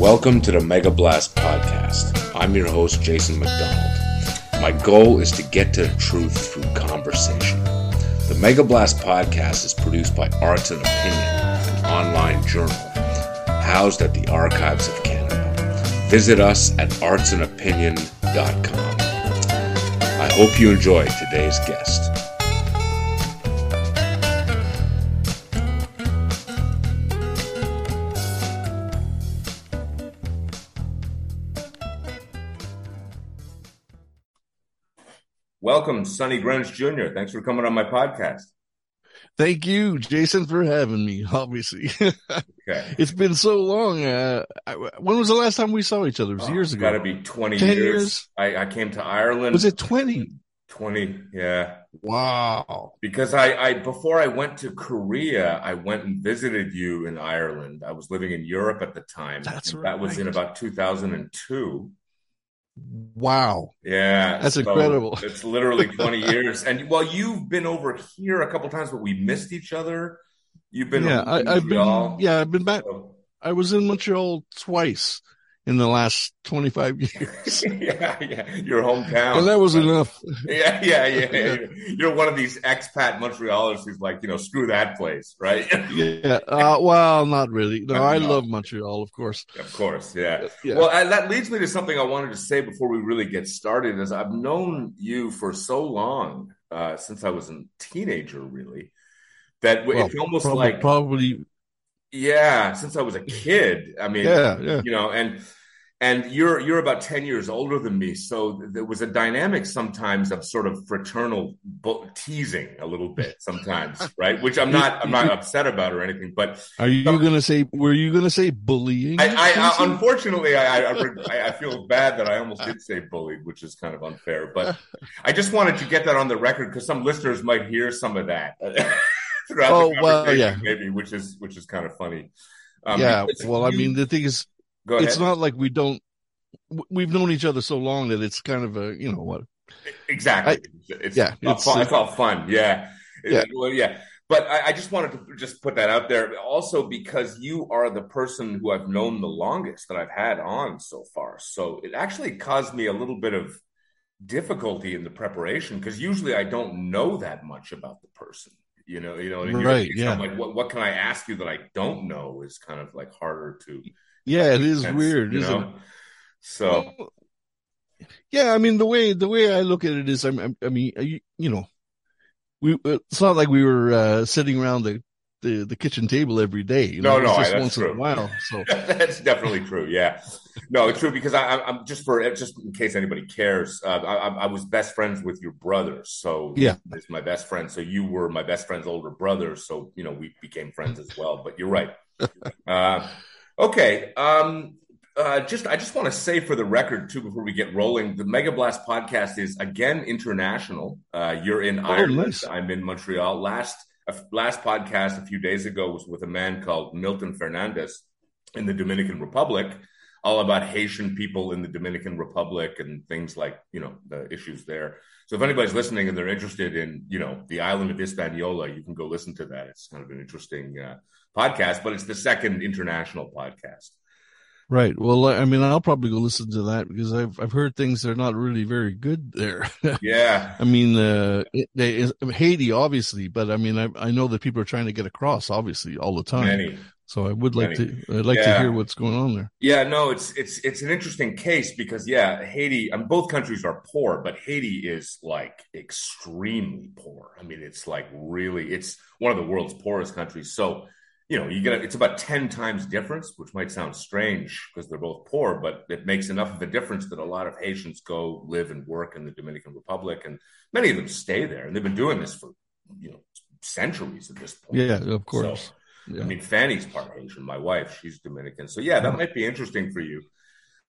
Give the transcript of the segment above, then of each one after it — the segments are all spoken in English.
Welcome to the Mega Blast Podcast. I'm your host, Jason McDonald. My goal is to get to the truth through conversation. The Mega Blast Podcast is produced by Arts and Opinion, an online journal housed at the Archives of Canada. Visit us at artsandopinion.com. I hope you enjoy today's guest. Welcome, Sonny Greenwich Jr. Thanks for coming on my podcast. Thank you, Jason, for having me. Obviously, Okay. it's been so long. Uh, I- when was the last time we saw each other? It was years ago. Got to be 20 10 years. years? I, I came to Ireland. Was it twenty? 20? Yeah. Wow. Because I, I, before I went to Korea, I went and visited you in Ireland. I was living in Europe at the time. That's right. That was in about 2002. Wow. Yeah. That's so incredible. It's literally 20 years. And well, you've been over here a couple times, but we missed each other. You've been yeah, I, I've been. Yeah, I've been back. So- I was in Montreal twice in the last twenty-five years, yeah, yeah. Your hometown. and that was enough. Yeah, yeah, yeah. You're- You're one of these expat Montrealers who's like, you know, screw that place, right? Yeah. Uh, well, not really. No, I love Montreal, of course. of course, yeah. Yeah. Well, and that leads me to something I wanted to say before we really get started. Is I've known you for so long, uh, since I was a teenager, really, that Well, it's almost probably, like, probably. Yeah, since I was a kid. I mean, Yeah, yeah. you know, and and you're you're about 10 years older than me so there was a dynamic sometimes of sort of fraternal bu- teasing a little bit sometimes right which i'm not i'm not upset about or anything but Are you So- gonna say? Were you gonna say bullying? i i, I unfortunately I, I I I feel bad that i almost did say bullied which is kind of unfair but i just wanted to get that on the record because some listeners might hear some of that throughout Oh, the well, yeah. maybe which is which is kind of funny um, yeah. Well, I mean, the thing is, it's not like we don't we've known each other so long that it's kind of a you know what Exactly. I- it's, yeah, it's, it's, fun. uh, it's all fun. Yeah. Yeah. Well, yeah. But I, I just wanted to just put that out there also because you are the person who I've known the longest that I've had on so far. So it actually caused me a little bit of difficulty in the preparation because usually I don't know that much about the person. You know, you know, Right, yeah. I'm like, what, what can I ask you that I don't know is kind of like harder to. yeah it is sense, weird isn't know? it So Well, yeah i mean the way the way i look at it is i'm, I'm i mean you, you know we it's not like we were uh sitting around the the, the kitchen table every day you No, know, it's no, just that's once in true. a while so That's definitely true. Yeah, no, it's true because I, I- I'm just for just in case anybody cares. Uh, I, I I was best friends with your brother, so Yeah. he's my best friend. So you were my best friend's older brother, so you know we became friends as well. But you're right. Uh, okay. Um, uh, just I just want to say for the record too before we get rolling, the Mega Blast podcast is again international. Uh, you're in Ireland. nice. I'm in Montreal. Last last podcast a few days ago was with a man called Milton Fernandez in the Dominican Republic, all about Haitian people in the Dominican Republic and things like you know the issues there. So if anybody's listening and they're interested in you know the island of Hispaniola, you can go listen to that. It's kind of an interesting uh, podcast, but it's the second international podcast. Right well i mean i'll probably go listen to that because i've i've heard things that are not really very good there Yeah, I mean, uh, it, they, Haiti, obviously, but I mean, I, I know that people are trying to get across, obviously, all the time. many. So I would like Many. to, I'd like Yeah. to hear what's going on there. Yeah, no, it's it's it's an interesting case because yeah, Haiti. And both countries are poor, but Haiti is like extremely poor. I mean, it's like really, it's one of the world's poorest countries. So you know, you get it's about ten times difference, which might sound strange because they're both poor, but it makes enough of a difference that a lot of Haitians go live and work in the Dominican Republic, and many of them stay there, and they've been doing this for you know centuries at this point. Yeah, of course. Yeah. I mean, Fanny's part Haitian. My wife, she's Dominican. So yeah, that might be interesting for you.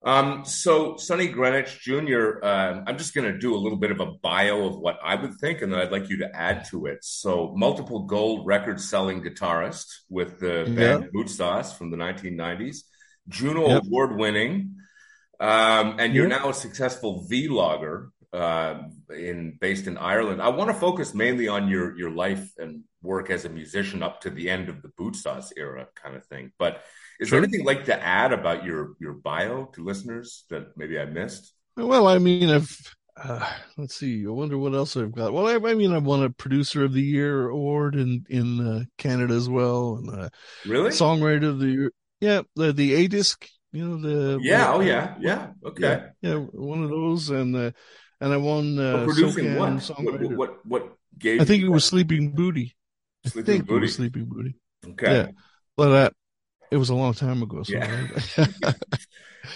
Um, so Sonny Greenwich Jr. Um, I'm just going to do a little bit of a bio of what I would think, and then I'd like you to add to it. So multiple gold record-selling guitarist with the band Bootsauce from the 1990s, Juno Yep. Award-winning, um, and you're Yep. now a successful vlogger uh, in based in Ireland. I want to focus mainly on your your life and work as a musician up to the end of the Bootsauce era kind of thing. But Is sure. there anything like to add about your your bio to listeners that maybe I missed? Well, I mean, I've uh, let's see. I wonder what else I've got. Well, I, I, mean, I've won a Producer of the Year award in in uh, Canada as well, and uh, really Songwriter of the Year. Yeah, the the ADISQ. You know the yeah. oh yeah, yeah. Okay. Yeah, yeah, one of those, and uh, and I won uh, producing what? what? What what gave? I think it was Sleeping Booty. Sleeping I think Booty. Sleeping Booty. Okay. Yeah, but uh, it was a long time ago. So yeah.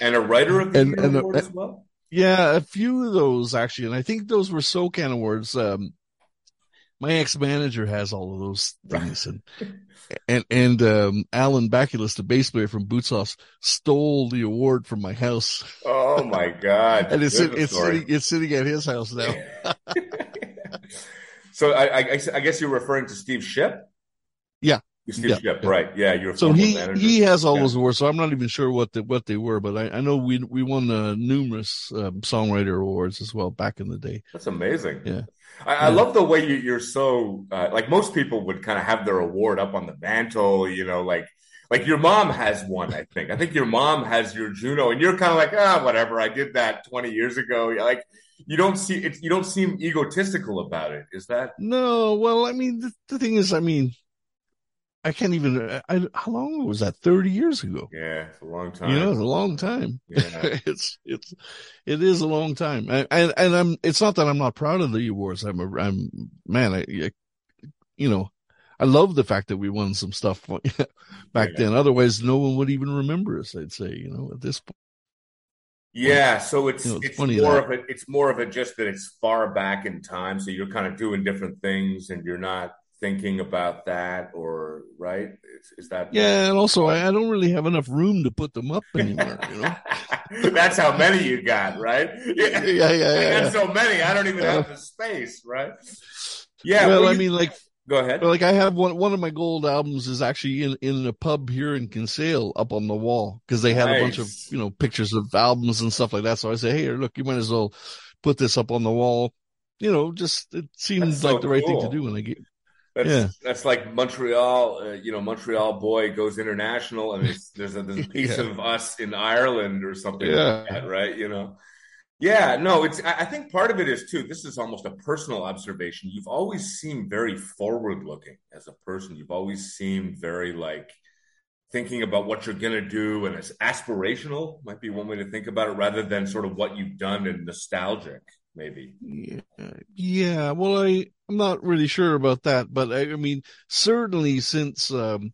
and a writer of the and, year and, award as well. Yeah, a few of those actually, and I think those were SOCAN awards. Um, my ex manager has all of those things, and and and um, Alan Baculis, the bass player from Boots Bootsauce, stole the award from my house. Oh my god! and it's it's sitting, it's sitting at his house now. so I, I, I guess you're referring to Steve Shipp. Yeah, Steve yeah, yeah. right? Yeah, you're so he manager. he has all yeah. those awards. So I'm not even sure what the, what they were, but I, I know we we won uh, numerous um, songwriter awards as well back in the day. That's amazing. Yeah, I, I love the way you, are so uh, like most people would kind of have their award up on the mantle. You know, like like your mom has one. I think I think your mom has your Juno, and you're kind of like ah whatever. I did that 20 years ago. Like you don't see it. You don't seem egotistical about it. Is that no? Well, I mean the, the thing is, I mean I can't even. I, how long was that? Thirty years ago. Yeah, it's a long time. You know, it's a long time. Yeah. it's it's it is a long time, and, and, and I'm. It's not that I'm not proud of the awards. I'm a. I'm man. I, I you know, I love the fact that we won some stuff back yeah. then. Otherwise, no one would even remember us. I'd say, you know, at this point. Yeah, so it's you know, it's, it's more that. of it. It's more of it just that it's far back in time. So you're kind of doing different things, and you're not thinking about that or right? Is, is that yeah and also I, I, don't really have enough room to put them up anymore you know? That's how many you got right? Yeah yeah yeah, yeah, so many i don't even uh, have the space right? Yeah well, well i mean like go ahead. like i have one one of my gold albums is actually in in a pub here in kinsale up on the wall because they had nice. a bunch of you know pictures of albums and stuff like that. So i say hey look you might as well put this up on the wall. You know, just it seems like the right thing to do when I get that's yeah. that's like Montreal. Uh, you know, Montreal boy goes international, and there's a, there's a piece yeah. of us in Ireland or something yeah. like that, right? You know. Yeah, no, it's. I think part of it is too. This is almost a personal observation. You've always seemed very forward-looking as a person. You've always seemed very like thinking about what you're gonna do, and it's aspirational. Might be one way to think about it, rather than sort of what you've done and nostalgic maybe. Yeah, yeah. Well, I I'm not really sure about that, but I, I mean, certainly since um,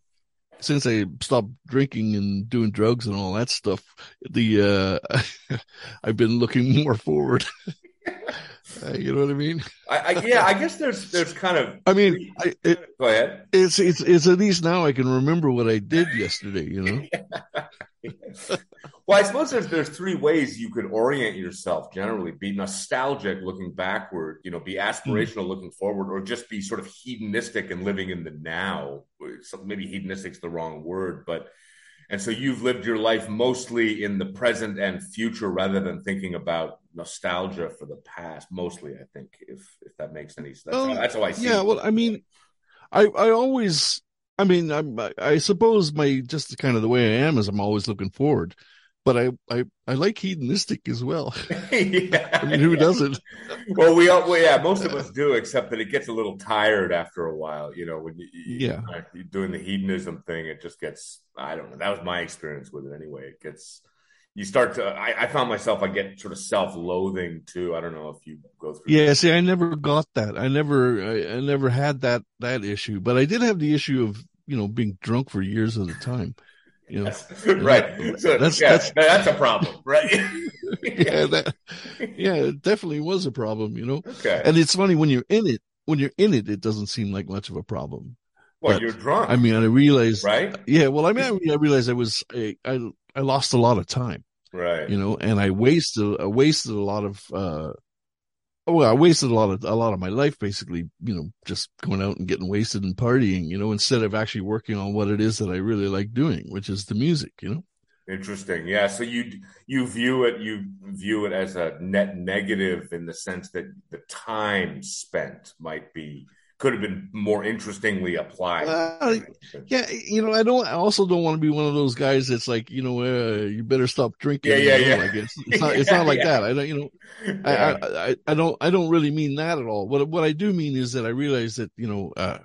since I stopped drinking and doing drugs and all that stuff, the uh, I've been looking more forward. Uh, you know what I mean? I, I, yeah, I guess there's there's kind of. I mean, I, it, go ahead. It's it's it's at least now I can remember what I did yesterday. You know. well, I suppose there's there's three ways you could orient yourself. Generally, be nostalgic, looking backward. You know, be aspirational, mm. looking forward, or just be sort of hedonistic and living in the now. So maybe hedonistic's the wrong word, but and so you've lived your life mostly in the present and future rather than thinking about nostalgia for the past. Mostly, I think, if if that makes any sense. Well, that's how I see yeah, it. well, I mean, I I always, I mean, I'm, I suppose my just kind of the way I am is I'm always looking forward but I, I, I like hedonistic as well. yeah, I mean, who doesn't? well, we all, well, yeah, most of us do, except that it gets a little tired after a while. You know, when you, you yeah, you're doing the hedonism thing, it just gets. I don't know. That was my experience with it anyway. It gets. You start to. I, I found myself. I get sort of self-loathing too. I don't know if you go through. Yeah, that. see, I never got that. I never, I, I never had that that issue, but I did have the issue of you know being drunk for years at a time. You know, right. So that's, yeah, that's that's a problem, right? yeah, that, yeah, it definitely was a problem. You know, okay. And it's funny when you're in it. When you're in it, it doesn't seem like much of a problem. Well, but, you're drunk. I mean, I realized, right? Yeah. Well, I mean, I realized I was I, I I lost a lot of time, right? You know, and I wasted I wasted a lot of uh well, I wasted a lot of a lot of my life basically, you know, just going out and getting wasted and partying, you know, instead of actually working on what it is that I really like doing, which is the music, you know. Interesting. Yeah. So you you view it you view it as a net negative in the sense that the time spent might be could have been more interestingly applied. Uh, yeah, you know, I don't. I also don't want to be one of those guys that's like, you know, uh, you better stop drinking. Yeah, yeah, you know, yeah. Like it's, it's not. It's not like Yeah. that. I don't. You know, I, Yeah. I, I, I don't. I don't really mean that at all. What what I do mean is that I realize that you know, uh,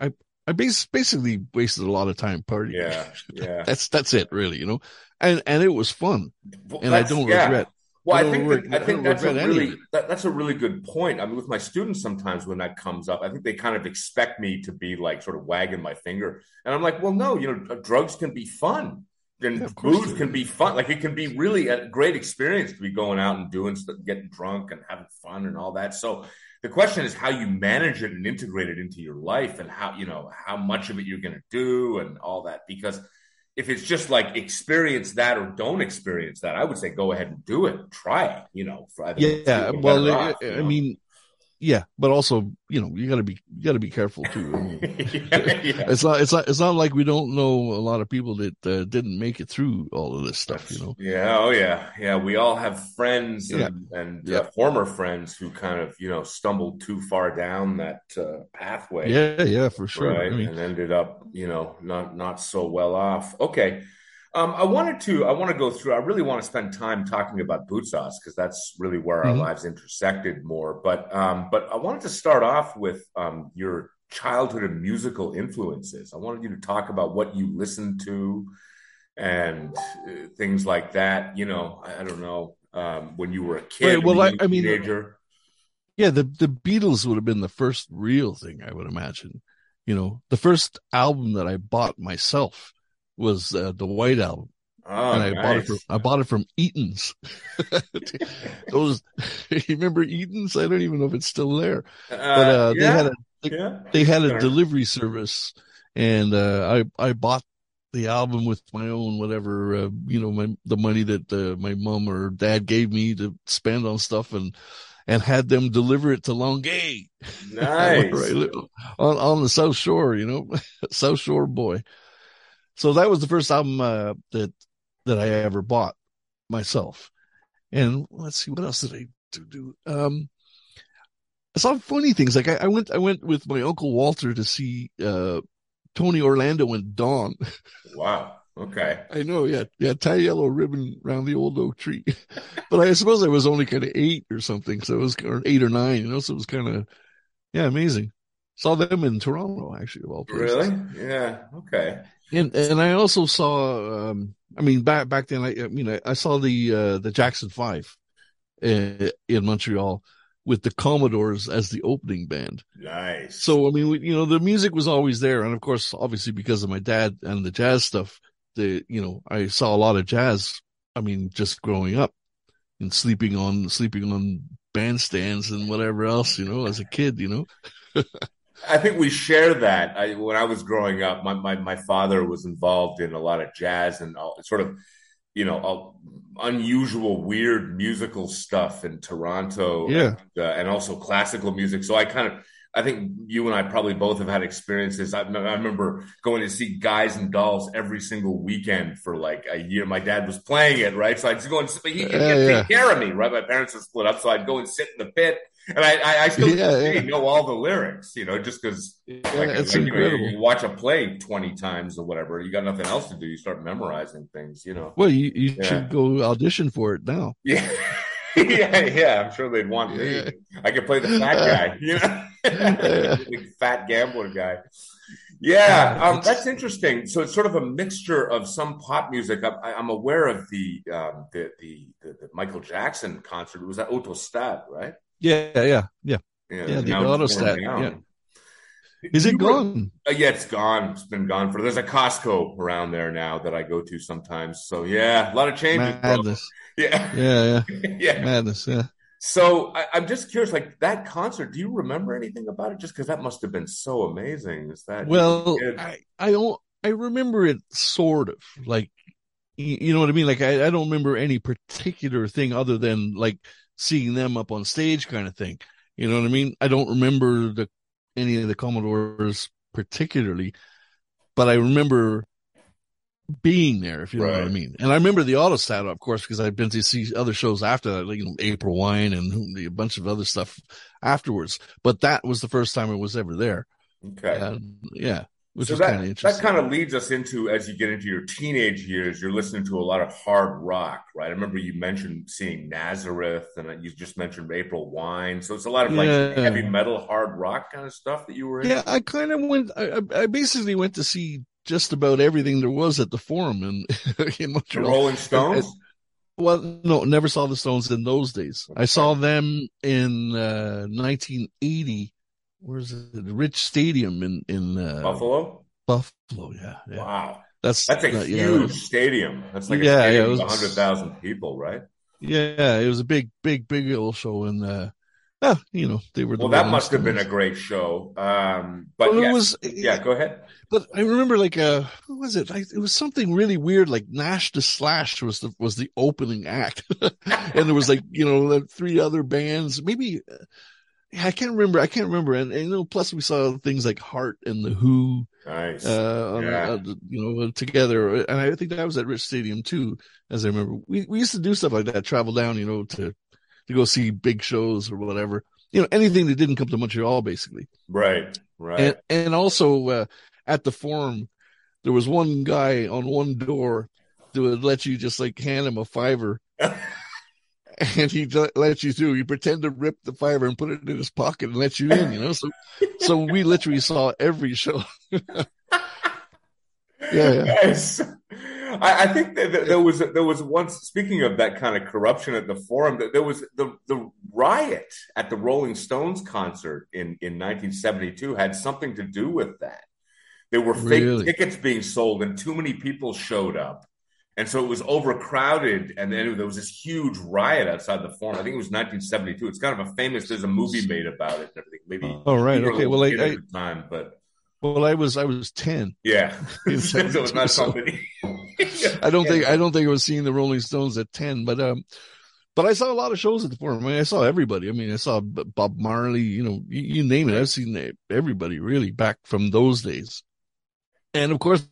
I I basically wasted a lot of time partying. yeah, yeah. That's that's it, really. You know, and and it was fun, Well, and I don't yeah. regret. Well, I think that, I think that's a regret any of really that, that's a really good point. I mean, with my students, sometimes when that comes up, I think they kind of expect me to be like sort of wagging my finger, and I'm like, well, no, you know, drugs can be fun, and Yeah, booze can be fun. Like it can be really a great experience to be going out and doing stuff, getting drunk and having fun and all that. So the question is how you manage it and integrate it into your life, and how you know how much of it you're going to do and all that, because if it's just like experience that or don't experience that, I would say go ahead and do it. Try it, you know. Yeah, well, I, off, I know? mean, yeah, but also, you know, you got to be you got to be careful too. I mean, yeah, yeah. it's not it's not it's not like we don't know a lot of people that uh, didn't make it through all of this stuff. You know, Yeah, oh yeah, yeah. We all have friends and, Yeah. and. Uh, former friends who kind of you know stumbled too far down that uh, pathway, yeah, yeah, for sure. right, I mean, and ended up you know not not so well off. Okay, um, I wanted to I want to go through. I really want to spend time talking about Bootsauce because that's really where our Mhm. lives intersected more. But um, but I wanted to start off with um, your childhood and musical influences. I wanted you to talk about what you listened to and uh, things like that. You know, I, I don't know um, when you were a kid, Right, well, or a I- I mean- yeah, the the Beatles would have been the first real thing I would imagine. You know, the first album that I bought myself was uh, the White Album, Oh, and I bought it nice. from I bought it from Eaton's. Those, you remember Eaton's? I don't even know if it's still there, Uh, but uh, they had a yeah. they had a delivery service and uh, I I bought the album with my own whatever uh, you know my the money that uh, my mom or dad gave me to spend on stuff and and had them deliver it to Longueuil Nice. live, on on the South Shore you know South Shore boy so that was the first album uh, that that I ever bought myself and let's see what else did I do, um I saw funny things. Like I, I went, I went with my uncle Walter to see uh, Tony Orlando and Dawn. Wow. Okay. I know, yeah, yeah, tie a yellow ribbon around the old oak tree. but I suppose I was only kind of eight or something, so it was or eight or nine, you know. So it was kind of, yeah, amazing. Saw them in Toronto, actually, of all places. Really? Yeah. Okay. And and I also saw, um, I mean, back back then, I, I mean, I, saw the uh, the Jackson Five uh, in Montreal with the Commodores as the opening band. Nice. So I mean, we, you know, the music was always there, and of course, obviously because of my dad and the jazz stuff, the you know, I saw a lot of jazz. I mean, just growing up and sleeping on sleeping on bandstands and whatever else, you know, as a kid, you know. I think we share that. I, when I was growing up, my, my, my father was involved in a lot of jazz and all, sort of, you know, all, unusual, weird musical stuff in Toronto. Yeah. And, uh, and also classical music. So I kind of, I think you and I probably both have had experiences. I, I remember going to see Guys and Dolls every single weekend for like a year. My dad was playing it, right? So I'd just go and sit, he could Yeah, take care of me, right? My parents were split up, so I'd go and sit in the pit. And I, I, I still Yeah, to this day yeah. know all the lyrics, you know, just because Yeah, like, it's like, you, know, incredible. you watch a play 20 times or whatever, you got nothing else to do. You start memorizing things, you know. Well, you, you should go audition for it now. Yeah. yeah, yeah. I'm sure they'd want me. I could play the fat guy, you know, big fat gambler guy. Yeah, um, that's interesting. So it's sort of a mixture of some pop music. I'm, I'm aware of the, um, the, the the Michael Jackson concert. It was at Autostade, right? Yeah, yeah, yeah. Yeah, the now Autostade, yeah. Is it You were- gone? Uh, yeah, it's gone. It's been gone for. There's a Costco around there now that I go to sometimes. So yeah, a lot of changes. bro. Madness. Yeah, Yeah, yeah. yeah. Madness. Yeah. So I, I'm just curious, like that concert. Do you remember anything about it? Just because that must have been so amazing. Is that Well, I I don't I remember it sort of like you know what I mean. Like I, I don't remember any particular thing other than like seeing them up on stage kind of thing. You know what I mean? I don't remember the any of the Commodores particularly, but I remember being there, if you know what I mean. And I remember the Autostade, of course, because I've been to see other shows after that, like you know, April Wine and a bunch of other stuff afterwards. But that was the first time I was ever there. Okay. And yeah, which so is kind that, of that kind of leads us into as you get into your teenage years, you're listening to a lot of hard rock, right? I remember you mentioned seeing Nazareth, and you just mentioned April Wine. So it's a lot of like Yeah. heavy metal, hard rock kind of stuff that you were in. Yeah, I kind of went. I, I- basically went to see just about everything there was at the Forum in in The Rolling Stones. Well, no, never saw the Stones in those days. I saw them in uh, 1980. Where's it? The Rich Stadium in in uh, Buffalo. Buffalo. Yeah, yeah. Wow, That's that's a uh, yeah, huge stadium. That's like a Yeah, yeah, it was- hundred thousand people, right? Yeah, it was a big, big, big old show, and uh, yeah, you know they were. Well, that must have been a great show. Um, but Well, yes. it was. yeah, go ahead. But I remember like uh what was it? Like it was something really weird like Nash the Slash was the was the opening act. and there was like, you know, the three other bands. Maybe uh, yeah, I can't remember. I can't remember. And, and you know, plus we saw things like Heart and the Who Nice. uh, Yeah. uh, you know, together. And I think that was at Rich Stadium too, as I remember. We we used to do stuff like that, travel down, you know, to to go see big shows or whatever. You know, anything that didn't come to Montreal, basically. right. Right. And and also uh, at the forum, there was one guy on one door that would let you just like hand him a fiver, and he'd let let you through. You pretend to rip the fiver and put it in his pocket and let you in. You know, so so we literally saw every show. Yeah, yeah. Yes. I, I think that that there was there was once speaking of that kind of corruption at the forum that there was the the riot at the Rolling Stones concert in in 1972 had something to do with that. There were fake Really? tickets being sold and too many people showed up. And so it was overcrowded, and then there was this huge riot outside the forum. I think it was 1972. It's kind of a famous. There's a movie made about it and everything. Maybe. Oh, right. you were a Okay. Well, I- I- time, but Well, I was I was ten. yeah, so it's not 72, so- something. I don't think I don't think I was seeing the Rolling Stones at ten, but um, but I saw a lot of shows at the forum. I mean, I saw everybody. I mean, I saw Bob Marley. You know, you, you name it. I've seen everybody really back from those days. And of course,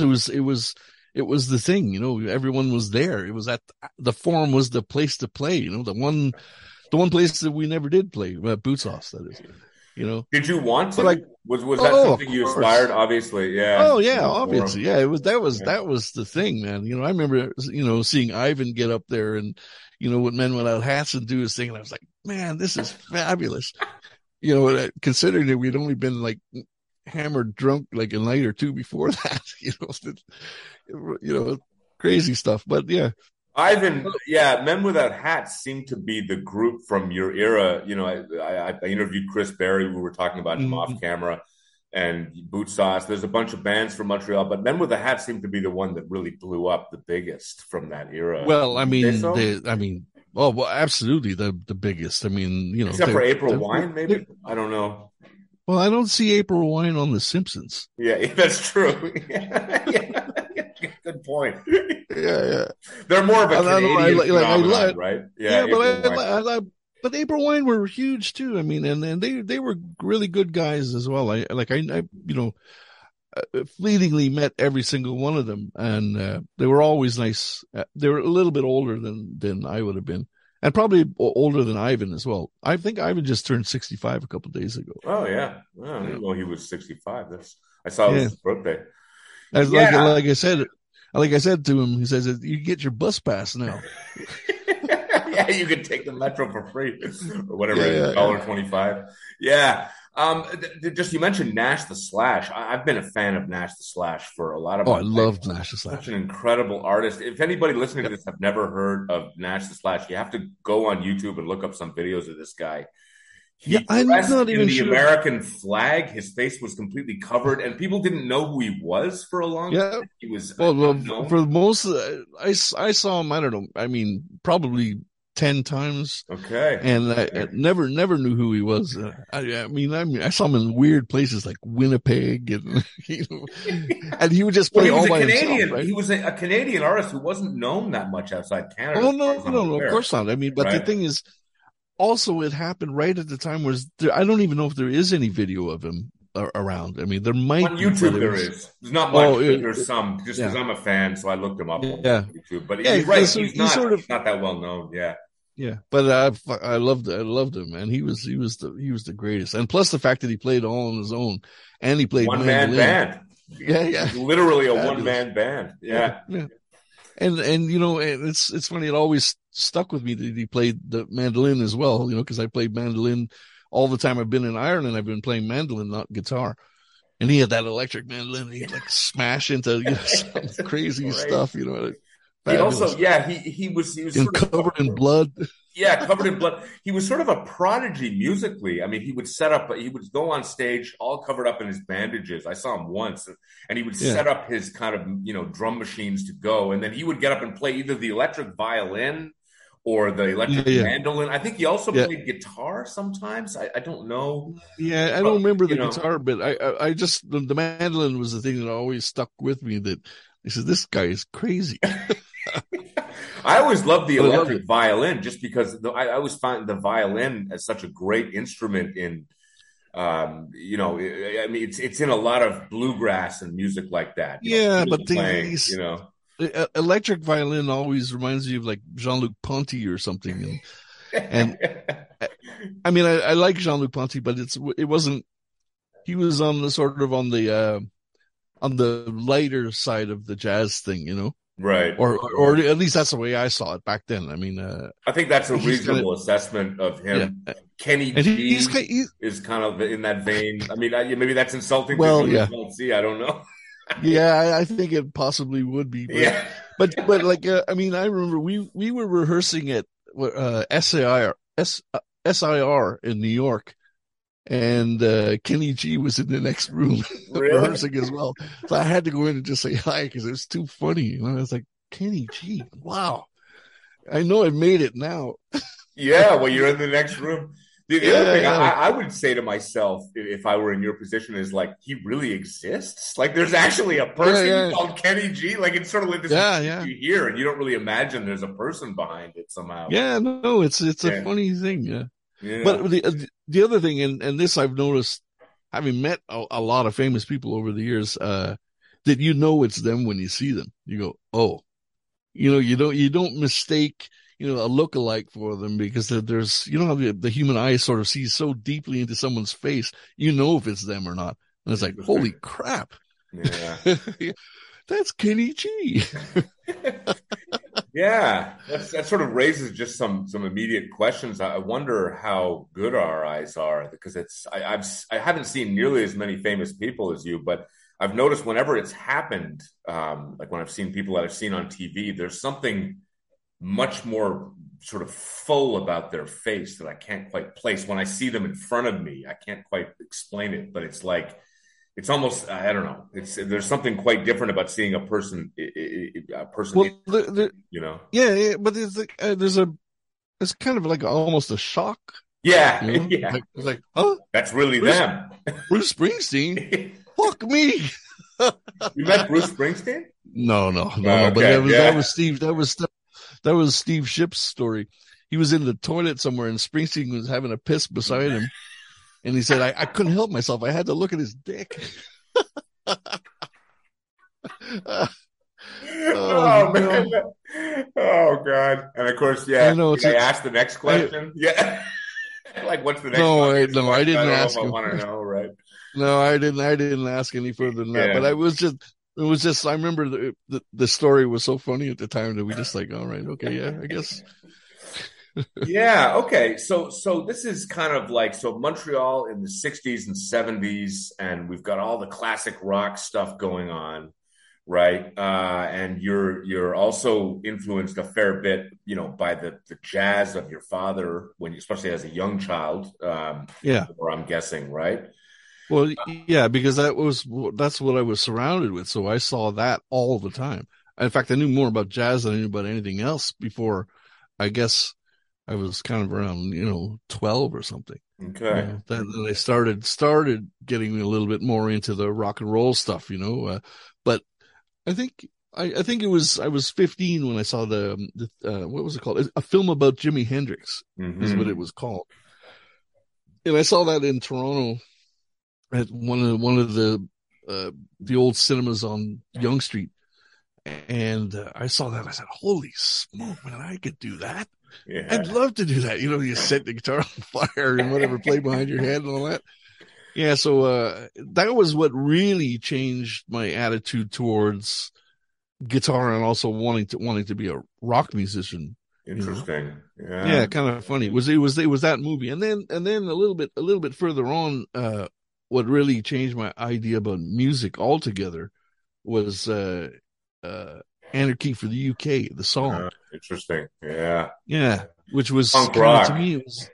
it was it was it was the thing. You know, everyone was there. It was at the forum was the place to play. You know, the one the one place that we never did play, uh, Boots Sauce. That is. You know. Did you want to? But like- was was that Oh, something you aspired? Obviously, yeah. Oh yeah, Forum. obviously, yeah. It was that was Yeah. that was the thing, man. You know, I remember you know seeing Ivan get up there and you know what Men Without Hats and do his thing, and I was like, man, this is fabulous. you know, uh, considering that we'd only been like hammered drunk like a night or two before that, you know, you know, crazy stuff. But yeah, Ivan, yeah, Men Without Hats seemed to be the group from your era. You know, I, I, I interviewed Chris Berry. We were talking about him Mhm. off camera, and Bootsauce. There's a bunch of bands from Montreal, but Men Without Hats seemed to be the one that really blew up the biggest from that era. well, I Would you say mean, so? the, I mean, oh, well, absolutely the the biggest. I mean, you know, except they- for April Wine, maybe I don't know. Well, I don't see April Wine on The Simpsons. Yeah, that's true. yeah. Good point. Yeah, yeah. They're more of a I don't know, I like- like, I like- right? Yeah, but I, April Wine. I, I, but April Wine were huge too. I mean, and, and they they were really good guys as well. I like I, I you know uh, fleetingly met every single one of them, and uh, they were always nice. Uh, they were a little bit older than than I would have been, and probably older than Ivan as well. I think Ivan just turned sixty five a couple of days ago. Oh yeah, oh, I didn't know he was sixty-five. That's I saw it was Yeah. his birthday. As like Yeah. like I said, like I said to him, he says you get your bus pass now. yeah, you can take the metro for free or whatever, Yeah, yeah, dollar twenty-five. Yeah. Um, th- th- just you mentioned Nash the Slash. I- I've been a fan of Nash the Slash for a lot of. Oh, I life. loved Nash the Slash. Such an incredible artist. If anybody listening to this have never heard of Nash the Slash, you have to go on YouTube and look up some videos of this guy. He Yeah, I'm not in even the sure. American flag. His face was completely covered, and people didn't know who he was for a long Yeah, time. He was Well, well for most, uh, I, I saw him. I don't know. I mean, probably ten times, okay. and I, I never never knew who he was. Uh, I, I mean, I mean, I saw him in weird places like Winnipeg, and you know, and he would just Well, play he was all a by Canadian. himself. Right? He was a, a Canadian artist who wasn't known that much outside Canada. Oh no, no, no, of course not. I mean, but the thing is, also it happened right at the time where there, I don't even know if there is any video of him around. I mean, there might be on YouTube there is. There's not much. Oh, it, there's some just because yeah. I'm a fan, so I looked him up on yeah. YouTube. But yeah, he's right. He's, he's, not, sort of he's not that well known. Yeah. Yeah, but I I loved I loved him, man. He was he was the he was the greatest, and plus the fact that he played all on his own, and he played one man band. Yeah, yeah, literally a one man band. Yeah. yeah. And and you know it's it's funny. It always stuck with me that he played the mandolin as well. You know, because I played mandolin all the time I've been in Ireland. I've been playing mandolin, not guitar. And he had that electric mandolin. He'd like smash into you know, some crazy stuff. You know, he also, yeah, he he was he was covered of, in blood. Yeah, covered in blood. He was sort of a prodigy musically. I mean, he would set up, he would go on stage all covered up in his bandages. I saw him once, and he would yeah. set up his kind of you know drum machines to go, and then he would get up and play either the electric violin or the electric yeah, yeah. mandolin. I think he also played guitar sometimes. I, I, don't know. Yeah, I don't remember the know. guitar, but I, I, I just the, the mandolin was the thing that always stuck with me. That he said, "This guy is crazy." I always loved the electric violin just because the, I, I, always find the violin as such a great instrument in, um, you know, I mean, it's it's in a lot of bluegrass and music like that. Yeah, know, but playing, these, you know, electric violin always reminds me of like Jean Luc Ponty or something. And, and I mean, I, I like Jean Luc Ponty, but it's it wasn't. He was on the sort of on the uh, on the lighter side of the jazz thing, you know right. Or or at least that's the way i saw it back then. I mean uh, i think that's a reasonable kinda, assessment of him. Yeah. kenny and G he's, he's, is kind of in that vein. I mean maybe that's insulting well yeah. See. I don't know. Yeah I, think it possibly would be but, yeah. but but like uh, i mean i remember we we were rehearsing at uh SIR, S, uh, SIR in new york and uh, Kenny G was in the next room really? rehearsing as well. So I had to go in and just say hi because it was too funny. Know, I was like, Kenny G, wow. I know I made it now. yeah, well, you're in the next room. The, the yeah, other thing yeah. I, I, would say to myself if I were in your position is like, he really exists. Like, there's actually a person yeah, called Kenny G. Like, it's sort of like this yeah, yeah. you hear, and you don't really imagine there's a person behind it somehow. Yeah, no, it's it's a funny thing. Yeah. But the uh, the other thing, and and this I've noticed, having met a, a lot of famous people over the years, uh, that you know it's them when you see them. You go, oh, you know, you don't you don't mistake you know a look-alike for them because there's you know how the, the human eye sort of sees so deeply into someone's face. You know if it's them or not, and it's like, holy crap. Yeah. That's Kenny G. yeah, that sort of raises just some some immediate questions. I wonder how good our eyes are because it's I, I've I haven't seen nearly as many famous people as you, but I've noticed whenever it's happened, um, like when I've seen people that I've seen on TV, there's something much more sort of full about their face that I can't quite place. When I see them in front of me, I can't quite explain it, but it's like it's almost I don't know. It's there's something quite different about seeing a person a person. Well, the, the, you know. Yeah, yeah but there's like, uh, there's a it's kind of like almost a shock. Yeah, you know? yeah. Like, it's like, huh? That's really Bruce, them. Bruce Springsteen. Fuck me. you met Bruce Springsteen? No, no, no, okay, no. But that was yeah. that was Steve. That was that was Steve Ship's story. He was in the toilet somewhere, and Springsteen was having a piss beside him. And he said, I, I couldn't help myself. I had to look at his dick. oh, oh man. Oh god. And of course, yeah. I know. I asked the next question. I, yeah. like what's the next no, I, no, I didn't I ask him. I want to know, right? No, I didn't I didn't ask any further than that. Yeah. But I was just it was just I remember the, the the story was so funny at the time that we just like, all right, okay, yeah, I guess yeah. Okay. So so this is kind of like so Montreal in the '60s and '70s, and we've got all the classic rock stuff going on, right? Uh, and you're you're also influenced a fair bit, you know, by the the jazz of your father when, you, especially as a young child. Um, yeah. Or I'm guessing, right? Well, yeah, because that was that's what I was surrounded with, so I saw that all the time. In fact, I knew more about jazz than I knew about anything else before. I guess I was kind of around, you know, 12 or something. Okay. You know, then, then I started, started getting a little bit more into the rock and roll stuff, you know, uh, but I think, I, I, think it was, I was 15 when I saw the, um, the uh, what was it called? A film about Jimi Hendrix mm-hmm. is what it was called. And I saw that in Toronto at one of one of the uh, the old cinemas on Yonge Street, and uh, I saw that. I said, "Holy smoke, man! I could do that. Yeah. I'd love to do that. You know, you set the guitar on fire and whatever, play behind your head and all that." Yeah, so uh, that was what really changed my attitude towards guitar and also wanting to wanting to be a rock musician. Interesting. You know? Yeah. Yeah, kind of funny. It was it was it was that movie. And then and then a little bit a little bit further on uh what really changed my idea about music altogether was uh uh Anarchy for the UK, the song. Uh, interesting. Yeah. Yeah, which was punk rock. to me it was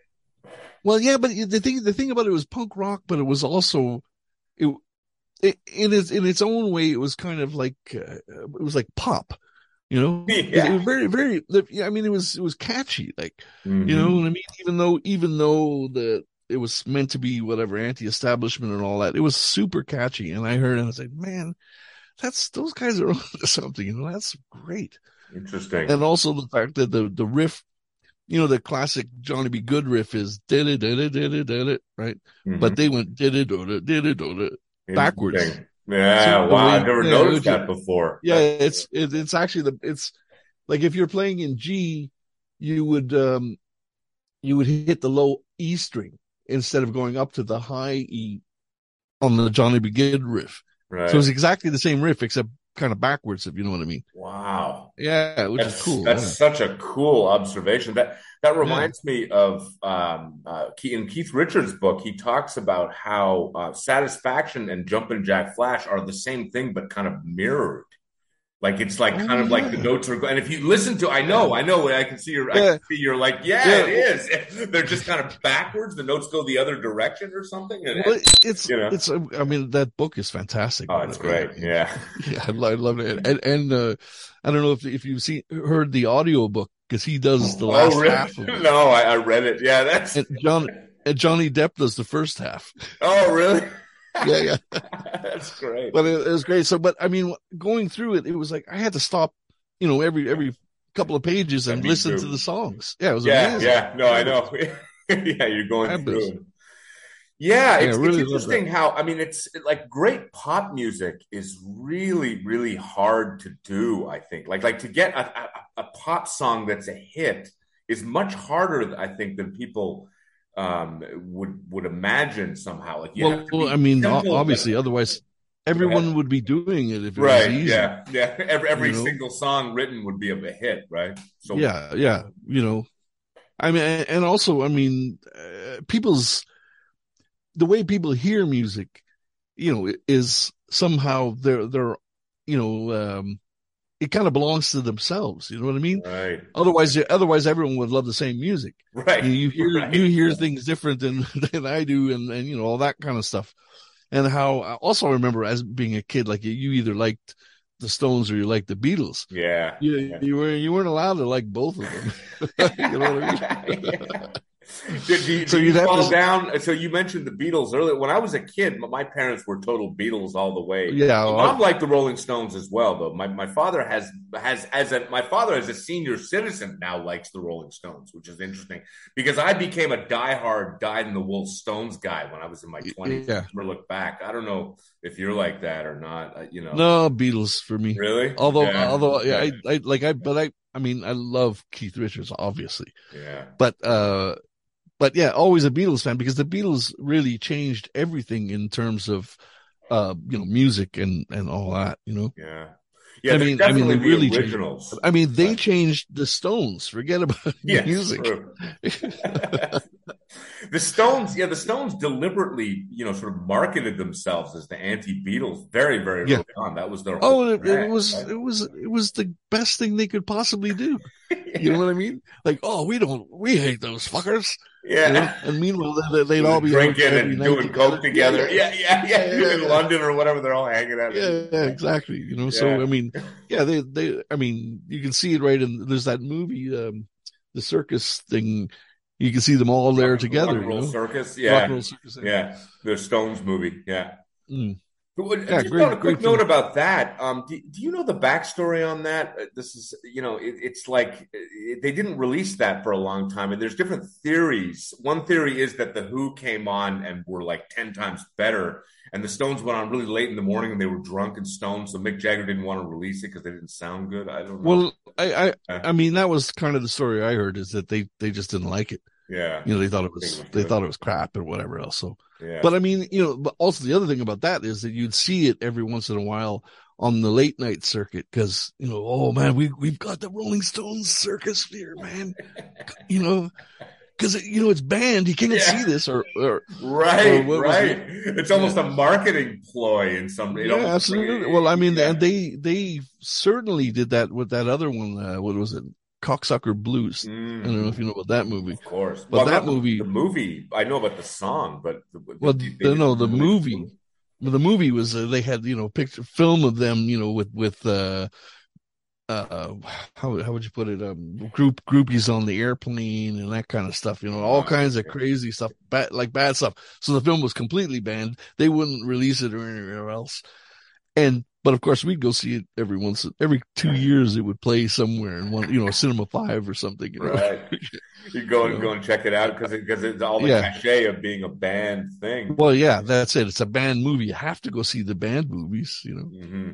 well, yeah, but the thing the thing about it was punk rock, but it was also it, it in its in its own way. It was kind of like uh, it was like pop, you know. Yeah. It, was very very. I mean, it was it was catchy, like mm-hmm. you know what I mean. Even though even though the it was meant to be whatever anti-establishment and all that, it was super catchy. And I heard it and I was like, man, that's those guys are onto something. You know, that's great. Interesting. And also the fact that the the riff you know, the classic Johnny B. Goode riff is did it, did it, did it, did it, right? Mhm. But they went did it, did it, did it, did it. backwards. Yeah, So wow, way- I've never yeah, noticed that before. Yeah, it's it, it's actually the it's like if you're playing in G, you would um you would hit the low E string instead of going up to the high E on the Johnny B. Goode riff. Right. So it's exactly the same riff except kind of backwards, if you know what I mean. wow. Yeah, which that's, is cool. That's yeah. such a cool observation. That that reminds me of um, uh, in Keith Richards' book. He talks about how uh, satisfaction and Jumpin' Jack Flash are the same thing, but kind of mirrored. Like it's like Oh, kind of like the notes are. And if you listen to, I know, I know, I can see your, I can see you're like, yeah, Yeah. it is. They're just kind of backwards. The notes go the other direction or something. And, Well, it's you know. it's I mean that book is fantastic. oh, it's great. Yeah. Yeah, I I love it. And and uh, I don't know if if you've seen heard the audio book because he does the last oh, really? half. No, I, I read it. Yeah, that's. And John and Johnny Depp does the first half. Oh, really? Yeah, yeah. that's great. But it, it was great. So, but I mean, going through it, it was like I had to stop, you know, every every couple of pages and listen to the songs. Yeah, it was yeah, amazing. yeah. No, I know. yeah, you're going Fabulous. through. it. Yeah, it's, Yeah, really it's interesting how I mean it's like great pop music is really really hard to do. I think like like to get a, a, a pop song that's a hit is much harder. I think than people um, would would imagine somehow. Like you Well, well, I mean, obviously, but- otherwise everyone would be doing it if it right? was easy. Yeah, yeah. Every every You know? single song written would be a hit, right? So yeah, yeah. You know, I mean, and also, I mean, uh, people's the way people hear music, you know, is somehow they're they're, you know, um, it kind of belongs to themselves. You know what I mean? right, Otherwise, otherwise, everyone would love the same music. right. You, you hear right. you hear things different than than I do, and and you know all that kind of stuff. And how I also remember as being a kid, like you, either liked the Stones or you liked the Beatles. Yeah. You yeah. you were you weren't allowed to like both of them. you know what I mean? Did, you, So you fall to- down? So you mentioned the Beatles earlier. When I was a kid, my- parents were total Beatles all the way. Yeah, well, mom liked the Rolling Stones as well, though. My my father has has as a my father as a senior citizen now likes the Rolling Stones, which is interesting because I became a diehard dyed in the wool Stones guy when I was in my twenties. Yeah. Never look back. I don't know if you're like that or not. uh, You know, no Beatles for me. really. Although Yeah. although yeah, I, I like I but I I mean I love Keith Richards obviously, yeah. but uh, but yeah, always a Beatles fan because the Beatles really changed everything in terms of uh you know music and and all that you know. Yeah. Yeah, I mean- I mean, they the really changed- I mean, they changed the Stones. Forget about Yes, music. the Stones, yeah, the Stones deliberately, you know, sort of marketed themselves as the anti-Beatles very, very Yeah. early on. That was their Oh, it, it was right? it was it was the best thing they could possibly do. You know what I mean? Like, oh, we don't we hate those fuckers. yeah. You know? And meanwhile, they, they'd all be drinking and doing coke together. Yeah, Yeah, yeah, yeah. Yeah, yeah, in yeah. London or whatever, they're all hanging out. yeah, yeah, exactly. You know, so I mean, yeah, they they I mean, you can see it right in there's that movie, um, the circus thing. You can see them all there Rock- together. Rock and you know? Circus. Rock Yeah, Roll Circus. yeah. The Stones movie. Yeah. Mm. Yeah, Just great, on a quick note film. about that, um, do, do, you know the backstory on that? Uh, this is, you know, it, it's like it, they didn't release that for a long time, and there's different theories. One theory is that the Who came on and were like ten times better, and the Stones went on really late in the morning and they were drunk and stoned, so Mick Jagger didn't want to release it because they didn't sound good. I don't know. Well, I, I, I mean, that was kind of the story I heard is that they they just didn't like it. Yeah. You know, they thought it was, they thought it was crap or whatever else. So, yeah. but I mean, you know, but also the other thing about that is that you'd see it every once in a while on the late night circuit because, you know, oh man, we, we've got the Rolling Stones circus here, man. you know, because you know it's banned. You can't yeah. see this, or, or right, or right. It? It's almost yeah. a marketing ploy in some. yeah, absolutely. Well, I mean, yeah. and they they certainly did that with that other one. Uh, what was it? Cocksucker Blues. Mm. I don't know if you know about that movie. Of course, but well, that movie, the movie, I know about the song, but the, well, they, they no, the movie, the movie was uh, they had you know picture film of them, you know, with with uh, uh, how how would you put it? Um, group groupies on the airplane and that kind of stuff. You know, all oh, kinds of crazy stuff, bad like bad stuff. So the film was completely banned. They wouldn't release it or anywhere else. And but of course, we'd go see it every once, every two years. It would play somewhere in one, you know, Cinema Five or something. You know? Right. You go and know? go and check it out because because it, it's all the yeah. cachet of being a band thing. Well, yeah, that's it. It's a band movie. You have to go see the band movies. You know. Mm-hmm.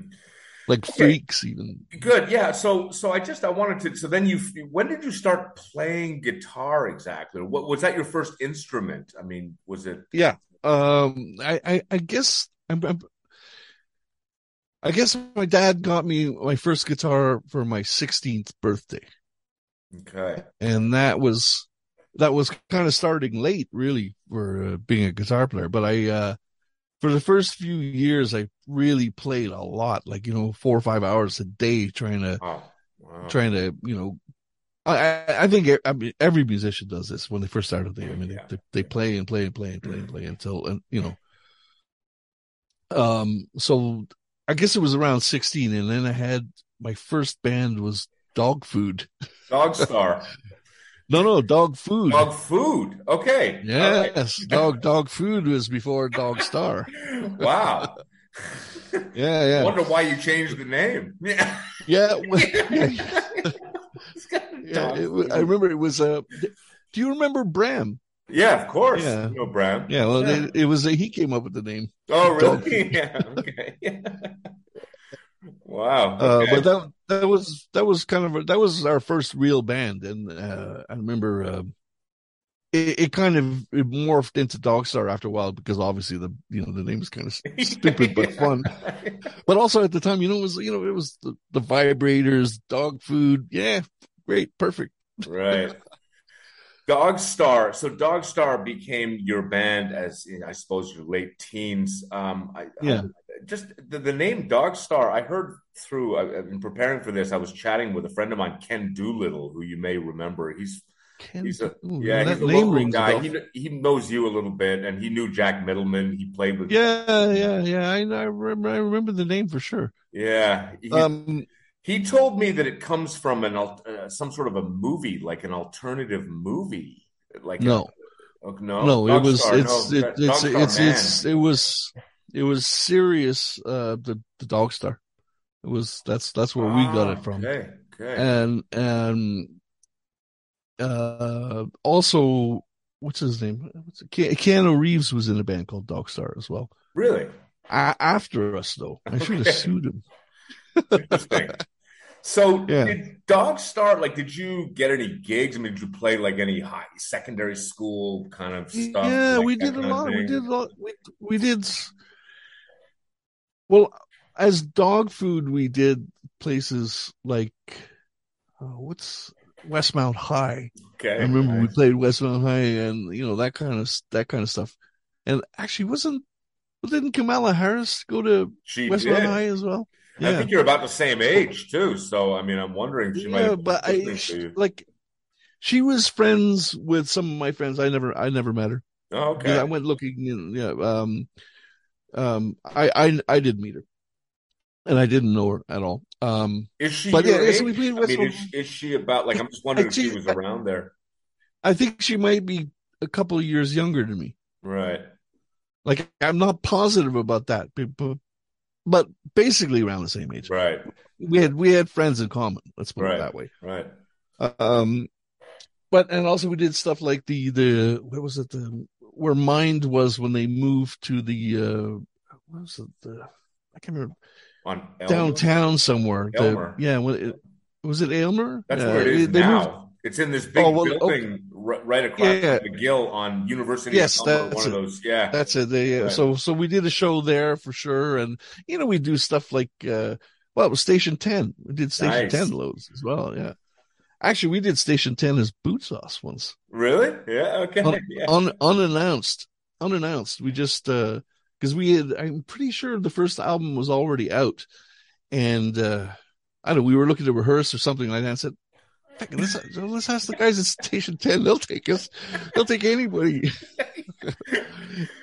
Like okay. freaks, even good, yeah. So, so I just I wanted to. So then you, when did you start playing guitar exactly? What was that your first instrument? I mean, was it? Yeah, um, I, I, I guess I'm, I'm I guess my dad got me my first guitar for my 16th birthday. Okay. And that was that was kind of starting late really for uh, being a guitar player, but I uh for the first few years I really played a lot, like you know, 4 or 5 hours a day trying to oh, wow. trying to, you know, I, I think I mean, every musician does this when they first started. They, I mean, yeah. they, they play and play and play and play and play until, and you know, um, so I guess it was around 16. And then I had my first band was Dog Food. Dog Star. no, no, Dog Food. Dog Food. Okay. Yes. Right. dog, dog Food was before Dog Star. wow. yeah, yeah. I wonder why you changed the name. Yeah. Yeah. yeah. yeah it, I remember it was, uh, do you remember Bram? Yeah, of course. Yeah, you know. Yeah, well, yeah. It, it, was a, he came up with the name. Oh, really? yeah. Okay. wow. Uh, okay. Uh, but that that was that was kind of a, that was our first real band, and uh, I remember uh, it, it, kind of it morphed into Dogstar after a while because obviously the you know the name is kind of stupid but fun. But also at the time, you know, it was you know it was the, the vibrators, dog food. Yeah, great, perfect. Right. Dog Star. So Dog Star became your band as in, I suppose your late teens. Um, I, yeah. I, just the, the, name Dog Star. I heard through uh, in preparing for this. I was chatting with a friend of mine, Ken Doolittle, who you may remember. He's Ken, he's a ooh, yeah, he's a local guy. He he knows you a little bit, and he knew Jack Middleman. He played with yeah, yeah, yeah. I, I remember. I remember the name for sure. Yeah. He, um he told me that it comes from an uh, some sort of a movie, like an alternative movie. Like no, a, oh, no, no. It was it's no, it, it's it's, it's it was it was serious. Uh, the the Dog Star. It was that's that's where we got it ah, from. Okay, okay. And and uh, also what's his name? What's? Keanu Reeves was in a band called Dog Star as well. Really? after us, though, I should have sued him. Interesting. So yeah. did Dog Star like did you get any gigs? I mean, did you play like any high secondary school kind of stuff? Yeah, like we did a lot. We did a lot. We we did well as dog food. We did places like uh, what's Westmount High. Okay, I remember we played Westmount High and you know that kind of that kind of stuff. And actually, wasn't didn't Kamala Harris go to she Westmount did. High as well? Yeah. I think you're about the same age too. So I mean, I'm wondering if she yeah, might. but I she, like she was friends with some of my friends. I never, I never met her. Oh, okay. I went looking. In, yeah. Um. Um. I I I did meet her, and I didn't know her at all. Um. Is she? But yeah? So we played I mean, is, is, she about like? I'm just wondering if she was around there. I think she might be a couple of years younger than me. Right. Like I'm not positive about that, but basically around the same age. Right. We had we had friends in common. Let's put Right. it that way. Right. Um, but and also we did stuff like the the what was it the where Mind was when they moved to the uh what was it the I can't remember On Aylmer? downtown somewhere. The- Elmer. yeah, it, was it Aylmer? That's Yeah, where it is they now. moved- it's in this big Oh, well, building ri- right across Yeah. McGill on University Yes, of Aylmer, that's one of it. those. Yeah. That's it. They, uh, Right. So so we did a show there for sure, and you know we do stuff like uh well it was Station Ten. We did Station Nice. Ten loads as well. Yeah, actually we did Station Ten as Bootsauce once. Really? Yeah. Okay. Un- yeah. un, unannounced, unannounced. We just uh because we had. I'm pretty sure the first album was already out, and uh I don't. know, We were looking to rehearse or something like that. And said, "Heck, let's let's ask the guys at Station Ten. They'll take us. They'll take anybody."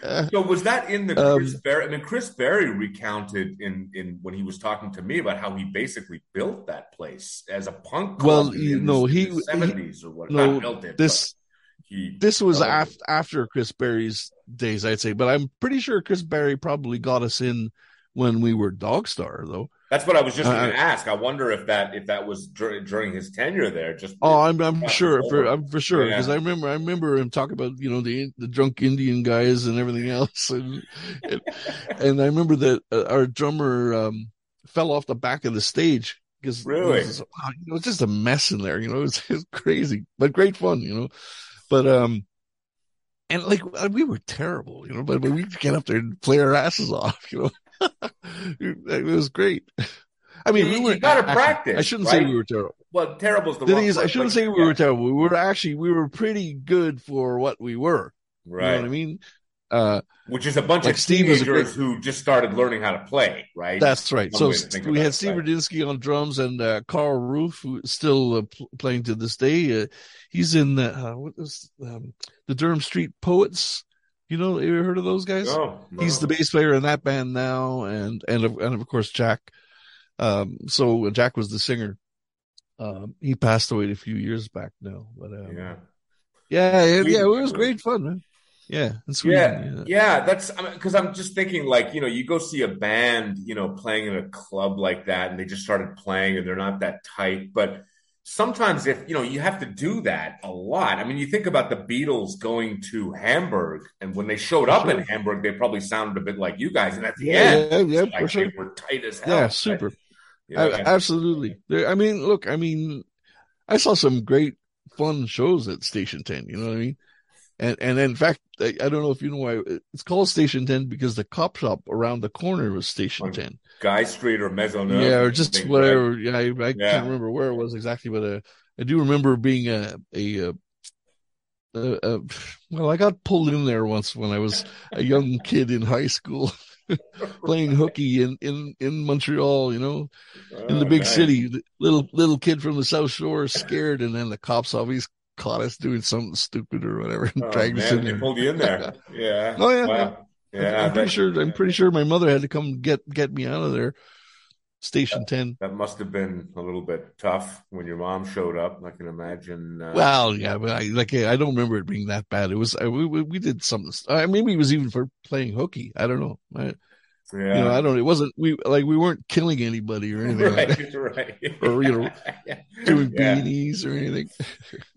Uh, So was that in the Um, Chris Berry? I mean, Chris Berry recounted in in when he was talking to me about how he basically built that place as a punk. Well, you in know, the he- seventies or what? no, Not built it. this he this was af- after Chris Berry's days, I'd say. But I'm pretty sure Chris Berry probably got us in when we were Dog Star, though. That's what I was just Uh, going to ask. I wonder if that if that was dur- during his tenure there. Just Oh, I'm I'm sure for I'm for sure Yeah. because I remember I remember him talking about you know the the drunk Indian guys and everything else, and and, and I remember that uh, our drummer um, fell off the back of the stage because Really? it was, you know, it was just a mess in there. You know, it was, it crazy but great fun. You know, but um. And like uh, we were terrible, you know, but, we get up there and play our asses off, you know. it was great. I mean, You- we you gotta practice, I shouldn't say we were terrible. well, terrible's the, The thing is, I shouldn't say we yeah, were terrible. We were actually we were pretty good for what we were. You know right. what I mean? Uh, Which is a bunch Like of Steve was a teenagers who just started learning how to play, right? that's right. One So way to think we had it, Steve right. Rudinsky on drums and uh, Carl Roof, who's still uh, pl- playing to this day. Uh, he's in uh, what was um, the Durham Street Poets. You know, you ever heard of those guys? No, no. He's the bass player in that band now, and and of, and of course Jack. Um, so Jack was the singer. Um, he passed away a few years back now, but um, yeah. Yeah, yeah, yeah, it was great fun, man. Yeah, Yeah, Sweden. yeah, that's because I'm just thinking like you know you go see a band you know playing in a club like that and they just started playing and they're not that tight, but sometimes if you know you have to do that a lot. I mean, you think about the Beatles going to Hamburg and when they showed up in Hamburg, they probably sounded a bit like you guys, and at the Yeah, end, yeah, yeah, like for sure. they were tight as hell. Yeah, right? super. Yeah. A- absolutely. I mean, look, I mean, I saw some great fun shows at Station 10, you know what I mean? And, and in fact, I, I don't know if you know why it's called Station 10 because the cop shop around the corner was Station On 10. Guy Street or Maisonneuve. yeah, or just whatever. Yeah, I, I Yeah. can't remember where it was exactly, but uh, I do remember being a, a, uh uh, uh, well, I got pulled in there once when I was a young kid in high school playing hooky in, in, in Montreal, you know, in the Oh, big nice. city. Little little kid from the South Shore, scared, and then the cops always caught us doing something stupid or whatever Oh, dragged us man, in they there. pulled you in there. Yeah. Oh, yeah. Wow. Yeah. I'm pretty sure. I'm pretty sure my mother had to come get get me out of there. Station ten. That must have been a little bit tough when your mom showed up. I can imagine. Uh, Well, yeah, but I like I don't remember it being that bad. It was I, we we we did something. I, maybe it was even for playing hooky. I don't know. I, yeah. You know, I don't. It wasn't we like we weren't killing anybody or anything. like that. right, right. Or, you know, Doing yeah. beanies or anything.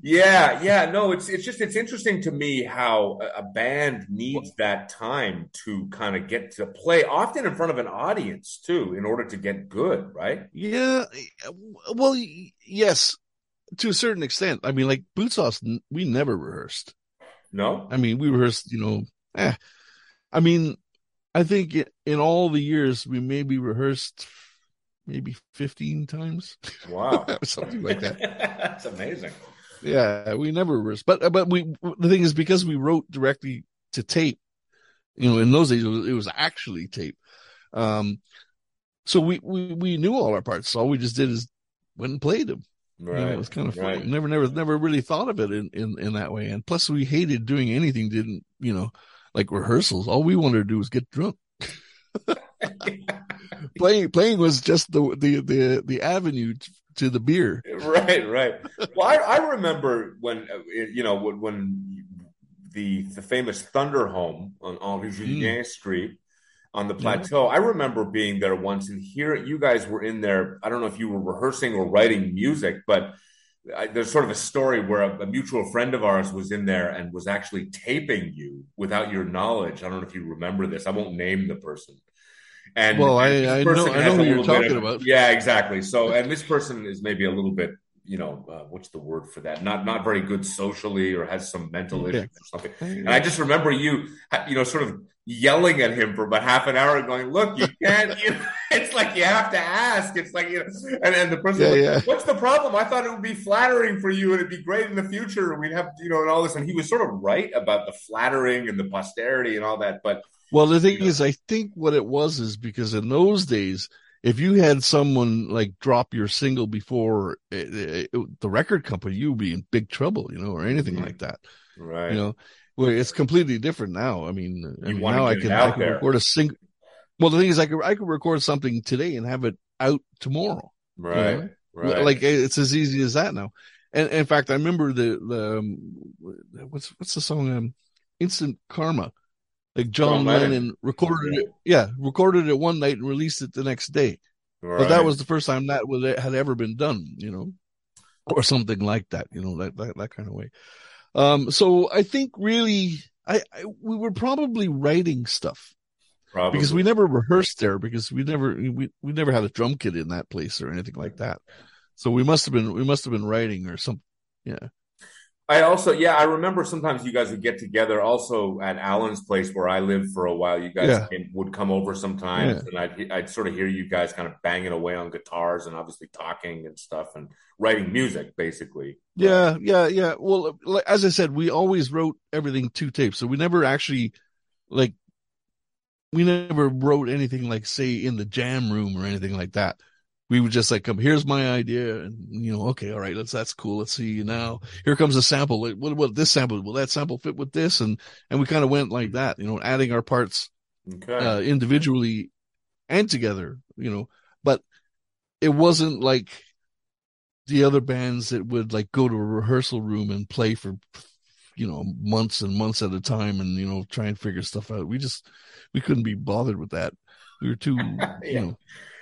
yeah, yeah. No, it's it's just it's interesting to me how a, band needs that time to kind of get to play, often in front of an audience too, in order to get good, right? Yeah. Well, yes, to a certain extent. I mean, like Bootsauce, n- we never rehearsed. No, I mean, we rehearsed, you know, eh. I mean, I think in all the years we maybe rehearsed maybe 15 times, wow, something like that. That's amazing. Yeah, we never rehearsed. But, but we, the thing is, because we wrote directly to tape, you know, in those days it was, it was actually tape. Um, so we, we, we knew all our parts. All we just did is went and played them. You know, Right, it was kind of right. Never, never, never really thought of it in, in, in that way. And plus we hated doing anything, didn't, you know, like rehearsals. All we wanted to do was get drunk. playing, playing was just the, the, the, the avenue to the beer. right, right. Well, I, I remember when uh, you know when, when the the famous Thunder Home on Henri Julien Street. on the plateau. Yeah. I remember being there once and here you guys were in there. I don't know if you were rehearsing or writing music, but I, there's sort of a story where a, a, mutual friend of ours was in there and was actually taping you without your knowledge. I don't know if you remember this. I won't name the person. And well, and I, I know, I know who you're talking of, about. Yeah, exactly. So, and this person is maybe a little bit you know, uh, what's the word for that? Not not very good socially, or has some mental issues or something. And I just remember you, you know, sort of yelling at him for about half an hour, going, "Look, you can't." You it's like you have to ask. It's like you know, and then the person, yeah, yeah. "What's the problem?" I thought it would be flattering for you, and it'd be great in the future. We'd have, you know, and all this. And he was sort of right about the flattering and the posterity and all that. But well, the thing you know, is, I think what it was is because in those days if you had someone like drop your single before it, it, it, the record company, you'd be in big trouble, you know, or anything mm-hmm. like that. Right. You know, well, it's completely different now. I mean, I mean now I can, I can record a single. Well, the thing is, I could I could record something today and have it out tomorrow. Right. You know? Right. Like it's as easy as that now. And, and in fact, I remember the the um, what's what's the song um, Instant Karma like John Lennon recorded it, yeah, recorded it one night and released it the next day. Right. But that was the first time that had ever been done, you know, or something like that, you know, that that, that kind of way. Um, so I think really, I, I we were probably writing stuff Probably. because we never rehearsed there because we never we, we never had a drum kit in that place or anything like that. So we must have been we must have been writing or something. Yeah. I also, yeah, I remember sometimes you guys would get together also at Alan's place where I lived for a while. You guys yeah. came, would come over sometimes, yeah. and I'd, I'd sort of hear you guys kind of banging away on guitars and obviously talking and stuff and writing music, basically. Yeah, yeah, yeah. Well, as I said, we always wrote everything to tape, so we never actually like we never wrote anything like say in the jam room or anything like that. We would just like come here's my idea and you know okay all right let's that's cool let's see you now. Here comes a sample what about this sample will that sample fit with this? And and we kind of went like that you know adding our parts okay. uh, individually and together you know. But it wasn't like the other bands that would like go to a rehearsal room and play for you know months and months at a time and you know try and figure stuff out we just we couldn't be bothered with that we were too yeah. you know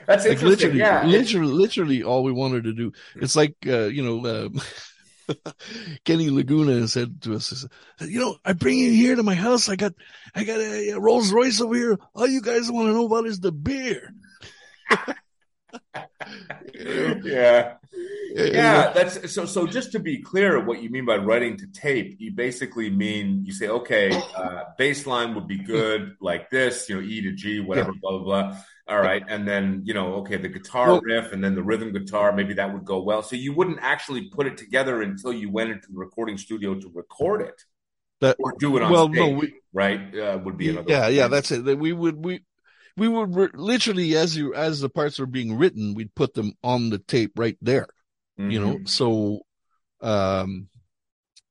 that's like literally, yeah. literally, literally, all we wanted to do. It's like uh, you know, uh, Kenny Laguna said to us, "You know, I bring you here to my house. I got, I got a, a Rolls Royce over here. All you guys want to know about is the beer." yeah. Yeah, that's so. So, just to be clear, what you mean by writing to tape, you basically mean you say, okay, uh, bass line would be good like this, you know, E to G, whatever, yeah. blah blah blah. All right. And then, you know, okay, the guitar well, riff and then the rhythm guitar, maybe that would go well. So you wouldn't actually put it together until you went into the recording studio to record it. That, or do it on well, stage, no, we, right? Uh, would be another. Yeah, yeah, that's it. We would we we would re- literally as you as the parts were being written, we'd put them on the tape right there. Mm-hmm. You know, mm-hmm. so um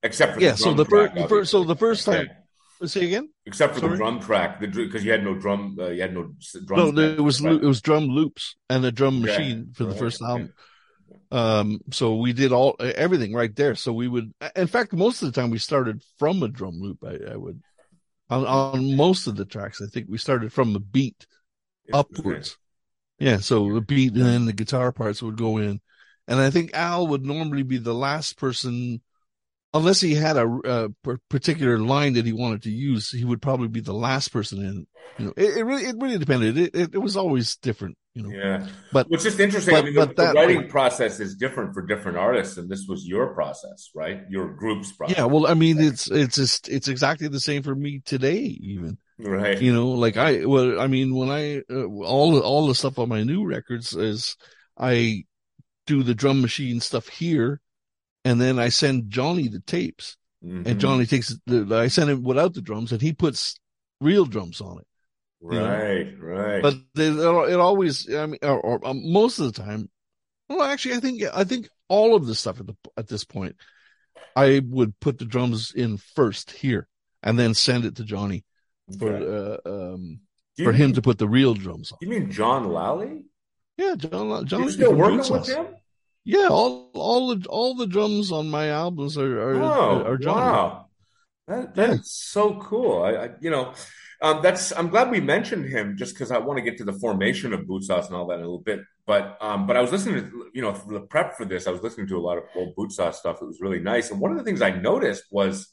except for yeah. The so the, track, the first, so the first time. Say again. Except for Sorry? the drum track, because you had no drum, uh, you had no drum. No, it was right? it was drum loops and a drum machine for the first album. Um, so we did all everything right there. So we would, in fact, most of the time we started from a drum loop. I, I would on, on most of the tracks. I think we started from the beat upwards. Yeah, so the beat and then the guitar parts would go in, and I think Al would normally be the last person unless he had a, a, particular line that he wanted to use, he would probably be the last person in. You know, it, it really it really depended. It, it, it was always different. You know, yeah. But what's just interesting. But, I mean, the, that, the writing process is different for different artists, and this was your process, right? Your group's process. Yeah. Well, I mean, it's it's just it's exactly the same for me today, even. Right. You know, like I well, I mean, when I uh, all all the stuff on my new records is I do the drum machine stuff here and then I send Johnny the tapes, mm-hmm. and Johnny takes the. I send him without the drums, and he puts real drums on it. Right, know? right. But they, it always, I mean, or, or um, most of the time. Well, actually, I think I think all of the stuff at the at this point, I would put the drums in first here, and then send it to Johnny okay. for uh, um, for him to put the real drums on. You mean John Lally? Yeah, John. John. You still working with him? Yeah, all all the all the drums on my albums are are, oh, are Wow, that, that's yeah. so cool. I, I, you know, Um, that's I'm glad we mentioned him just because I want to get to the formation of Bootsauce and all that in a little bit. But um, but I was listening to you know the prep for this. I was listening to a lot of old Bootsauce stuff. It was really nice. And one of the things I noticed was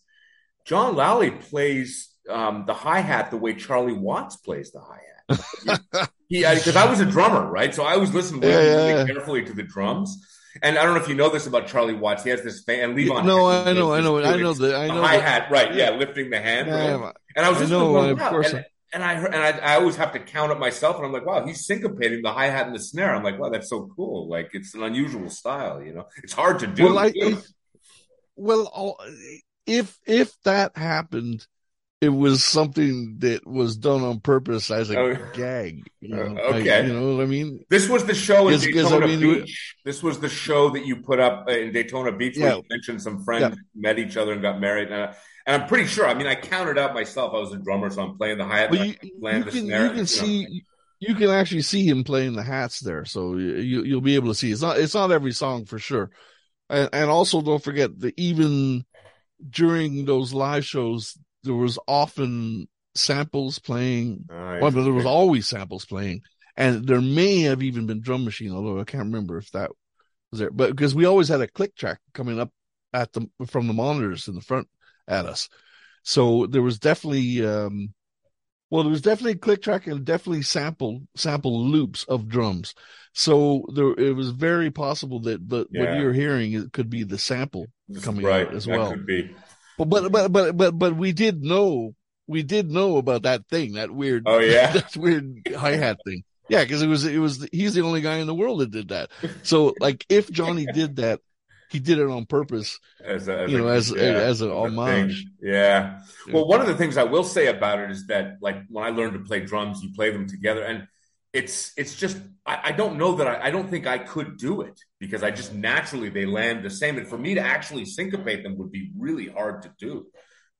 John Lally plays um, the hi hat the way Charlie Watts plays the hi hat. he because I was a drummer, right? So I was listening really, yeah, yeah, really carefully to the drums. And I don't know if you know this about Charlie Watts. He has this fan. And Levon. No, I know, I know, I know the I know hi hat, right? Yeah, lifting the hand. Yeah, right? And I was just I know, of course. And, and I heard, and I, I, always have to count it myself, and I'm like, wow, he's syncopating the hi hat and the snare. I'm like, wow, that's so cool. Like it's an unusual style, you know. It's hard to do. Well, I, if, well, if if that happened, it was something that was done on purpose as a oh. gag. You know? Uh, okay, you know what I mean. This was the show in Daytona I mean, Beach. This was the show that you put up uh, in Daytona Beach where you mentioned some friends yeah. met each other and got married. And, uh, and, I'm pretty sure. I mean, I counted out myself. I was a drummer, so I'm playing the hi hat. Well, you, you, can, you can see. You can actually see him playing the hats there, so you, you'll be able to see. It's not. It's not every song for sure, and, and also don't forget that even during those live shows, there was often samples playing. Well, there was always samples playing, and there may have even been drum machine, although I can't remember if that was there. But because we always had a click track coming up at the from the monitors in the front at us, so there was definitely. um well, there was definitely a click track and definitely sample sample loops of drums. So there, it was very possible that the, yeah. what you're hearing it could be the sample coming right. as that well. Could be. But but but but but but we did know we did know about that thing that weird oh yeah. that weird hi hat thing. Yeah because it was it was he's the only guy in the world that did that. So like if Johnny did that he did it on purpose as, a, as you know a, as yeah, as an homage. Yeah. Well one of the things I will say about it is that like when I learned to play drums you play them together and it's it's just I, I don't know that I, I, don't think I could do it because I just naturally they land the same. And for me to actually syncopate them would be really hard to do.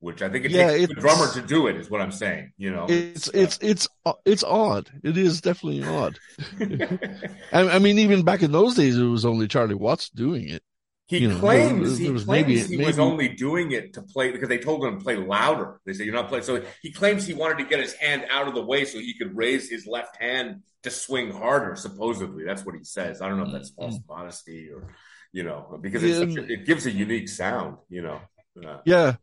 Which I think it yeah, takes a drummer to do it is what I'm saying. You know, it's it's it's it's odd. It is definitely odd. I, I mean, even back in those days, it was only Charlie Watts doing it. He you claims know, he claims maybe, he maybe, was only doing it to play because they told him to play louder. They said you're not playing. So he claims he wanted to get his hand out of the way so he could raise his left hand to swing harder. Supposedly, that's what he says. I don't know if that's false mm-hmm. modesty or you know because yeah, a, it gives a unique sound. You know. Uh, yeah,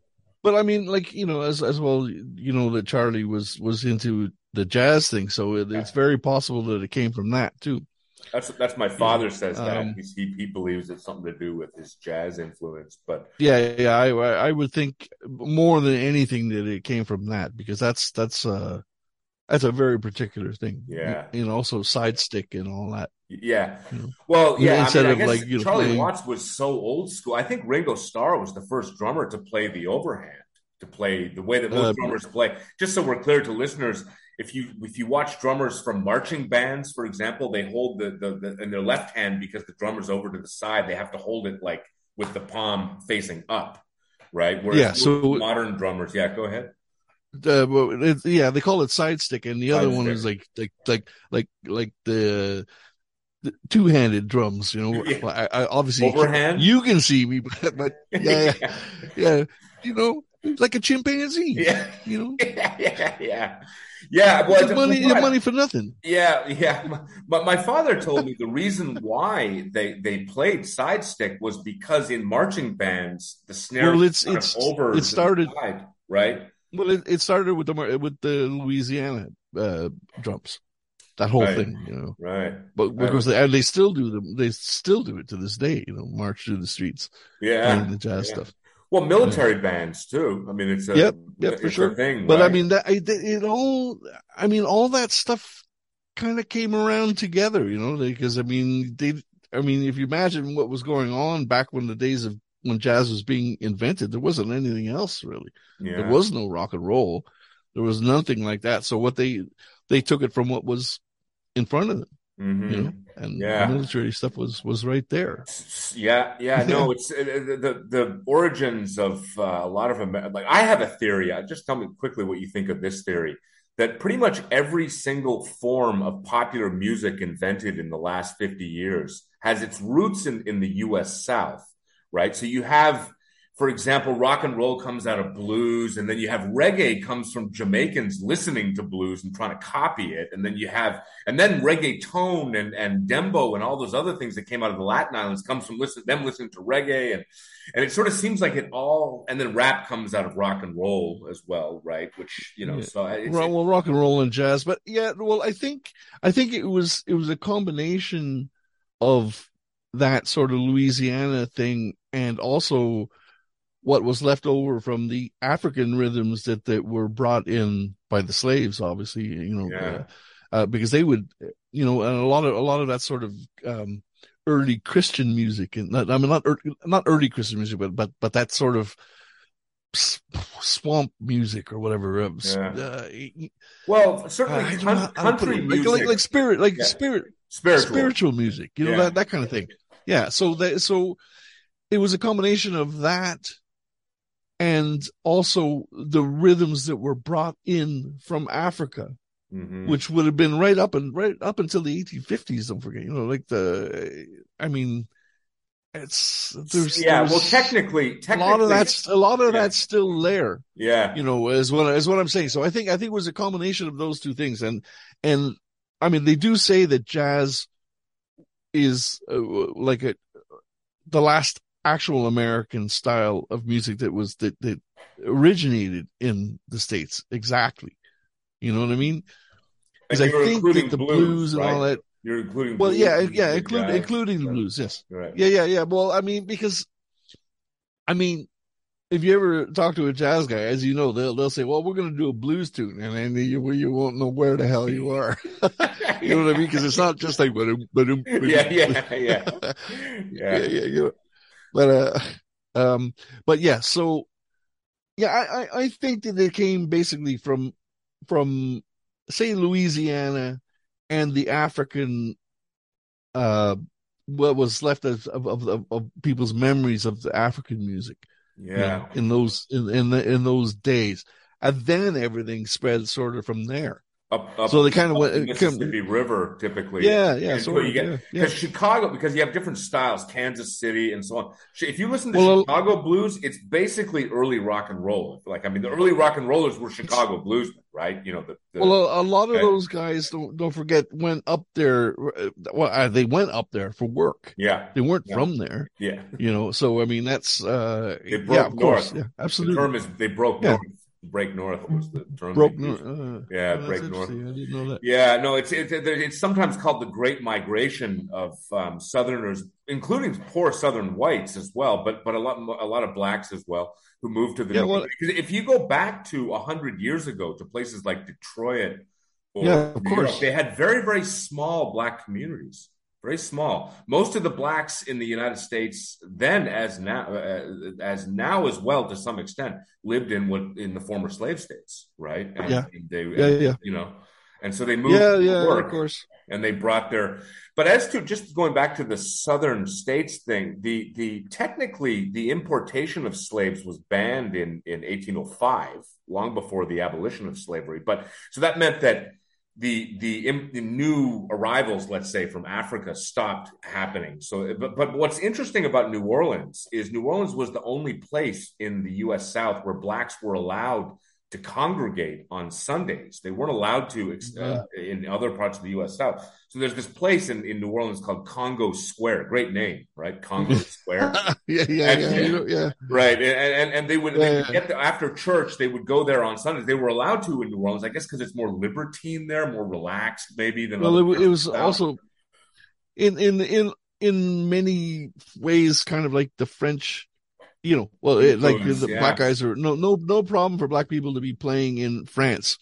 but I mean, like you know, as as well, you know that Charlie was was into the jazz thing, so it, it's very possible that it came from that too. That's that's my father says that um, he he believes it's something to do with his jazz influence. But yeah, yeah, I I would think more than anything that it came from that because that's that's uh that's a very particular thing. Yeah, and also side stick and all that. Yeah. You know? Well, yeah. Instead I mean, of like you know, Charlie playing... Watts was so old school. I think Ringo Starr was the first drummer to play the overhand, to play the way that most uh, drummers play. Just so we're clear to listeners, if you if you watch drummers from marching bands, for example, they hold the, the, the in their left hand because the drummer's over to the side. They have to hold it like with the palm facing up, right? Whereas yeah. So modern drummers, yeah. Go ahead. Uh, well, yeah, they call it side stick, and the side other stick. one is like like like like like the two-handed drums. You know. I, I, obviously overhand. You can see me, but, but yeah, yeah, yeah, you know, like a chimpanzee. Yeah, you know. Yeah, yeah, yeah. Yeah, well, money, my, money for nothing. Yeah, yeah. But my, my father told me the reason why they they played side stick was because in marching bands the snare well, it's it's over it started side, right. Well, it, it started with the with the Louisiana uh, drums that whole right. thing, you know. Right. But because right. they and they still do them, they still do it to this day. You know, march through the streets, yeah, the jazz yeah. stuff. Well, military bands too. I mean, it's a yep, yep, for sure. thing. But right? I mean, that it, it all. I mean, all that stuff kind of came around together, you know, because I mean, they. I mean, if you imagine what was going on back when the days of when jazz was being invented, there wasn't anything else really. Yeah. There was no rock and roll. There was nothing like that. So what they they took it from what was in front of them. Mm-hmm. You know? And yeah. the military stuff was was right there. Yeah, yeah, no, it's the the origins of uh, a lot of them. Like I have a theory. Uh, just tell me quickly what you think of this theory. That pretty much every single form of popular music invented in the last fifty years has its roots in in the U.S. South, right? So you have for example, rock and roll comes out of blues, and then you have reggae comes from Jamaicans listening to blues and trying to copy it, and then you have, and then reggaeton and and dembow and all those other things that came out of the Latin islands comes from listen, them listening to reggae, and and it sort of seems like it all, and then rap comes out of rock and roll as well, right? Which you know, yeah. so it's, well, rock and roll and jazz, but yeah, well, I think I think it was it was a combination of that sort of Louisiana thing and also what was left over from the African rhythms that, that were brought in by the slaves, obviously, you know, yeah. uh, uh, because they would, you know, and a lot of, a lot of that sort of, um, early Christian music and not, I mean, not, not early Christian music, but, but, but that sort of swamp music or whatever. Um, yeah. Uh, well, certainly uh, country music. Like, like, like, spirit, like yeah. spirit, spiritual. spiritual music, you know, that, that kind of thing. Yeah. So that, so it was a combination of that and also the rhythms that were brought in from Africa, mm-hmm. which would have been right up and right up until the 1850s. Don't forget, you know, like the, I mean, it's there's yeah. There's well, technically, technically, a lot of that's a lot of yeah. that's still there. Yeah, you know, as is what is what I'm saying. So I think I think it was a combination of those two things, and and I mean they do say that jazz is uh, like a the last actual American style of music that was that that originated in the states exactly. You know what I mean? Because I think that the blues, blues and right? all that. You're including well, yeah, yeah, include, including the blues, yes, right. yeah, yeah, yeah. Well, I mean, because I mean, if you ever talk to a jazz guy, as you know, they'll they'll say, "Well, we're going to do a blues tune," and then you you won't know where the hell you are. you know what I mean? Because it's not just like, but yeah, yeah, yeah, yeah, yeah, yeah. You know, but uh, um, but yeah, so yeah, I, I think that it came basically from from say Louisiana and the African uh what was left of of, of, of people's memories of the African music. Yeah. You know, in those in in, the, in those days. And then everything spread sort of from there. Up, up, so they kind of went the Mississippi come, River typically. Yeah, yeah. So you get because yeah, yeah. Chicago because you have different styles, Kansas City and so on. If you listen to well, Chicago blues, it's basically early rock and roll. Like I mean, the early rock and rollers were Chicago bluesmen, right? You know, the, the well, a, lot of those guys don't don't forget went up there. Well, uh, they went up there for work. Yeah, they weren't yeah. from there. Yeah, you know. So I mean, that's uh, they broke yeah, of north. Course. Yeah, absolutely. The term is they broke north break north was the term. Broke north. Uh, yeah, break north. I didn't know that. Yeah, no, it's it, it, it's sometimes called the Great Migration of um, Southerners, including poor Southern whites as well, but but a lot a lot of blacks as well who moved to the. Yeah, well, because if you go back to hundred years ago to places like Detroit. Or yeah, of course. York, they had very, very small black communities very small. Most of the blacks in the United States then, as now, uh, as now as well, to some extent, lived in what in the former slave states, right? And yeah, they, yeah, yeah, you know, and so they moved. Yeah, yeah, work, of course. And they brought their. But as to just going back to the southern states thing, the the technically the importation of slaves was banned in in 1805, long before the abolition of slavery. But so that meant that the, the the new arrivals, let's say from Africa, stopped happening. So, but but what's interesting about New Orleans is New Orleans was the only place in the U.S. South where blacks were allowed to congregate on Sundays. They weren't allowed to uh, in other parts of the U.S. South. So there's this place in, in New Orleans called Congo Square. Great name, right? Congo Square. yeah, yeah, and, yeah, yeah, Right, and and, and they would, yeah, they would get after church. They would go there on Sundays. They were allowed to in New Orleans, I guess, because it's more libertine there, more relaxed, maybe than. Well, it, it was also in in in in many ways kind of like the French you know, well, it, like the yeah. black guys are no, no, no problem for black people to be playing in France,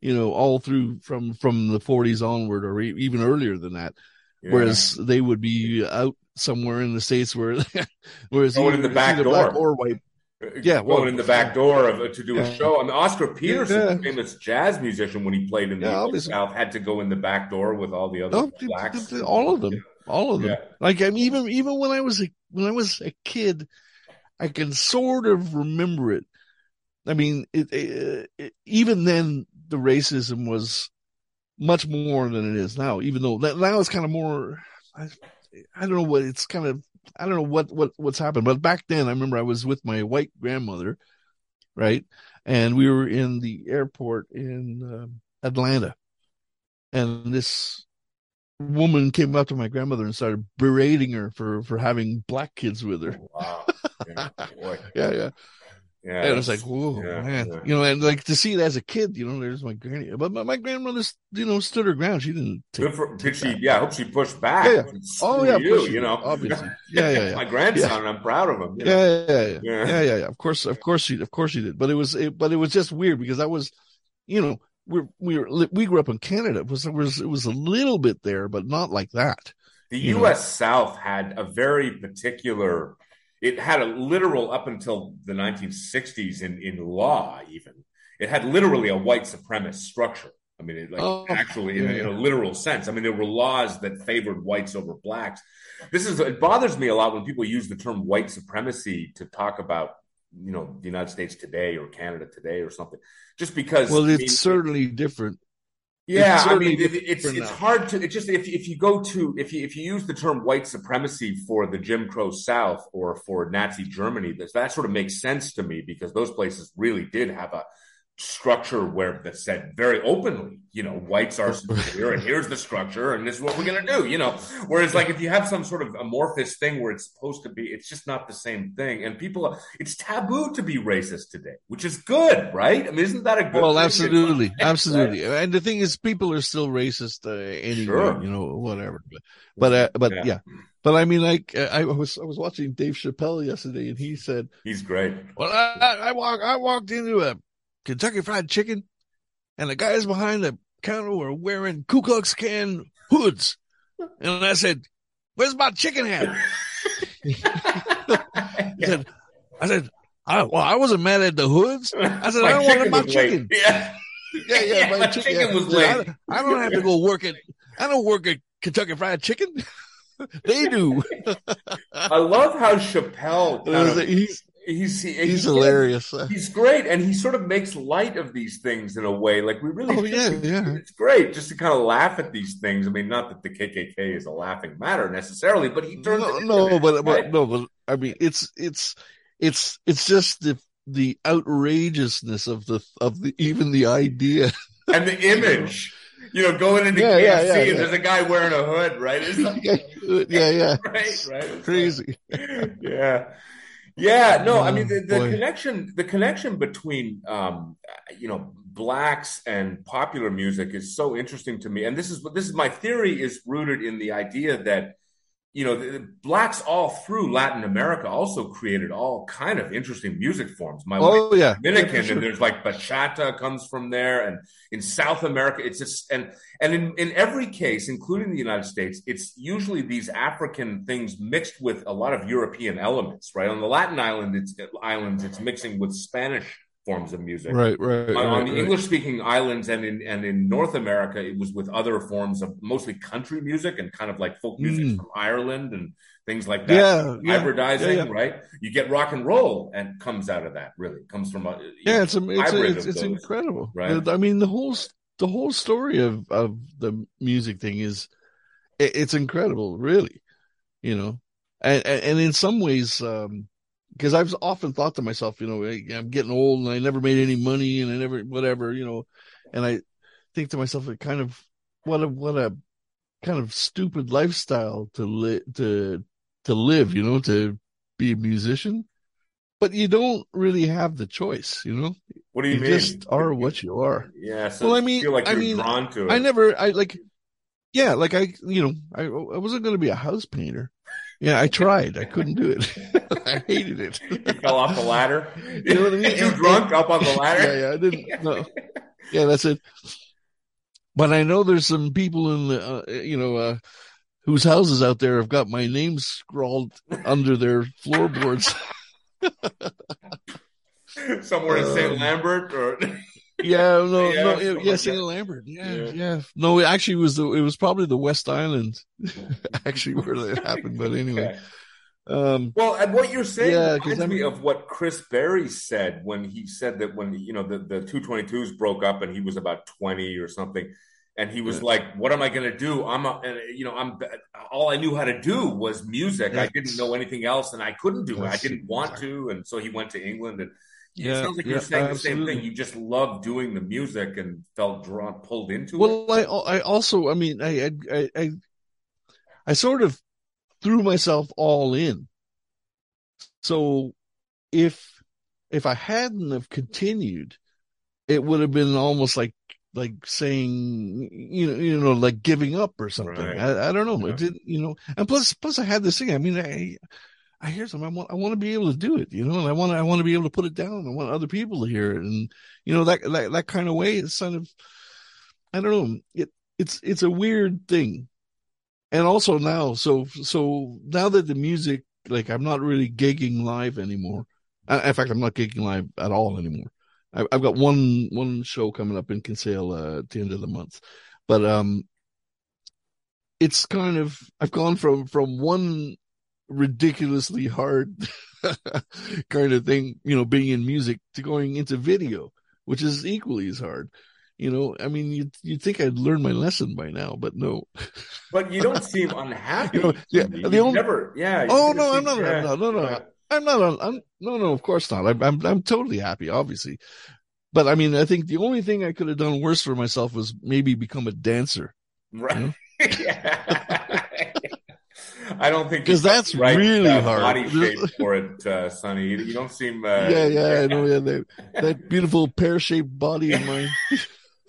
you know, all through from from the 40s onward, or even earlier than that. Yeah. Whereas they would be out somewhere in the states where, whereas going in the back door or white. Uh, yeah, going well, in the back door of, uh, to do a show. I mean, Oscar Peterson, famous jazz musician, when he played in the South, had to go in the back door with all the other no, blacks. All of them, all of them. Like I mean, even even when I was a, when I was a kid, I can sort of remember it. I mean, it, it, it, even then, the racism was much more than it is now. Even though now it's kind of more. I, I don't know what it's kind of I don't know what what what's happened, but back then I remember I was with my white grandmother, right, and we were in the airport in uh, Atlanta, and this woman came up to my grandmother and started berating her for for having black kids with her. Oh, wow. Yeah. Yeah, yeah. Yeah, And it was like, whoa, yeah, man, yeah. you know, and like to see it as a kid, you know, there's my granny, but my, my grandmother, you know, stood her ground. She didn't take. For, take did she? Yeah, I hope she pushed back. Yeah. Oh yeah, you, you know, obviously. Yeah, yeah, yeah. my grandson, I'm proud of him. you know. Yeah, yeah, yeah, Yeah. yeah, yeah, yeah. Of course, of course she, of course she did. But it was, it, but it was just weird because I was, you know, we we were we grew up in Canada. It was it was it was a little bit there, but not like that. The You know. U.S. South had a very particular. It had a literal up until the 1960s in in law. Even it had literally a white supremacist structure. I mean, it, like Oh, actually in, a, in a literal sense. I mean, there were laws that favored whites over blacks. This is it bothers me a lot when people use the term white supremacy to talk about you know the United States today or Canada today or something. Just because Well, I it's mean, certainly different. yeah, I mean, it, it's it's now. hard to. It just if if you go to if you if you use the term white supremacy for the Jim Crow South or for Nazi Germany, that that sort of makes sense to me because those places really did have a structure where that said very openly, you know, whites are superior, and here's the structure, and this is what we're gonna do, you know. Whereas, like, if you have some sort of amorphous thing where it's supposed to be, it's just not the same thing, and people, it's taboo to be racist today, which is good, right? I mean, isn't that a good? Well, thing? absolutely, absolutely. And the thing is, people are still racist uh, anyway. Sure. You know, whatever. But but uh, but Yeah. yeah. But I mean, like uh, I was I was watching Dave Chappelle yesterday, and he said, He's great. "Well, I, I, I walk I walked into a Kentucky Fried Chicken, and the guys behind the counter were wearing Ku Klux Klan hoods, and I said, "Where's my chicken hat?" I said, "I said." I, well, I wasn't mad at the hoods. I said, I don't want my late. chicken. Yeah. Yeah, yeah, my chi- chicken yeah. was Yeah, late. I, I don't have to go work at. I don't work at Kentucky Fried Chicken. they do. I love how Chappelle kind of, he's he's he- he's he- hilarious. He's great, and he sort of makes light of these things in a way. Like we really, Oh, yeah, yeah. it's great just to kind of laugh at these things. I mean, not that the KKK is a laughing matter necessarily, but he turns No, it no, into but that, but no, but I mean, it's it's it's it's just the the outrageousness of the of the even the idea. and the image, you know, going into Yeah, KFC yeah, yeah, and there's a guy wearing a hood, right? It's like, yeah, yeah, yeah. right, right. It's Crazy. yeah yeah no i mean the, the connection the connection between um you know blacks and popular music is so interesting to me. And this is what this is my theory is rooted in the idea that you know blacks all through latin america also created all kind of interesting music forms my oh, wife Oh yeah, Dominican, Yeah, sure. and there's like bachata comes from there, and in South America, it's just and and in in every case, including the United States, it's usually these African things mixed with a lot of European elements, right? On the Latin island, it's uh, islands, it's mixing with Spanish forms of music. right, right, On, right, the right. English speaking islands and in and in North America, it was with other forms of mostly country music and kind of like folk music Mm. from Ireland and things like that Yeah, yeah, hybridizing, yeah, yeah. right? You get rock and roll and comes out of that. Really, comes from a Yeah, it's a, it's hybrid it's, it's those. incredible. right? I mean, the whole the whole story of of the music thing is it, it's incredible, really. You know, and and, and in some ways, um, because I've often thought to myself, you know, I'm getting old and I never made any money and I never whatever, you know, and I think to myself, it kind of what a what a kind of stupid lifestyle to live to to live, you know, to be a musician. But you don't really have the choice, you know. What do you, You mean? just are what you are. Yeah. So Well, I mean- like I mean, drawn to it. I never, I like, yeah, like I, you know, I, I wasn't going to be a house painter. Yeah, I tried. I couldn't do it. I hated it. you fell off the ladder. You know what I mean? Too drunk up on the ladder. Yeah, yeah, I didn't. No. Yeah, that's it. But I know there's some people in the, uh, you know, uh, whose houses out there have got my name scrawled under their floorboards. Somewhere in St. Um, Lambert, or Yeah, no, Yeah, no, something it, like yeah, that. St. Lambert. Yeah, Yeah. yeah, No, it actually was the, it was probably the West Island, actually where that happened. But anyway, um, Well, and what you're saying Yeah, reminds I'm- me of what Chris Berry said when he said that when you know the the 222s broke up and he was about 20 or something. and he was yeah. like, "What am I going to do? I'm, a, you know, I'm all I knew how to do was music. I didn't know anything else, and I couldn't do it. I didn't want to, and so he went to England. And yeah, it sounds like yeah, you're saying absolutely. the same thing. You just loved doing the music and felt drawn, pulled into well, it. Well, I, I also, I mean, I, I, I, I sort of threw myself all in. So if if I hadn't have continued, it would have been almost like like saying you know you know like giving up or something. Right. I, I, don't know. Yeah. It did you know? And plus plus I had this thing. I mean I I hear something. I want I want to be able to do it. You know, and I want I want to be able to put it down. I want other people to hear it, and you know that that that kind of way. It's kind of I don't know. It it's it's a weird thing. And also now, so so now that the music, like I'm not really gigging live anymore. In fact, I'm not gigging live at all anymore. I've got one one show coming up in Kinsale uh, at the end of the month, but um, it's kind of I've gone from from one ridiculously hard kind of thing, you know, being in music to going into video, which is equally as hard. You know, I mean, you you'd think I'd learned my lesson by now, but no. But you don't seem unhappy. you know, yeah, the only, never, yeah. Oh no, I'm not. Yeah, no, no, no. I'm not. I'm no, no. Of course not. I'm, I'm, I'm totally happy, obviously. But I mean, I think the only thing I could have done worse for myself was maybe become a dancer. Right. You know? I don't think because that's right, really uh, hard. Body shape for it, uh, Sonny. You don't seem. Uh, yeah, yeah, I know. Yeah, that, that beautiful pear shaped body of mine.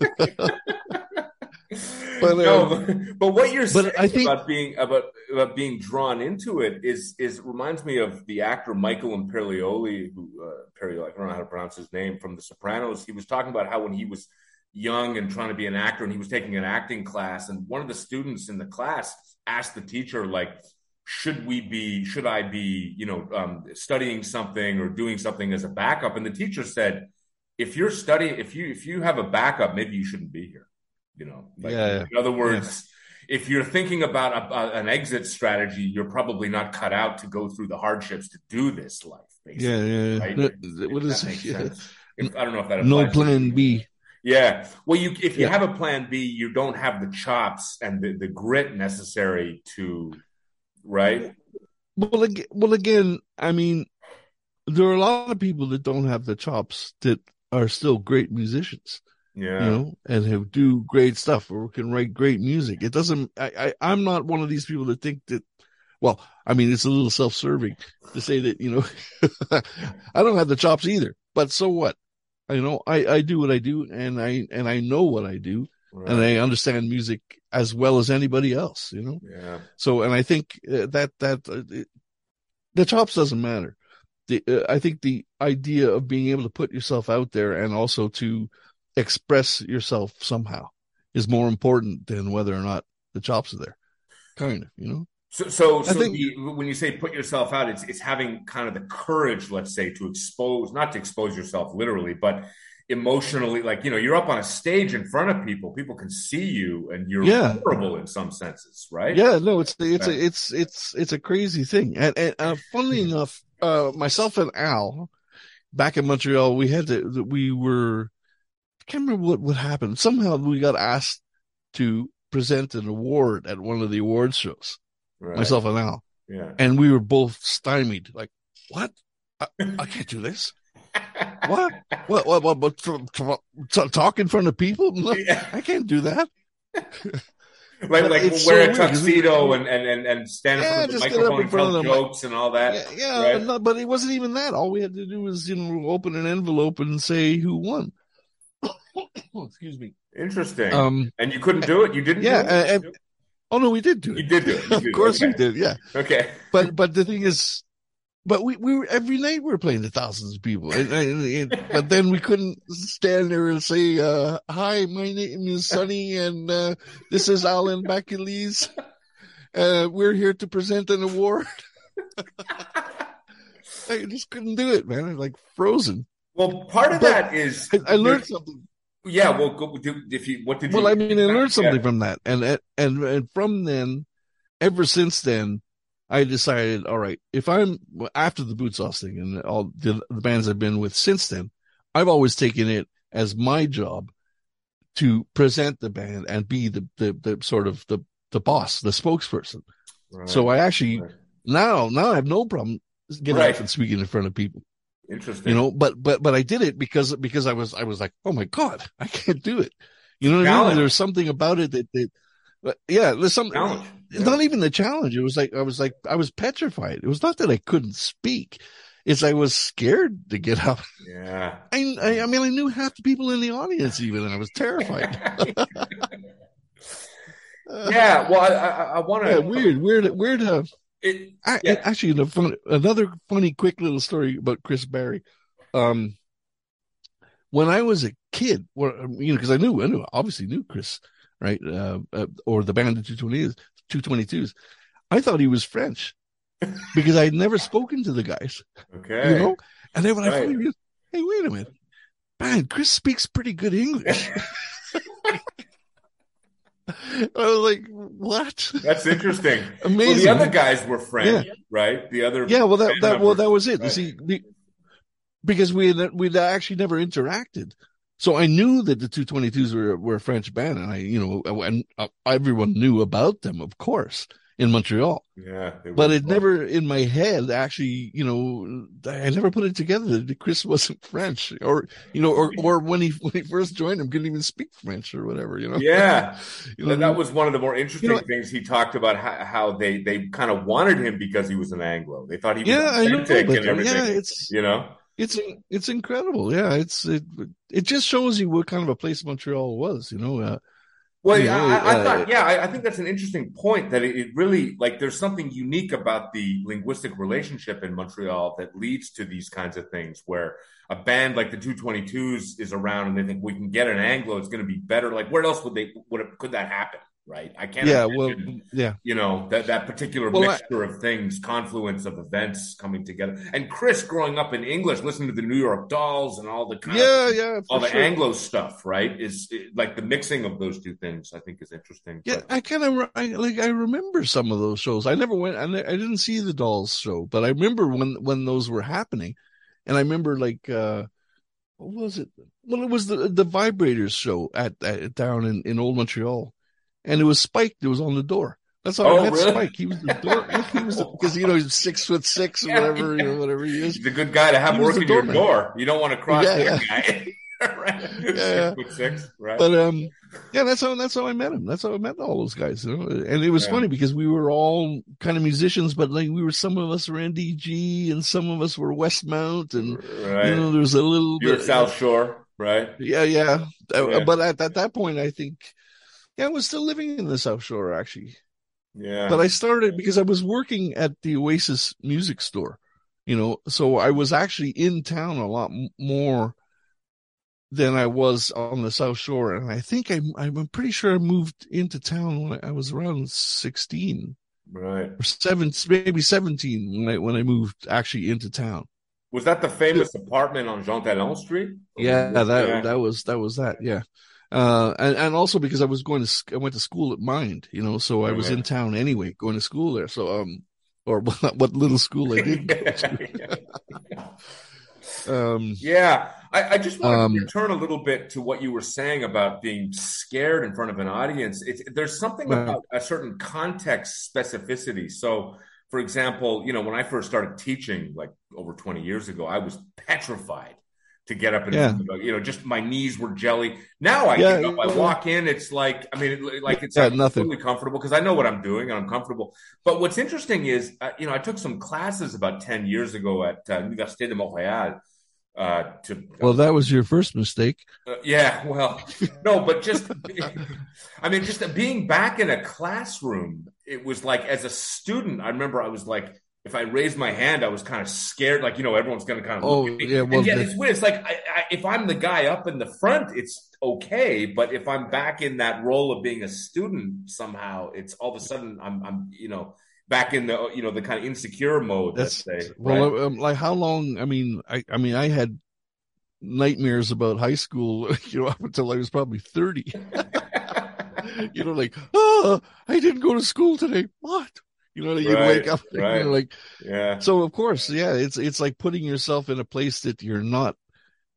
but no, but, um, but, what you're saying I think, about being about about being drawn into it is is reminds me of the actor Michael Imperioli, who uh, Imperioli, I don't know how to pronounce his name from The Sopranos. He was talking about how when he was young and trying to be an actor, and he was taking an acting class, and one of the students in the class asked the teacher like should we be should i be you know um, studying something or doing something as a backup and the teacher said if you're studying if you if you have a backup maybe you shouldn't be here you know, like, yeah. In other words, yeah. if you're thinking about a, a, an exit strategy, you're probably not cut out to go through the hardships to do this life. Basically, yeah, yeah. Right? That, what is it? Yeah. If, I don't know if that no plan B. Yeah. Well, you if you have a plan B, you don't have the chops and the, the grit necessary to, right? Well, well, again, I mean, there are a lot of people that don't have the chops that are still great musicians yeah. you know and who do great stuff or can write great music. It doesn't I, I i'm not one of these people that think that well i mean it's a little self-serving to say that you know i don't have the chops either but so what? You know i i do what i do and i and i know what i do right. and they understand music as well as anybody else you know yeah so and i think uh, that that uh, it, the chops doesn't matter the, uh, i think the idea of being able to put yourself out there and also to express yourself somehow is more important than whether or not the chops are there. Kind of, you know. So, so, so think, the, when you say put yourself out, it's it's having kind of the courage, let's say, to expose, not to expose yourself literally, but emotionally. Like you know, you're up on a stage in front of people. People can see you, and you're yeah. vulnerable in some senses, right? Yeah, no, it's it's a, it's it's it's a crazy thing. And, and uh, funnily enough, uh, myself and Al, back in Montreal, we had to we were I can't remember what, what happened. Somehow we got asked to present an award at one of the awards shows, right. myself and Al. Yeah. And we were both stymied, like, what? I, I can't do this. What? What? What? What? what talk in front of people? Yeah. I can't do that. like, like wear so a tuxedo and, and, and, and stand yeah, in front of the microphone and tell jokes and all that. Yeah, yeah right? but, but, it wasn't even that. All we had to do was, you know, open an envelope and say who won. excuse me. Interesting. Um, and you couldn't do it. You didn't. Yeah. And, and, oh no, we did do it. You did do it. of course okay. we did. Yeah. Okay. But but the thing is, but we we were every night we were playing to thousands of people, and, and, but then we couldn't stand there and say, uh, "Hi, my name is Sonny, and uh, this is Alan Baculis. Uh, we're here to present an award." I just couldn't do it, man. I'm like frozen. Well, part of but that is I, I learned something. Yeah, well, go, if you what did well, you? I mean, I learned something yeah. from that, and and and from then, ever since then, I decided, all right, if I'm after the Bootsauce thing and all the, the bands I've been with since then, I've always taken it as my job to present the band and be the the, the sort of the the boss, the spokesperson. Right. So I actually right. now now I have no problem getting right. up and speaking in front of people. Interesting. You know, but but but I did it because because I was I was like, oh my god, I can't do it. You know what I mean? There's something about it that that. But yeah, there's something. Yeah. Not even the challenge. It was like I was like I was petrified. It was not that I couldn't speak. It's I was scared to get up. Yeah. I, I, I mean I knew half the people in the audience even, and I was terrified. yeah. Well, I I, I want to. Yeah, weird, weird, weird. Uh, it, I, yeah. actually, fun, another funny, quick little story about Chris Barry. Um, when I was a kid, well, you know, because I knew, I knew, obviously knew Chris, right, uh, uh, or the band of 220s, 222s. I thought he was French because I had never spoken to the guys. Okay, you know, and then when right. I finally realized, hey, wait a minute, man, Chris speaks pretty good English. I was like, "What?" That's interesting. Amazing. Well, the other guys were French, yeah. right? The other, yeah. Well, that that well, that was it. Right. See, because we had, we'd actually never interacted, so I knew that the 222s were were a French band, and I, you know, and uh, everyone knew about them, of course in Montreal. Yeah. But it fun. never in my head actually, you know, I never put it together that Chris wasn't French or, you know, or, or when he, when he first joined him, couldn't even speak French or whatever, you know? Yeah. you know, that was one of the more interesting you know, things he talked about how, how, they, they kind of wanted him because he was an Anglo. They thought he was yeah, authentic know, and everything. Yeah, it's, you know? It's it's incredible, yeah. It's it it just shows you what kind of a place Montreal was, you know. Uh, well, you know, I, I uh, thought, yeah, I, I, think that's an interesting point. That it, it, really, like, there's something unique about the linguistic relationship in Montreal that leads to these kinds of things, where a band like the 222s is around, and they think we can get an Anglo, it's going to be better. Like, where else would they? Would it, could that happen? Right? I can't. Yeah, well, yeah. You know that that particular well, mixture I, of things, confluence of events coming together. And Chris, growing up in English, listening to the New York Dolls and all the kind yeah, of, yeah, all the sure. Anglo stuff, right? Is it, like the mixing of those two things. I think is interesting. Yeah, but, I kind of I, like I remember some of those shows. I never went. I, I didn't see the Dolls show, but I remember when when those were happening, and I remember like. uh what was it? Well, it was the the Vibrators show at, at down in, in Old Montreal, and it was Spike that was on the door. That's all. Oh, I met really? Spike. He was the door. He was because you know he's six foot six or whatever, you know, whatever he is. He's a good guy to have working your door. You don't want to cross yeah, that yeah. guy. right. Yeah, six six, right? But um, yeah, that's how that's how I met him. That's how I met all those guys. You know, and it was yeah. funny because we were all kind of musicians, but like we were some of us were NDG and some of us were Westmount, and right. you know, there was a little You're bit South Shore, right? Yeah, yeah. yeah. But at, at that point, I think yeah, I was still living in the South Shore actually. Yeah. But I started because I was working at the Oasis music store, you know, so I was actually in town a lot more than I was on the South Shore. And I think I, I'm pretty sure I moved into town when I, was around 16. Right. Or seven, maybe 17 when I, when I moved actually into town. Was that the famous apartment on Jean Talon Street? Yeah, that, yeah. that was, that was that. Yeah. Uh, and, and also because I was going to, I went to school at Mind, you know, so I was in town anyway, going to school there. So, um, or what little school I did um, yeah, I, I just want um, to return a little bit to what you were saying about being scared in front of an audience. It's, there's something about a certain context specificity. So, for example, you know, when I first started teaching, like over 20 years ago, I was petrified to get up and yeah. you know just my knees were jelly now i yeah, get up i walk in it's like i mean like it's yeah, nothing. completely comfortable because i know what i'm doing and i'm comfortable but what's interesting is uh, you know i took some classes about 10 years ago at uh, université de montréal uh, to well that was your first mistake uh, yeah well no but just i mean just being back in a classroom it was like as a student i remember i was like if I raised my hand, I was kind of scared. Like, you know, everyone's going to kind of oh, look at me. Yeah, well, and yet it's weird. It's like, I, I, if I'm the guy up in the front, it's okay. But if I'm back in that role of being a student somehow, it's all of a sudden I'm, I'm, you know, back in the, you know, the kind of insecure mode. That's say, well, right? um, like how long? I mean, I, I mean, I had nightmares about high school, you know, up until I was probably 30. you know, like, oh, I didn't go to school today. What? You know, you right, wake up right. you know, like, yeah. So of course, yeah, it's it's like putting yourself in a place that you're not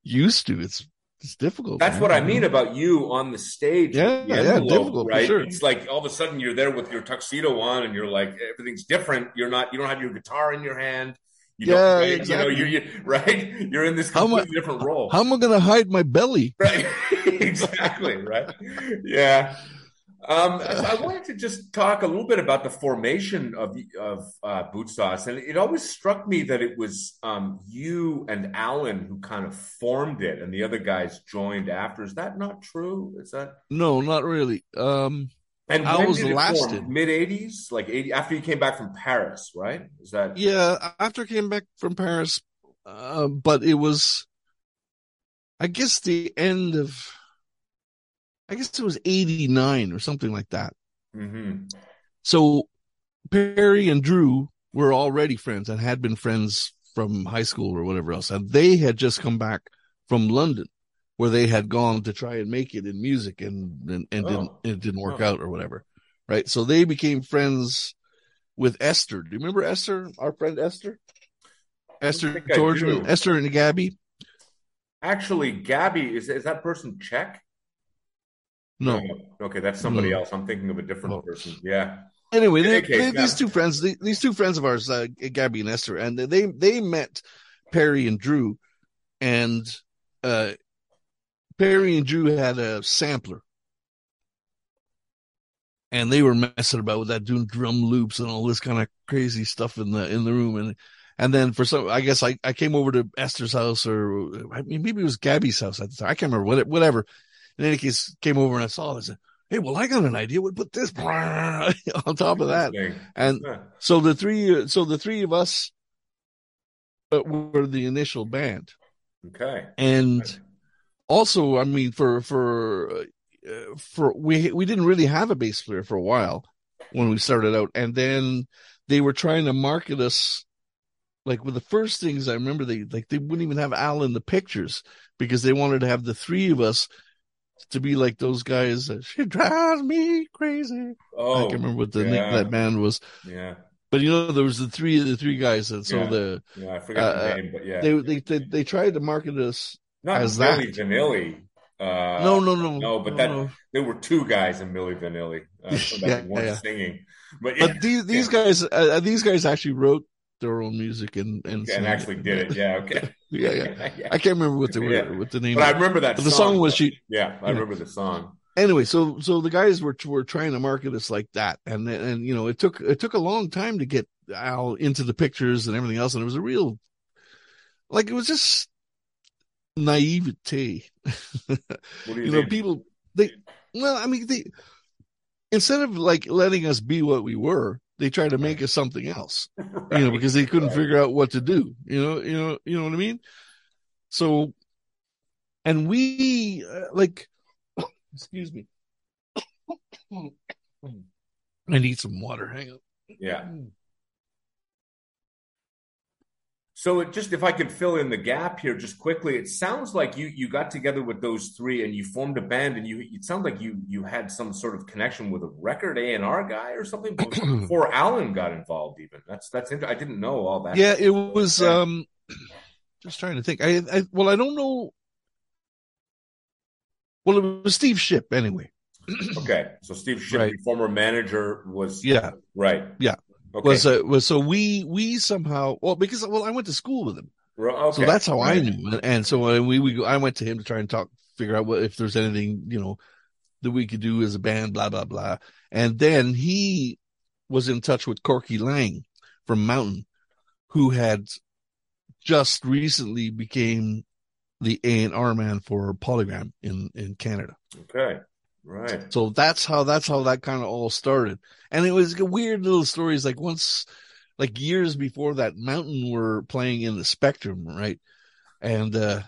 used to. It's it's difficult. That's man. what I mean about you on the stage. Yeah, the yeah, envelope, difficult, for right? sure. It's like all of a sudden you're there with your tuxedo on, and you're like everything's different. You're not. You don't have your guitar in your hand. You Yeah, don't, right? exactly. You know, you're, you right. You're in this How am I- completely different role. How am I going to hide my belly? Right. exactly. Right. Yeah. Um, I wanted to just talk a little bit about the formation of of uh, Bootsauce, and it always struck me that it was um, you and Alan who kind of formed it, and the other guys joined after. Is that not true? Is that? No, not really. Um, And I when was did the it form? Mid '80s, like '80 after you came back from Paris, right? Is that? yeah, after I came back from Paris, uh, but it was, I guess, the end of, I guess it was '89 or something like that. hmm So Perry and Drew were already friends and had been friends from high school or whatever else, and they had just come back from London, where they had gone to try and make it in music and and, and Oh. didn't it didn't work Oh. out or whatever, right? So they became friends with Esther. Do you remember Esther, our friend Esther? Esther George. Esther and Gabby. Actually, Gabby is is that person Czech? No, Okay, that's somebody No. else. I'm thinking of a different Oh. person. Yeah. anyway, they, case, they- yeah. these two friends, they, these two friends of ours, uh, Gabby and Esther, and they they met Perry and Drew, and uh, Perry and Drew had a sampler, and they were messing about with that, doing drum loops and all this kind of crazy stuff in the in the room, and and then for some, I guess I, I came over to Esther's house, or I mean maybe it was Gabby's house at the time. I can't remember what whatever. In any case, came over and I saw it. I said, Hey, well, I got an idea. We'd put this on top of that. And Yeah. so the three, so the three of us uh, were the initial band, Okay. and also, I mean, for for uh, for we we didn't really have a bass player for a while when we started out, and then they were trying to market us. Like with the first things I remember, they like they wouldn't even have Al in the pictures because they wanted to have the three of us to be like those guys. That, she drives me crazy. Oh, I can't remember what the name of that band was. Yeah. But you know, there was the three the three guys, and so Yeah. the Yeah. I forget Uh, the name, but yeah. they, they they they tried to market us. Not as Milli that. Vanilli. Uh, no, no, no, no, but no, that- no. there were two guys in Milli Vanilli uh, so that Yeah, weren't yeah. singing. But yeah, But these these guys uh, these guys actually wrote their own music and and, and actually did it. Yeah. Okay. Yeah, yeah. I can't remember what the Yeah. what the name. But I remember that. The song was she. Yeah, I remember the song. Anyway, so so the guys were were trying to market us like that, and and you know it took it took a long time to get Al into the pictures and everything else, and it was a real, like it was just naivete. What do you, you know, people they well, I mean they instead of like letting us be what we were, they tried to make us something else. You know, because they couldn't Right. figure out what to do. You know, you know, you know what I mean? So and we uh, like excuse me. I need some water. Hang on. Yeah. So it just if I could fill in the gap here just quickly, it sounds like you you got together with those three and you formed a band and you it sounds like you you had some sort of connection with a record A and R guy or something before Alan got involved even. That's that's inter- I didn't know all that. Yeah, it was Yeah. um just trying to think. I, I well I don't know well it was Steve Ship anyway. Okay. So Steve Ship, Right. former manager, was Yeah. right. Yeah. Okay. Was uh, was so we we somehow well because well I went to school with him. Okay. So that's how I knew. And, and so uh, we, we, I went to him to try and talk, figure out what, if there's anything, you know, that we could do as a band, blah, blah, blah. And then he was in touch with Corky Laing from Mountain, who had just recently became the A&R man for Polygram in, in Canada. Okay. Right. So that's how, that's how that kind of all started. And it was a weird little stories. Like once, like years before that Mountain were playing in the Spectrum, right? And, uh,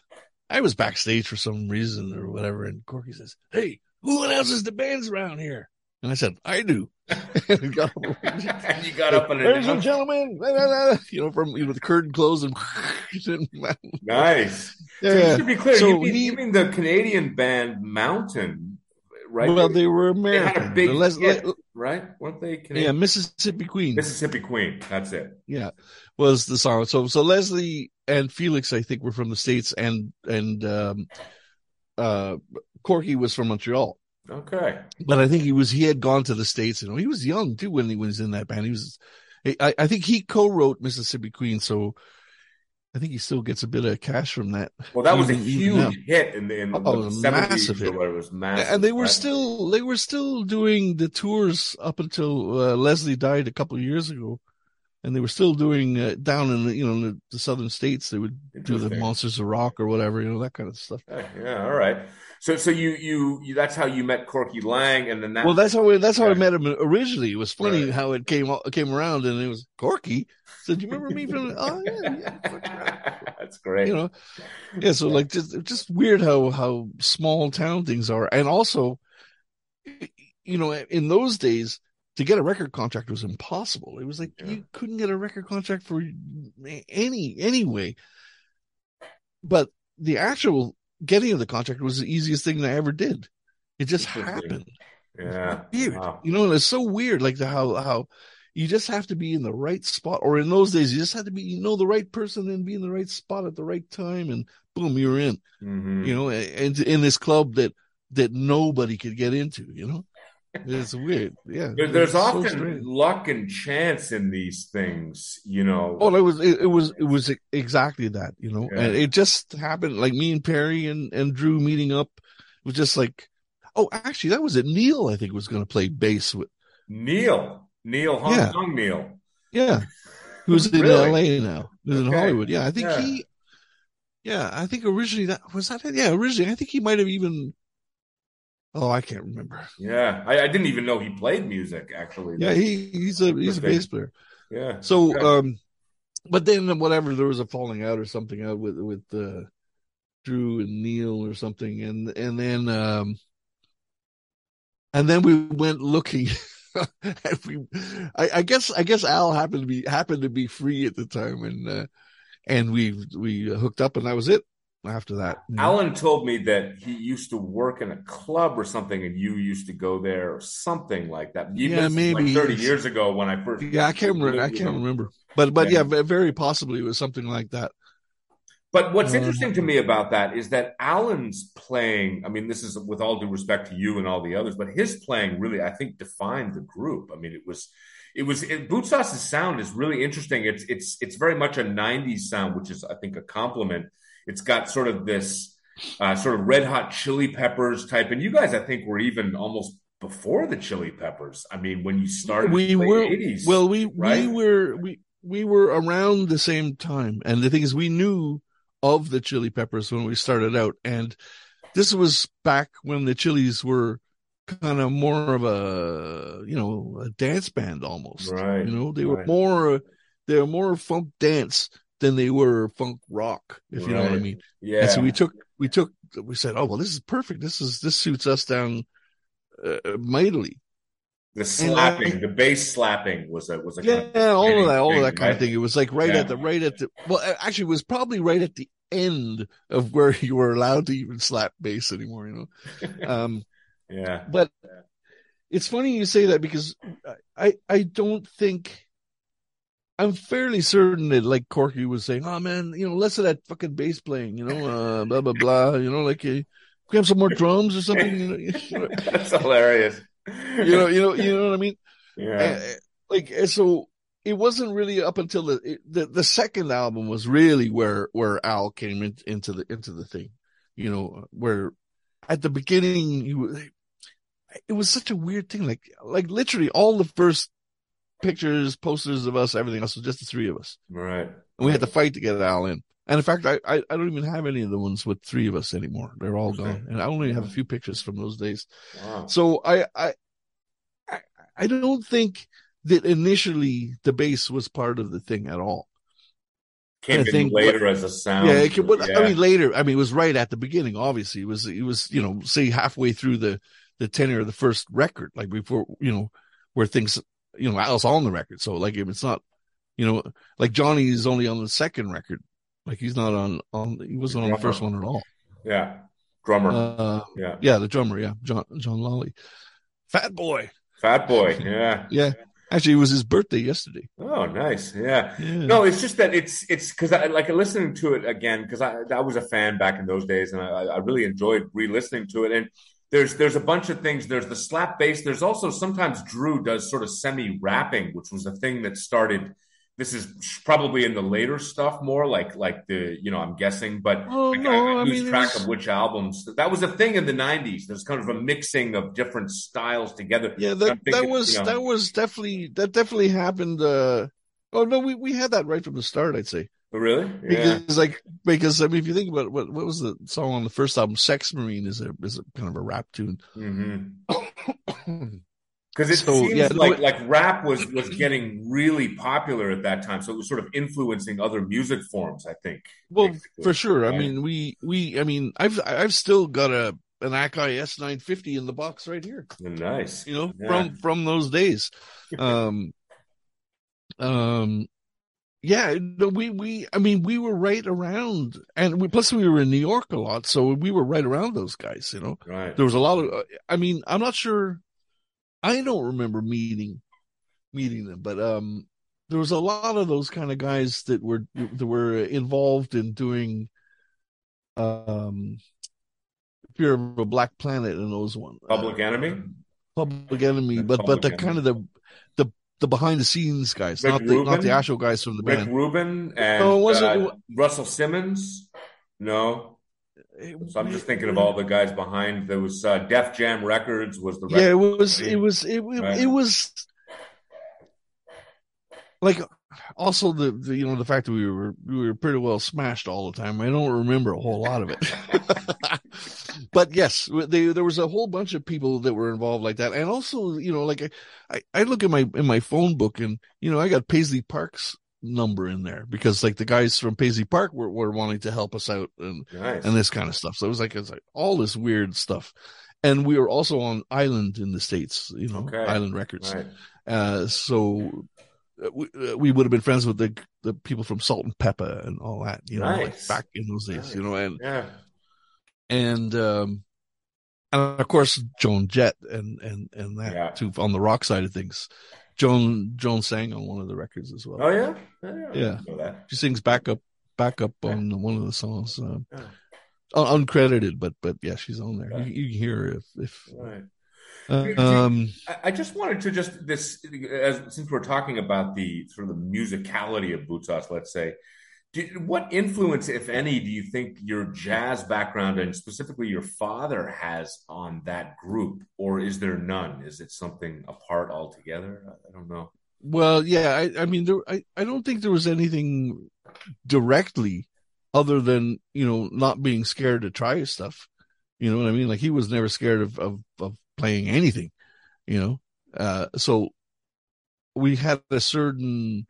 I was backstage for some reason or whatever. And Corky says, Hey, who announces the bands around here? And I said, I do. and he got up, and you got up and Ladies and gentlemen, blah, blah, blah," you know, from, you know, the curtain closed and, Nice. So yeah. just to be clear, So you, mean, he- you mean the Canadian band Mountain, right? Well, they were They American. big The Les- hit, right? Weren't they yeah, Mississippi Queen. Mississippi Queen. That's it. yeah, was the song. So, so Leslie and Felix, I think, were from the states, and and um, uh, Corky was from Montreal. Okay. But I think he was he had gone to the states. and he was young too when he was in that band. He was, I, I think he co-wrote Mississippi Queen, so I think he still gets a bit of cash from that. Well, that was a huge hit in the, in oh, the massive hit. It was massive. And they were still they were still doing the tours up until uh, Leslie died a couple of years ago, and they were still doing uh, down in the you know the, the, southern states. They would do the Monsters of Rock or whatever, you know that kind of stuff. Yeah, all right. So, so you, you, you, that's how you met Corky Laing, and then that. Well, that's how we, that's how yeah. I met him originally. It was funny right. how it came came around, and it was Corky. So, "Do you remember me from?" oh yeah, yeah. that's great. You know, yeah. So like, just just weird how how small town things are, and also, you know, in those days, to get a record contract was impossible. It was like yeah. you couldn't get a record contract for any anyway. But the actual getting the contract was the easiest thing I ever did. It just happened. Yeah. Weird. Wow. You know, it's so weird, like the, how, how you just have to be in the right spot. Or in those days, you just had to be, you know, the right person and be in the right spot at the right time. And boom, you're in, mm-hmm. you know, and in this club that, that nobody could get into, you know? It's weird. Yeah. There, there's often so luck and chance in these things, you know. Oh, it was, it, it was, it was exactly that, you know, yeah. and it just happened like me and Perry and, and Drew meeting up. It was just like, oh, actually, that was it. Neil, I think, was going to play bass with Neil, Neil, Hong yeah. Kong Neil. Yeah. Who's in really? LA now, who's okay. in Hollywood. Yeah. I think yeah. he, yeah, I think originally that was that. Yeah. Originally, I think he might have even Oh, I can't remember. Yeah, I, I, didn't even know he played music. Actually, yeah, he he's a he's a bass player. Yeah. So, okay. um, but then whatever there was a falling out or something out with with uh, Drew and Neil or something, and and then um, and then we went looking. and we, I, I, guess I guess Al happened to be happened to be free at the time, and uh, and we we hooked up, and that was it after that. Alan told me that he used to work in a club or something, and you used to go there or something like that. Yeah, maybe like thirty years ago when I first. Yeah, I can't remember. I can't remember, but but yeah. yeah, very possibly it was something like that. But what's uh, interesting to me about that is that Alan's playing. I mean, this is with all due respect to you and all the others, but his playing really, I think, defined the group. I mean, it was, it was. It, Bootsauce's sound is really interesting. It's it's it's very much a '90s sound, which is, I think, a compliment it's got sort of this uh, sort of red hot chili peppers type. And you guys, I think, were even almost before the chili peppers. I mean, when you started, we were 80s, well, we right? we were we we were around the same time. And the thing is, we knew of the chili peppers when we started out, and this was back when the chilies were kind of more of a you know a dance band almost right you know they right. were more they were more funk dance than they were funk rock, if right. you know what I mean. Yeah. And so we took, we took, we said, oh, well, this is perfect. This is, this suits us down uh, mightily. The slapping, the bass slapping was a, was a, yeah, kind of all of that, all of that kind right? of thing. It was like right yeah. at the, right at the, well, actually, it was probably right at the end of where you were allowed to even slap bass anymore, you know? Um, yeah. But it's funny you say that because I, I don't think, I'm fairly certain that like Corky was saying, "Oh man, you know, less of that fucking bass playing, you know, uh, blah blah blah, you know, like uh, we have some more drums or something." You know, That's hilarious. You know, you know, you know what I mean? Yeah. Uh, like so, it wasn't really up until the, it, the the second album was really where where Al came in, into the into the thing, you know, where at the beginning you it was such a weird thing, like like literally all the first pictures, posters of us, everything else was just the three of us. Right. And we had to fight to get Al in. And in fact, I, I, I, don't even have any of the ones with three of us anymore. They're all gone. And I only have a few pictures from those days. Wow. So I, I, I, I don't think that initially the bass was part of the thing at all. Came I think later what, as a sound. Yeah, it came, yeah, I mean later. I mean, it was right at the beginning. Obviously, it was it was you know say halfway through the the tenure of the first record, like before you know where things you know, Al's on the record. So like if it's not, you know, like Johnny is only on the second record. Like he's not on, on, he wasn't on the first one at all. Yeah. Drummer. Uh, yeah. Yeah. The drummer. Yeah. John, John Lalley. Fat boy. Fat boy. Yeah. yeah. Actually, it was his birthday yesterday. Oh, nice. Yeah. Yeah. No, it's just that it's it's because I like listening to it again because I I was a fan back in those days and I, I really enjoyed re-listening to it and there's there's a bunch of things. There's the slap bass. There's also sometimes Drew does sort of semi rapping, which was a thing that started. This is probably in the later stuff more like like the you know I'm guessing, but Oh like, no, I, I I lose mean, track there's- of which albums. That was a thing in the '90s. There's kind of a mixing of different styles together. yeah, I'm that that was you know, that was definitely that definitely happened. uh Oh no, we we had that right from the start. I'd say Oh, really? Yeah. because like because I mean, if you think about it, what what was the song on the first album, "Sex Marine" is a is a kind of a rap tune. hmm Because it So, seems yeah, like it- like rap was was getting really popular at that time, so it was sort of influencing other music forms. I think. Well, basically. for sure. I mean, we we I mean, I've I've still got a an Akai S nine fifty in the box right here. nice. You know, Yeah. from from those days. Um, um, yeah. No, we we I mean, we were right around, and we, plus we were in New York a lot, so we were right around those guys. You know, Right. there was a lot of. I mean, I'm not sure. I don't remember meeting meeting them, but um, there was a lot of those kind of guys that were that were involved in doing um Fear of a Black Planet and those one Public Enemy. Public Enemy, but but the Public kind of the the the behind the scenes guys, Rick not the not the actual guys from the Rick band. Rubin and No, it wasn't- uh, Russell Simmons. No, so I'm just thinking of all the guys behind. There was uh, Def Jam Records was the Yeah, it was it was it, it, Right. it was like also the, the you know the fact that we were we were pretty well smashed all the time. I don't remember a whole lot of it. but yes, they, there was a whole bunch of people that were involved like that, and also you know like I, I I look at my in my phone book and you know I got Paisley Park's number in there because like the guys from Paisley Park were, were wanting to help us out and nice. and this kind of stuff. So it was like it's like all this weird stuff. And we were also on Island in the States, you know, Okay. Island Records. right. Uh, so uh, we, uh, we would have been friends with the the people from Salt-N-Pepa and all that, you know, like back in those days, Nice. you know, and Yeah. And um, and of course Joan Jett and and and that Yeah. too on the rock side of things. Joan Joan sang on one of the records as well. Oh yeah. Yeah. Yeah. didn't know that. She sings backup backup on one of the songs. Uh, Yeah. un- uncredited, but but yeah, she's on there. Yeah. You, you can hear her if if Right. uh, um I- just wanted to just this as since we're talking about the sort of the musicality of Bootsauce, let's say, do, what influence, if any, do you think your jazz background and specifically your father has on that group, or is there none? Is it something apart altogether? I, don't know. well yeah I I mean there I I don't think there was anything directly other than you know not being scared to try stuff. You know what I mean? Like he was never scared of of, of playing anything. You know, uh, so we had a certain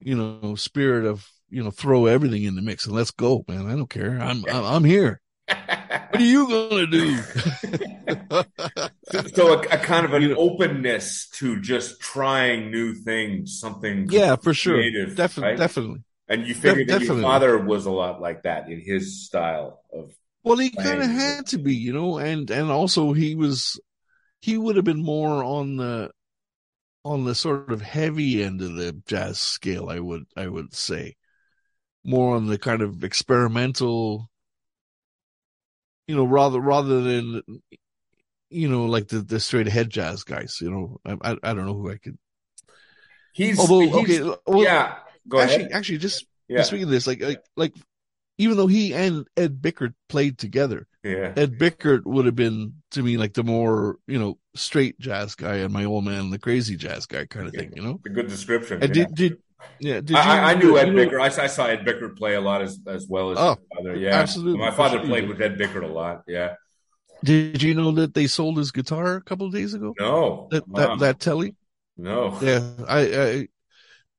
you know spirit of you know throw everything in the mix and let's go, man. I don't care. I'm I'm, I'm here. What are you gonna do? so, so a, a kind of an You know- openness to just trying new things, something yeah, for sure. creative, Definitely, right? definitely. And you figured that your father was a lot like that in his style of Well, he kind of had to be, you know, and and also he was he would have been more on the on the sort of heavy end of the jazz scale. I would I would say more on the kind of experimental, you know, rather rather than you know like the the straight ahead jazz guys. You know, I I, I don't know who I could. he's Although he's- okay, well, yeah. Go actually ahead. actually just Yeah, speaking of this, like like like even though he and Ed Bickert played together. yeah. Ed Bickert would have been to me like the more you know straight jazz guy, and my old man the crazy jazz guy kind of thing, you know. A good description. And yeah. did did yeah? Did I, I- I you- knew Ed you know- Bickert. I, I saw Ed Bickert play a lot as as well as Oh, father. Yeah, absolutely, My father played with Ed Bickert a lot. Yeah. Did you know that they sold his guitar a couple of days ago? No. That Wow. that that telly? no. Yeah, I, I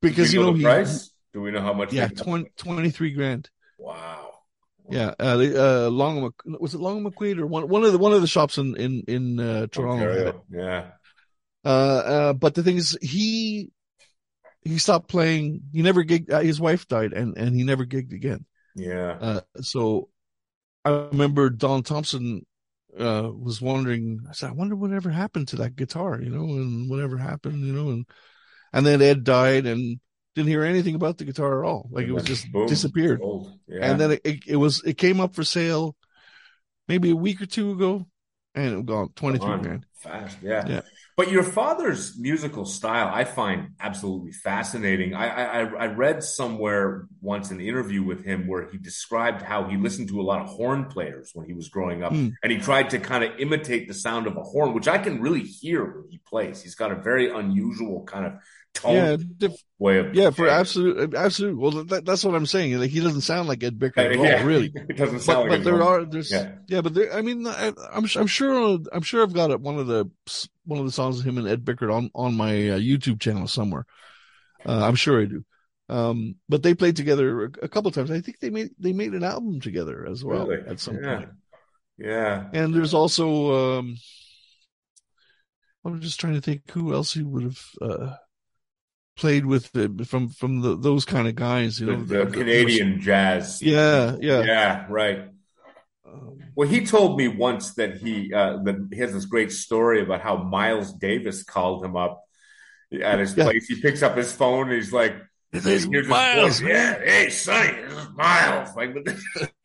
because you know the he price. Do we know how much? yeah they- 20, 23 grand. Wow. Yeah, uh, uh, Long was it Long McQuade or one one of the one of the shops in in in uh, Toronto. Ontario. Yeah. Uh, uh, but the thing is, he he stopped playing. He never gigged. Uh, his wife died, and and he never gigged again. Yeah. Uh, so I remember Don Thompson uh was wondering. I said, I wonder whatever happened to that guitar, you know, and whatever happened, you know, and and then Ed died and didn't hear anything about the guitar at all. Like And it was just boom, disappeared. Yeah. And then it, it, it was it came up for sale maybe a week or two ago, and it was gone twenty three grand. Fast, yeah. Yeah. But your father's musical style, I find absolutely fascinating. I, I I read somewhere once an interview with him where he described how he listened to a lot of horn players when he was growing up, Hmm. and he tried to kind of imitate the sound of a horn, which I can really hear when he plays. He's got a very unusual kind of tone Yeah, diff- way of yeah, for absolute, absolute. Well, that, that's what I'm saying. Like he doesn't sound like Ed Bickert at all, Yeah. really. it doesn't But, sound but like a there are there's Yeah. yeah, but there. I mean, I, I'm I'm sure I'm sure I've got one of the one of the songs of him and Ed Bickert on on my uh, YouTube channel somewhere. Uh, I'm sure I do. Um, but they played together a, a couple times. I think they made they made an album together as well Really? at some Yeah. point. Yeah. And there's also um, I'm just trying to think who else he would have uh, played with the, from from the, those kind of guys. You The, know, the Canadian jazz. Yeah, yeah. Yeah, right. Um, Well, he told me once that he uh, that he has this great story about how Miles Davis called him up at his Yeah. place. He picks up his phone and he's like, His hears name's his Miles, voice, yeah, hey Sonny, this is Miles. Like,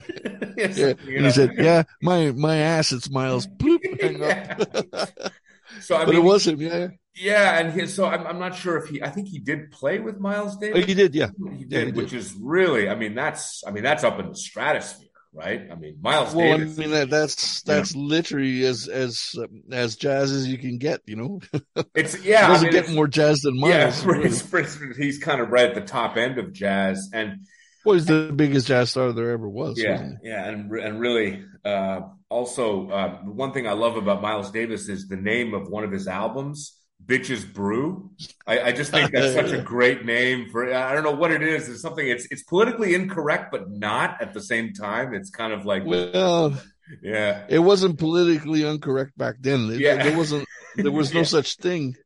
Yeah, like, you and know. he said, "Yeah, my my ass, it's Miles." Bloop, hang up. So I but mean, it was him, yeah. yeah, and he, so I'm, I'm not sure if he. I think he did play with Miles Oh, Davis. he did, yeah. He did, Yeah, he did. which is really, I mean, that's, I mean, that's up in the stratosphere, right? I mean, Miles Davis. Well, I mean that, that's that's literally as as as jazz as you can get. You know, it's yeah, I doesn't mean, get more jazz than Miles. for, really. instance, he's kind of right at the top end of jazz, and Well, he's the biggest jazz star there ever was. yeah, yeah, and and really, uh, also uh, one thing I love about Miles Davis is the name of one of his albums, "Bitches Brew." I, I just think that's such a great name for. I don't know what it is. It's something. It's it's politically incorrect, but not at the same time. It's kind of like? Well, yeah, it wasn't politically incorrect back then. It- Yeah. there wasn't. There was no Yeah. such thing.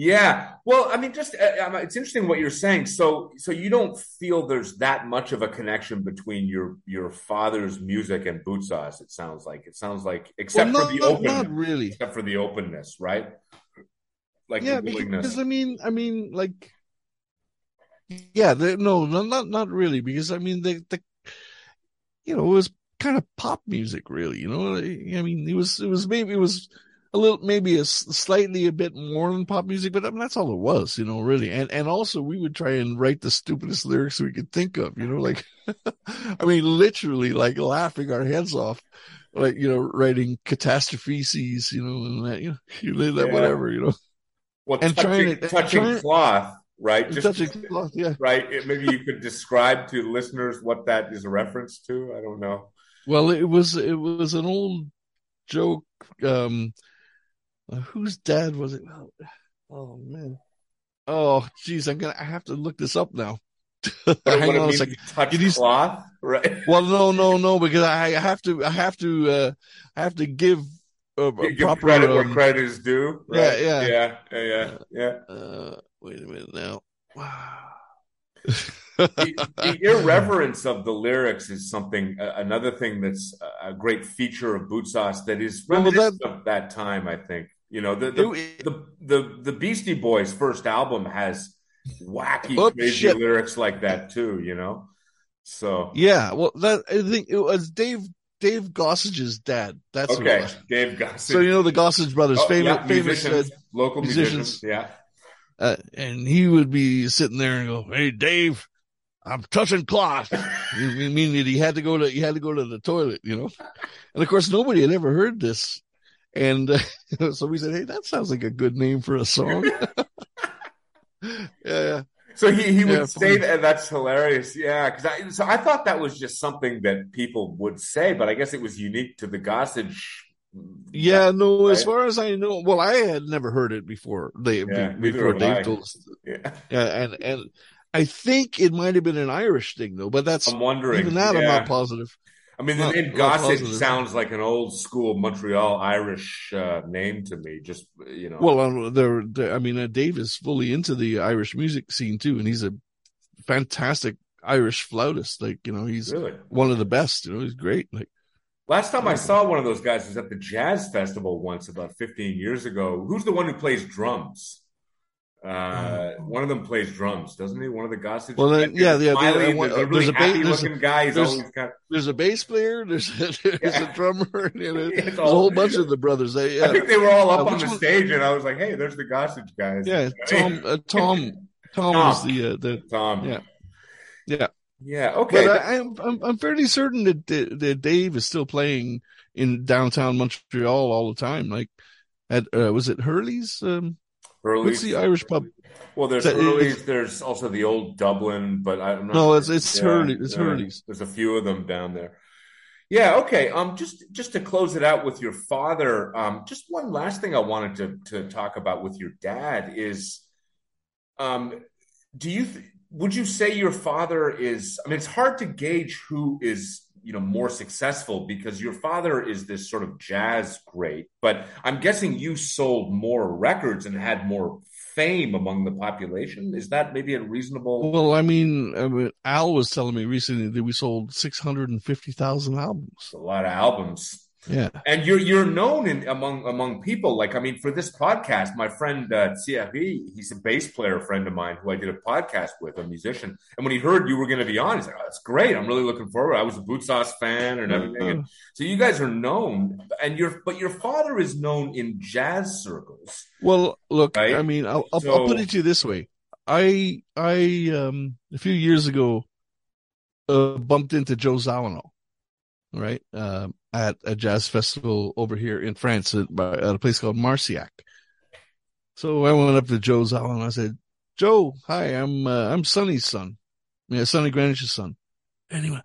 Yeah. Well, I mean, just uh, um, it's interesting what you're saying. So, so you don't feel there's that much of a connection between your your father's music and Bootsauce. It sounds like it sounds like, except well, for the not, openness, not really. except for the openness, right? Like yeah, because I mean, I mean, like, yeah, no, no, not not really, because I mean, the the, you know, it was kind of pop music, really. You know, I mean, it was it was maybe it was a little maybe a slightly a bit more than pop music, but I mean, that's all it was, you know, really. And and also we would try and write the stupidest lyrics we could think of, you know, like, I mean, literally like laughing our heads off. Like you know, writing catastrophes, you know, and that you know, you live that Yeah. whatever, you know. well, and touching, trying to- touching trying- cloth, right? Just touching cloth, yeah. right. It- Maybe you could describe to listeners what that is a reference to. I don't know. Well, it was it was an old joke. Um, whose dad was it? Oh, oh man. Oh, geez, I'm gonna. I have to look this up now. Hang on a second. to touch It is- cloth, right? Well, no, no, no, because I have to. I have to. uh I have to give a proper. credit where um, credit is due. yeah, Right? yeah. yeah, yeah, yeah, yeah. uh, wait a minute now. the, the irreverence of the lyrics is something uh, another thing that's a, great feature of Bootsauce that is Well, reminiscent of that time i think you know the the, the, the, the beastie boys first album has wacky Oh, crazy shit. lyrics like that too you know so yeah, well, that I think it was Dave Dave Gossage's dad. That's okay was. dave Gossage So you know the Gossage brothers, Oh, famous, yeah, famous uh, local musicians. musicians. yeah Uh, and he would be sitting there and go, "Hey, Dave, I'm touching cloth." You mean that he had to go to he had to go to the toilet, you know? And of course, nobody had ever heard this, and uh, so we said, "Hey, that sounds like a good name for a song." yeah, yeah. So he, he would Yeah, say funny. that. That's hilarious. Yeah, because I so I thought that was just something that people would say, but I guess it was unique to the Gossage. Yeah, no, as far as I know, well, I had never heard it before. They Yeah, be- before. Dave told us. Yeah. Yeah, and and I think it might have been an Irish thing though, but that's I'm wondering. even that I'm not positive. I mean, the name Gossage sounds like an old school Montreal Irish uh, name to me. Just you know. Well, um, they're, they're- I mean, uh, Dave is fully into the Irish music scene too, and he's a fantastic Irish flautist. Like, you know, he's really. one of the best. You know, he's great. Like, Last time I saw one of those guys was at the Jazz Festival once, about 15 years ago. Who's the one who plays drums? Uh, one of them plays drums, doesn't he? One of the Gossage. Well, then, yeah, yeah. Smiley, uh, there's a really there's a happy looking guy. He's there's- always got. There's a bass player. There's a, there's Yeah. a drummer. You know, there's all- a whole bunch of the brothers. They, I think they were all up Uh, on the stage, and I was like, "Hey, there's the Gossage guys." yeah. Tom, uh, Tom, Tom was the uh, the Tom. Yeah. yeah. Yeah. Okay. But I, I'm I'm I'm fairly certain that that Dave is still playing in downtown Montreal all the time. Like at uh, was it Hurley's? Um, Hurley's. what's the Irish pub? Well, there's That- Hurley's. There's also the old Dublin, but I- not. No, it's it's Hurley. It's Hurley's. There's a few of them down there. Yeah. Okay. Um. Just just to close it out with your father. Um. Just one last thing I wanted to to talk about with your dad is, um, do you th- would you say your father is? I mean, it's hard to gauge who is you know more successful because your father is this sort of jazz great, but I'm guessing you sold more records and had more fame among the population. Is that maybe a reasonable? Well, I mean, I mean, Al was telling me recently that we sold six hundred and fifty thousand albums. A lot of albums. Yeah. And you're you're known in among among people. Like I mean, for this podcast, my friend uh, Thierry, he's a bass player friend of mine who I did a podcast with, a musician. And when he heard you were going to be on, he's like, "Oh, that's great! I'm really looking forward." I was a Bootsauce fan and everything. And so you guys are known, and your but your father is known in jazz circles. Well, look, Right? I mean, I'll, I'll, So- I'll put it to you this way. I, I, um, a few years ago, uh, bumped into Joe Zawinul, right? Um, at a jazz festival over here in France at, at a place called Marciac. So I went up to Joe Zawinul. I said, Joe, hi, I'm, uh, I'm Sonny's son. Yeah, Sonny Greenwich's son. And he went,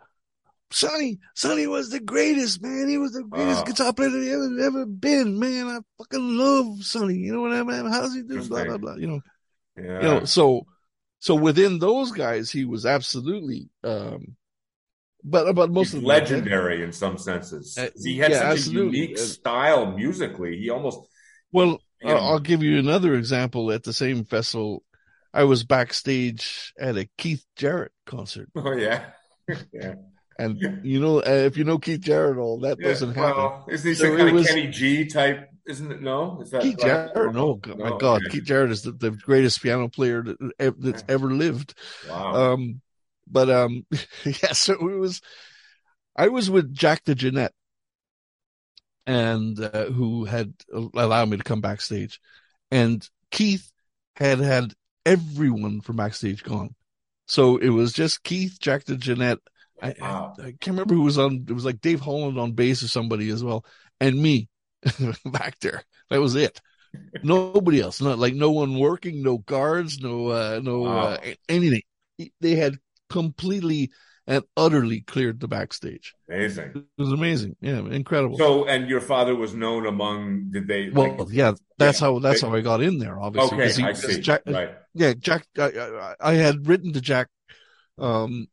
Sonny, Sonny was the greatest, man. He was the greatest Wow. guitar player that ever, ever been, man. I fucking love Sonny. You know what I mean? How's he doing? Blah, blah, blah. You know, Yeah. you know, so, so within those guys, he was absolutely, um, but, but most He's of them, legendary in some senses. Uh, he had yeah, such absolutely. a unique Uh, style musically. He almost Well, You know. I'll give you another example at the same festival. I was backstage at a Keith Jarrett concert. oh yeah. yeah. And you know, uh, if you know Keith Jarrett, all that Yeah, doesn't happen. Well, isn't he So some it kind of was- Kenny G type? Isn't it? No, is that Keith right? Jarrett, no, God, my God, okay. Keith Jarrett is the, the greatest piano player that, that's ever lived. Wow. Um, but um, yeah, so it was. I was with Jack DeJohnette, and uh, who had allowed me to come backstage, and Keith had had everyone from backstage gone, so it was just Keith, Jack DeJohnette. I, Wow. I, I can't remember who was on. It was like Dave Holland on bass or somebody as well, and me back there. That was it. Nobody else. Not like no one working, no guards, no uh, no Wow. uh, anything. They had completely and utterly cleared the backstage. Amazing. It was amazing. Yeah, incredible. So, and your father was known among. Did they? well, like, yeah, that's yeah, how that's they- how I got in there. Obviously, okay, he- I see. Jack, right. yeah, Jack. I, I, I had written to Jack, um,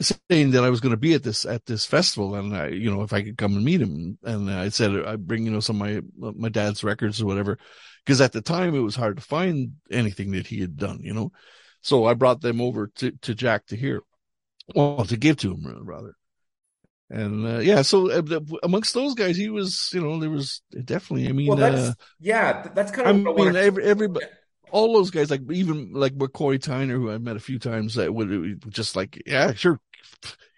saying that I was going to be at this at this festival, and I, you know, if I could come and meet him, and I said I bring you know some of my my dad's records or whatever, because at the time it was hard to find anything that he had done, you know. So I brought them over to to Jack to hear, well, to give to him rather. And uh, yeah, so uh, amongst those guys, he was, you know, there was definitely. I mean, Well, that's uh, yeah. That's kind I of. what I mean, wanted- every, everybody, all those guys, like even like McCoy Tyner, who I met a few times, that would just like, yeah, sure,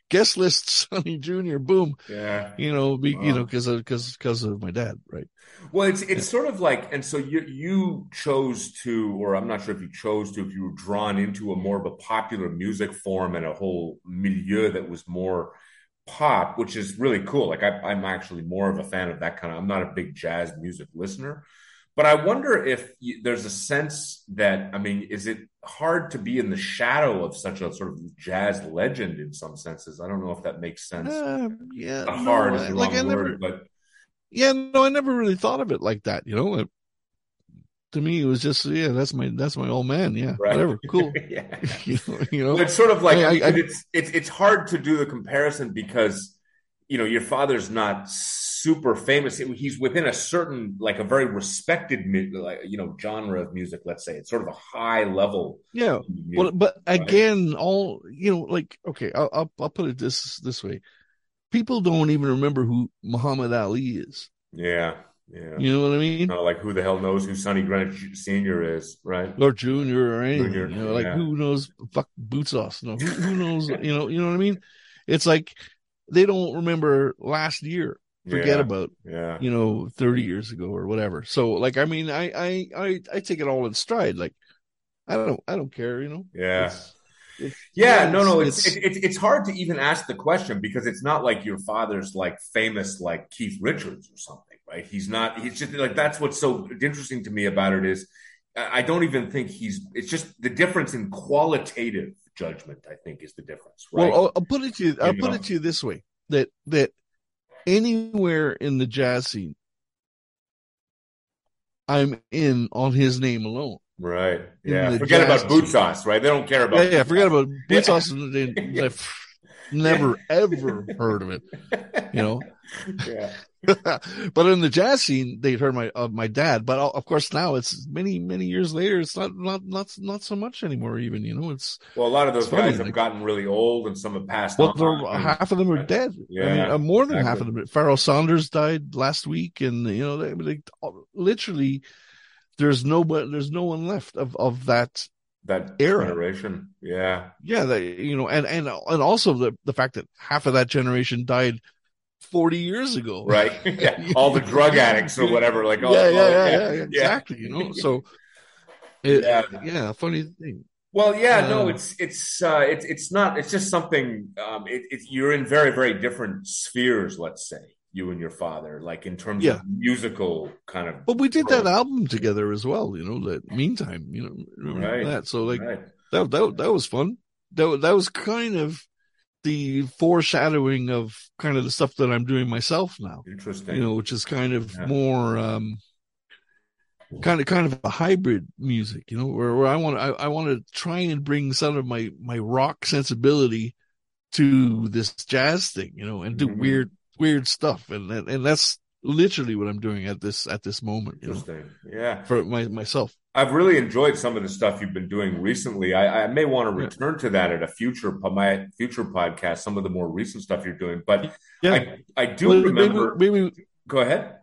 guest list, Sonny Junior, boom, Yeah. you know, be, you know, because of because because of my dad, right? Well, it's it's sort of like, and so you you chose to, or I'm not sure if you chose to, if you were drawn into a more of a popular music form and a whole milieu that was more pop, which is really cool. Like I, I'm actually more of a fan of that kind of. I'm not a big jazz music listener, but I wonder if you, there's a sense that I mean, is it hard to be in the shadow of such a sort of jazz legend in some senses? I don't know if that makes sense. Uh, yeah, no, hard is the like wrong never, word, but yeah, no, I never really thought of it like that. You know, It- to me, it was just, yeah, that's my that's my old man, yeah, Right. whatever, cool. yeah. you know, you know? It's sort of like I- I- it's it's it's hard to do the comparison because you know your father's not super famous. He's within a certain like a very respected like you know genre of music. Let's say it's sort of a high level. yeah, music. Well, but again, all you know, like okay, I'll, I'll I'll put it this this way: people don't even remember who Muhammad Ali is. yeah, Yeah. You know what I mean? Not like who the hell knows who Sonny Greenwich Senior is, right? Or Junior or anything. Junior, you know, like yeah. who knows fuck Bootsauce? No, who, who knows? You know, you know what I mean? It's like they don't remember last year. Forget Yeah. about Yeah. you know 30 years ago or whatever. So like I mean I I I, I take it all in stride. Like I don't I don't care. You know. Yeah. It's- it's- Yeah, no, no, it's- it's it's it's hard to even ask the question because it's not like your father's like famous like Keith Richards or something, right? He's not. He's just like that's what's so interesting to me about it is I I don't even think he's. It's just the difference in qualitative judgment. I think is the difference, right? Well, I'll, I'll put it to you. I'll You put know. it to you this way: that that anywhere in the jazz scene, I'm in on his name alone. right? Yeah. Forget about Bootsauce, right? They don't care about. Yeah, yeah. Forget about Yeah. Bootsauce. and they- I've never ever heard of it. You know. yeah. but in the jazz scene, they'd heard my of my dad. But of course, now it's many many years later. It's not not not not so much anymore. Even you know, it's Well, a lot of those guys have like- gotten really old, and some have passed well, half of them are dead. I mean, Yeah, uh, more than half of them. Pharoah Sanders died last week, and you know, they, they literally there's no there's no one left of of that. that era. generation. Yeah. Yeah, they you know, and and and also the the fact that half of that generation died forty years ago. Right. yeah. All the drug addicts or whatever. Like, all, yeah, yeah, all- yeah, yeah, exactly. You know, so it, Yeah. yeah. funny thing. Well, yeah, no, Um, it's it's uh, it's it's not. It's just something. Um, it, it, you're in very very different spheres. Let's say you and your father, like in terms Yeah. of musical kind of. But we did that album together as well. You know, that meantime, you know, Right. that. So like right. that that that was fun. That that was kind of the foreshadowing of kind of the stuff that I'm doing myself now. Interesting. You know, which is kind of Yeah. more um kind of kind of a hybrid music, you know, where, where I want to I, I want to try and bring some of my my rock sensibility to this jazz thing, you know, and do Mhm. weird weird stuff and, and that's literally what I'm doing at this at this moment, you know, Interesting. Yeah. for my myself. I've really enjoyed some of the stuff you've been doing recently. I, I may want to Yeah. return to that at a future my future podcast. Some of the more recent stuff you're doing, but Yeah. I I do Well, remember. maybe, maybe Go ahead.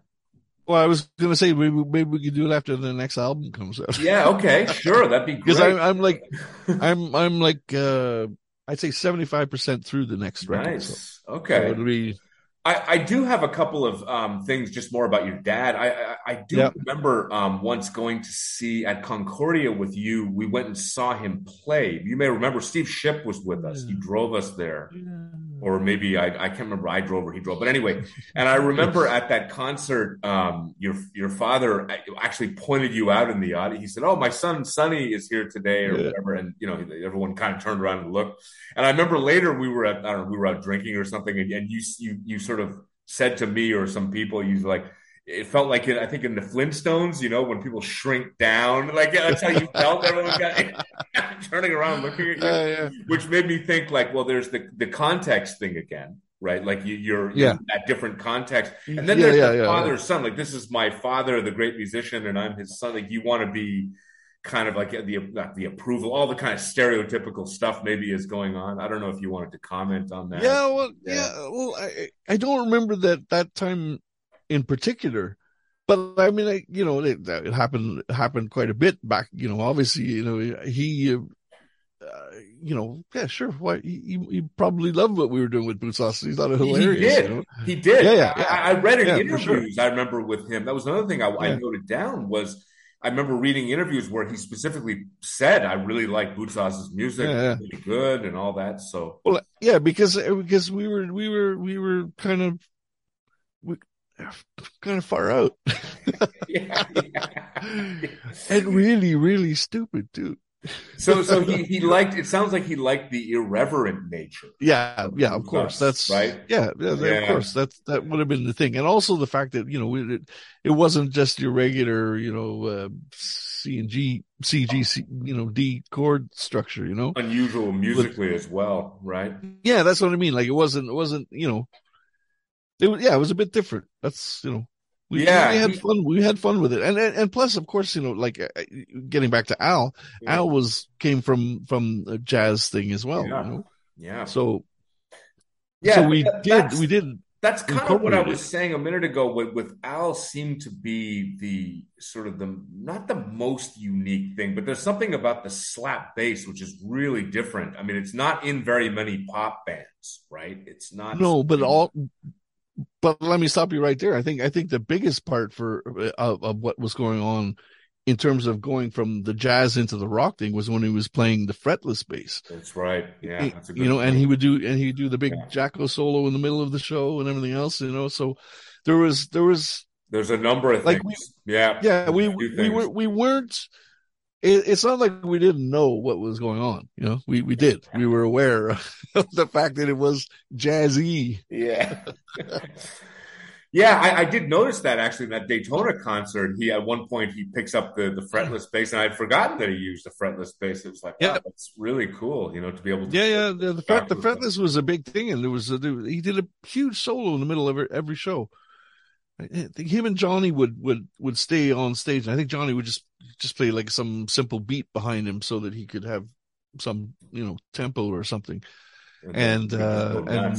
well, I was gonna say maybe maybe we could do it after the next album comes out. Yeah. Okay. Sure. That'd be great. Because I'm I'm like I'm I'm like uh I'd say seventy five percent through the next record. Nice. so Okay. it'll be I, I do have a couple of um, things just more about your dad. I I, I do Yep. remember um, once going to see at Concordia with you. We went and saw him play. You may remember Steve Ship was with us. He drove us there, or maybe I, I can't remember. I drove or he drove, but anyway. And I remember at that concert, um, your your father actually pointed you out in the audience. He said, "Oh, my son Sonny is here today," or Yeah. whatever. And you know, everyone kind of turned around and looked. And I remember later we were at I don't know we were out drinking or something, and, and you you you sort of said to me or some people, you like it felt like it, I think in the Flintstones, you know, when people shrink down, like that's how you felt. Everyone got turning around looking at you, Uh, yeah. which made me think like, well, there's the the context thing again. Right, like you, you're Yeah. in that different context, and then Yeah, there's yeah, the father son. Like this is my father, the great musician, and I'm his son. Like you want to be kind of like the not the approval, all the kind of stereotypical stuff maybe is going on. I don't know if you wanted to comment on that. Yeah, well, Yeah. yeah, well, I I don't remember that that time in particular, but I mean, I, you know, it, it happened happened quite a bit back. You know, obviously, you know, he, uh, you know, yeah, sure. Why he, he probably loved what we were doing with Bootsauce. He thought it hilarious. He did. You know? He did. Yeah, yeah, yeah. I, I read in Yeah, for sure. interviews. I remember with him. That was another thing I, I noted down was I remember reading interviews where he specifically said, "I really like Bootsauce's music. Yeah, yeah. It's really good and all that." So Well, yeah, because because we were we were we were kind of we kind of far out yeah, yeah. and really really stupid too. so so he he liked. It sounds like he liked the irreverent nature. Yeah, yeah, of course. That's right? Yeah, yeah, Yeah. of course. That's that would have been the thing, and also the fact that you know it, it wasn't just your regular you know uh, C and G, C G, C, you know D chord structure. You know, Unusual musically as well, right? yeah, that's what I mean. Like it wasn't, it wasn't you know, it was yeah, it was a bit different. That's you know. We, Yeah, we had fun. We had fun with it, and and, and plus, of course, you know, like uh, getting back to Al, Yeah. Al was came from from a jazz thing as well. Yeah. You know, Yeah, so yeah. so we did we did that's kind of what I was saying a minute ago. With, with Al, seemed to be the sort of the not the most unique thing, but there's something about the slap bass which is really different. I mean, it's not in very many pop bands, right? It's not. No, but all. But let me stop you right there. I think I think the biggest part for of, of what was going on in terms of going from the jazz into the rock thing was when he was playing the fretless bass. That's right. Yeah. That's you know, point. and he would do, and he'd do the big yeah. Jaco solo in the middle of the show and everything else, you know, so there was, there was, there's a number of like things. We, yeah. Yeah. We, we were, we weren't, it, it's not like we didn't know what was going on. You know, we, we did, we were aware of the fact that it was jazzy. Yeah. Yeah, I, I, did notice that actually in that Daytona concert. He at one point he picks up the the fretless bass, and I'd forgotten that he used the fretless bass. It was like, yeah, wow, that's really cool, you know, to be able to. Yeah, yeah. The, the, fret, the fretless was a big thing, and there was a, he did a huge solo in the middle of every, every think Him and Johnny would would would stay on stage. I think Johnny would just just play like some simple beat behind him so that he could have some you know tempo or something. And, uh, and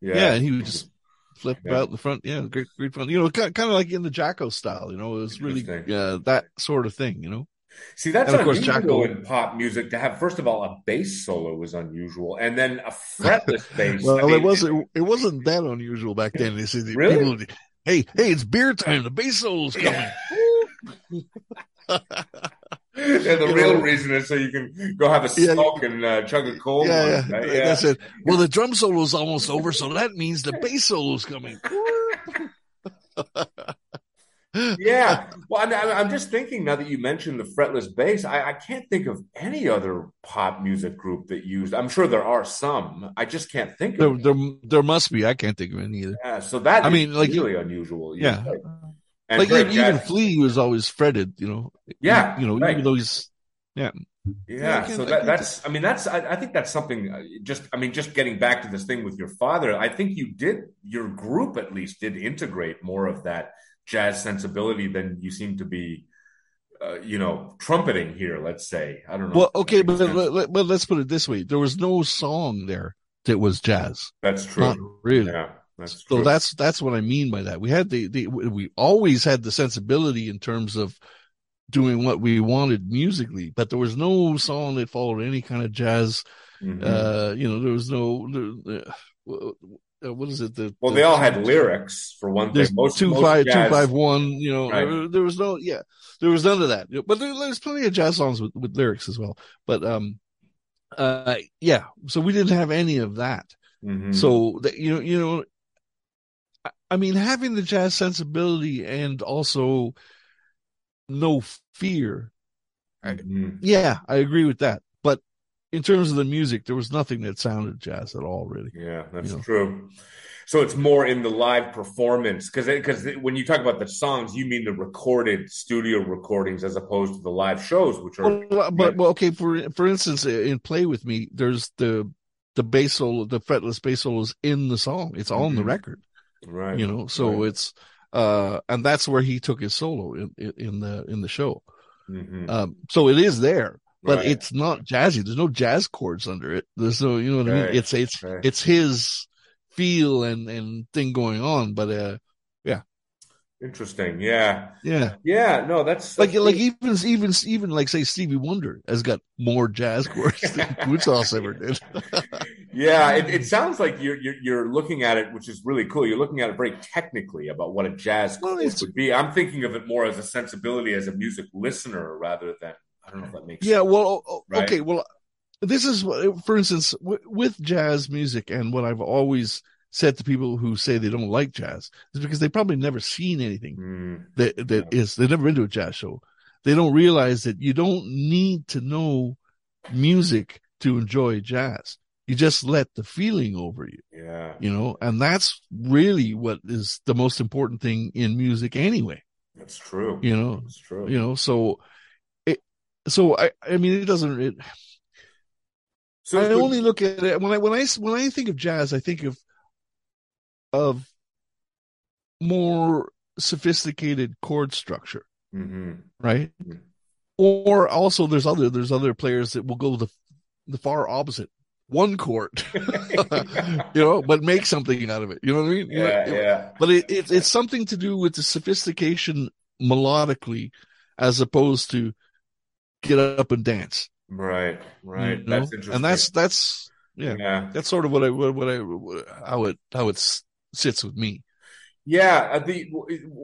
yeah. yeah, and he would just flip yeah. out the front. Yeah, great, great fun. You know, kind of like in the Jaco style. You know, it was really uh, that sort of thing. You know. See, that's course Jaco in pop music to have. First of all, a bass solo was unusual, and then a fretless bass. well, I mean, it wasn't. It wasn't that unusual back then. Really? People, hey, hey, it's beer time. The bass solo's coming. and the you real know, reason is so you can go have a smoke yeah, and uh, chug a cold. Yeah, one, right? yeah. That's it. Well, the drum solo's almost over, so that means the bass solo's coming. yeah. Well, I'm, I'm, just thinking now that you mentioned the fretless bass, I, I, can't think of any other pop music group that used. I'm sure there are some. I just can't think of. There, there, there, must be. I can't think of any either. Yeah. So that I mean, like really unusual. Yeah. And like even, even Flea was always fretted, you know. Yeah, you know, right. even though he's yeah. Yeah, yeah so that, that's. I mean, that's. I, I, think that's something. Uh, just. I mean, just getting back to this thing with your father. I think you did. Your group at least did integrate more of that jazz sensibility than you seem to be. Uh, you know, trumpeting here. Let's say. I don't know. Well, okay, but let, but let's put it this way: there was no song there that was jazz. That's true. Not really. Yeah. That's so that's that's what I mean by that. We had the, the we always had the sensibility in terms of doing what we wanted musically, but there was no song that followed any kind of jazz. Mm-hmm. Uh, you know, there was no. Uh, what is it? The, well, the, they all had lyrics for one thing. Most two most five jazz, two five one. You know, right. there, was no yeah, there was none of that. But there, there's plenty of jazz songs with, with lyrics as well. But um, uh, yeah. So we didn't have any of that. Mm-hmm. So that you know, you know, I mean, having the jazz sensibility and also no fear. Mm-hmm. Yeah, I agree with that. In terms of the music, there was nothing that sounded jazz at all, really. Yeah, that's you know? true. So it's more in the live performance because because when you talk about the songs, you mean the recorded studio recordings as opposed to the live shows, which are. Well, but well, okay. For for instance, in "Play with Me," there's the the bass solo, the fretless bass solos in the song. It's all mm-hmm. the record. Right. You know, so right. it's uh and that's where he took his solo in in the in the show. Mm-hmm. Um so it is there, but right. it's not jazzy. There's no jazz chords under it. There's no you know what right. I mean? It's it's it's his feel and and thing going on, but uh yeah. Interesting. Yeah. Yeah. Yeah. No, that's, that's like like even even even like say Stevie Wonder has got more jazz chords than Guitar ever did. yeah, it, it, sounds like you're, you're, you're looking at it, which is really cool. You're looking at it very technically about what a jazz well, would be. I'm thinking of it more as a sensibility as a music listener rather than don't know if that makes. Yeah. Sense. Well. Right? Okay. Well, this is for instance with jazz music and what I've always said to people who say they don't like jazz is because they probably never seen anything mm. that that yeah. is, they've never been to a jazz show. They don't realize that you don't need to know music to enjoy jazz. You just let the feeling over you. Yeah. You know, and that's really what is the most important thing in music anyway. That's true. You know, that's true. You know, so so I, I mean, it doesn't, it, so I only look at it when I, when I, when I think of jazz, I think of of more sophisticated chord structure, mm-hmm. right? Mm-hmm. Or also, there's other there's other players that will go the the far opposite, one chord, you know, but make something out of it. You know what I mean? Yeah, You know, yeah. But it, it, it's something to do with the sophistication melodically as opposed to get up and dance. Right, right. you know? That's interesting. And that's, that's, yeah, yeah. that's sort of what I, what, what I, how it, how it sits with me. Yeah, uh, the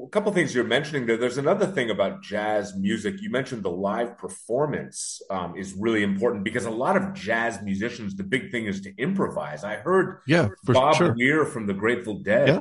a couple things you're mentioning there. There's another thing about jazz music. You mentioned the live performance um, is really important because a lot of jazz musicians, the big thing is to improvise. I heard Yeah, Bob sure. Weir from the Grateful Dead Yeah.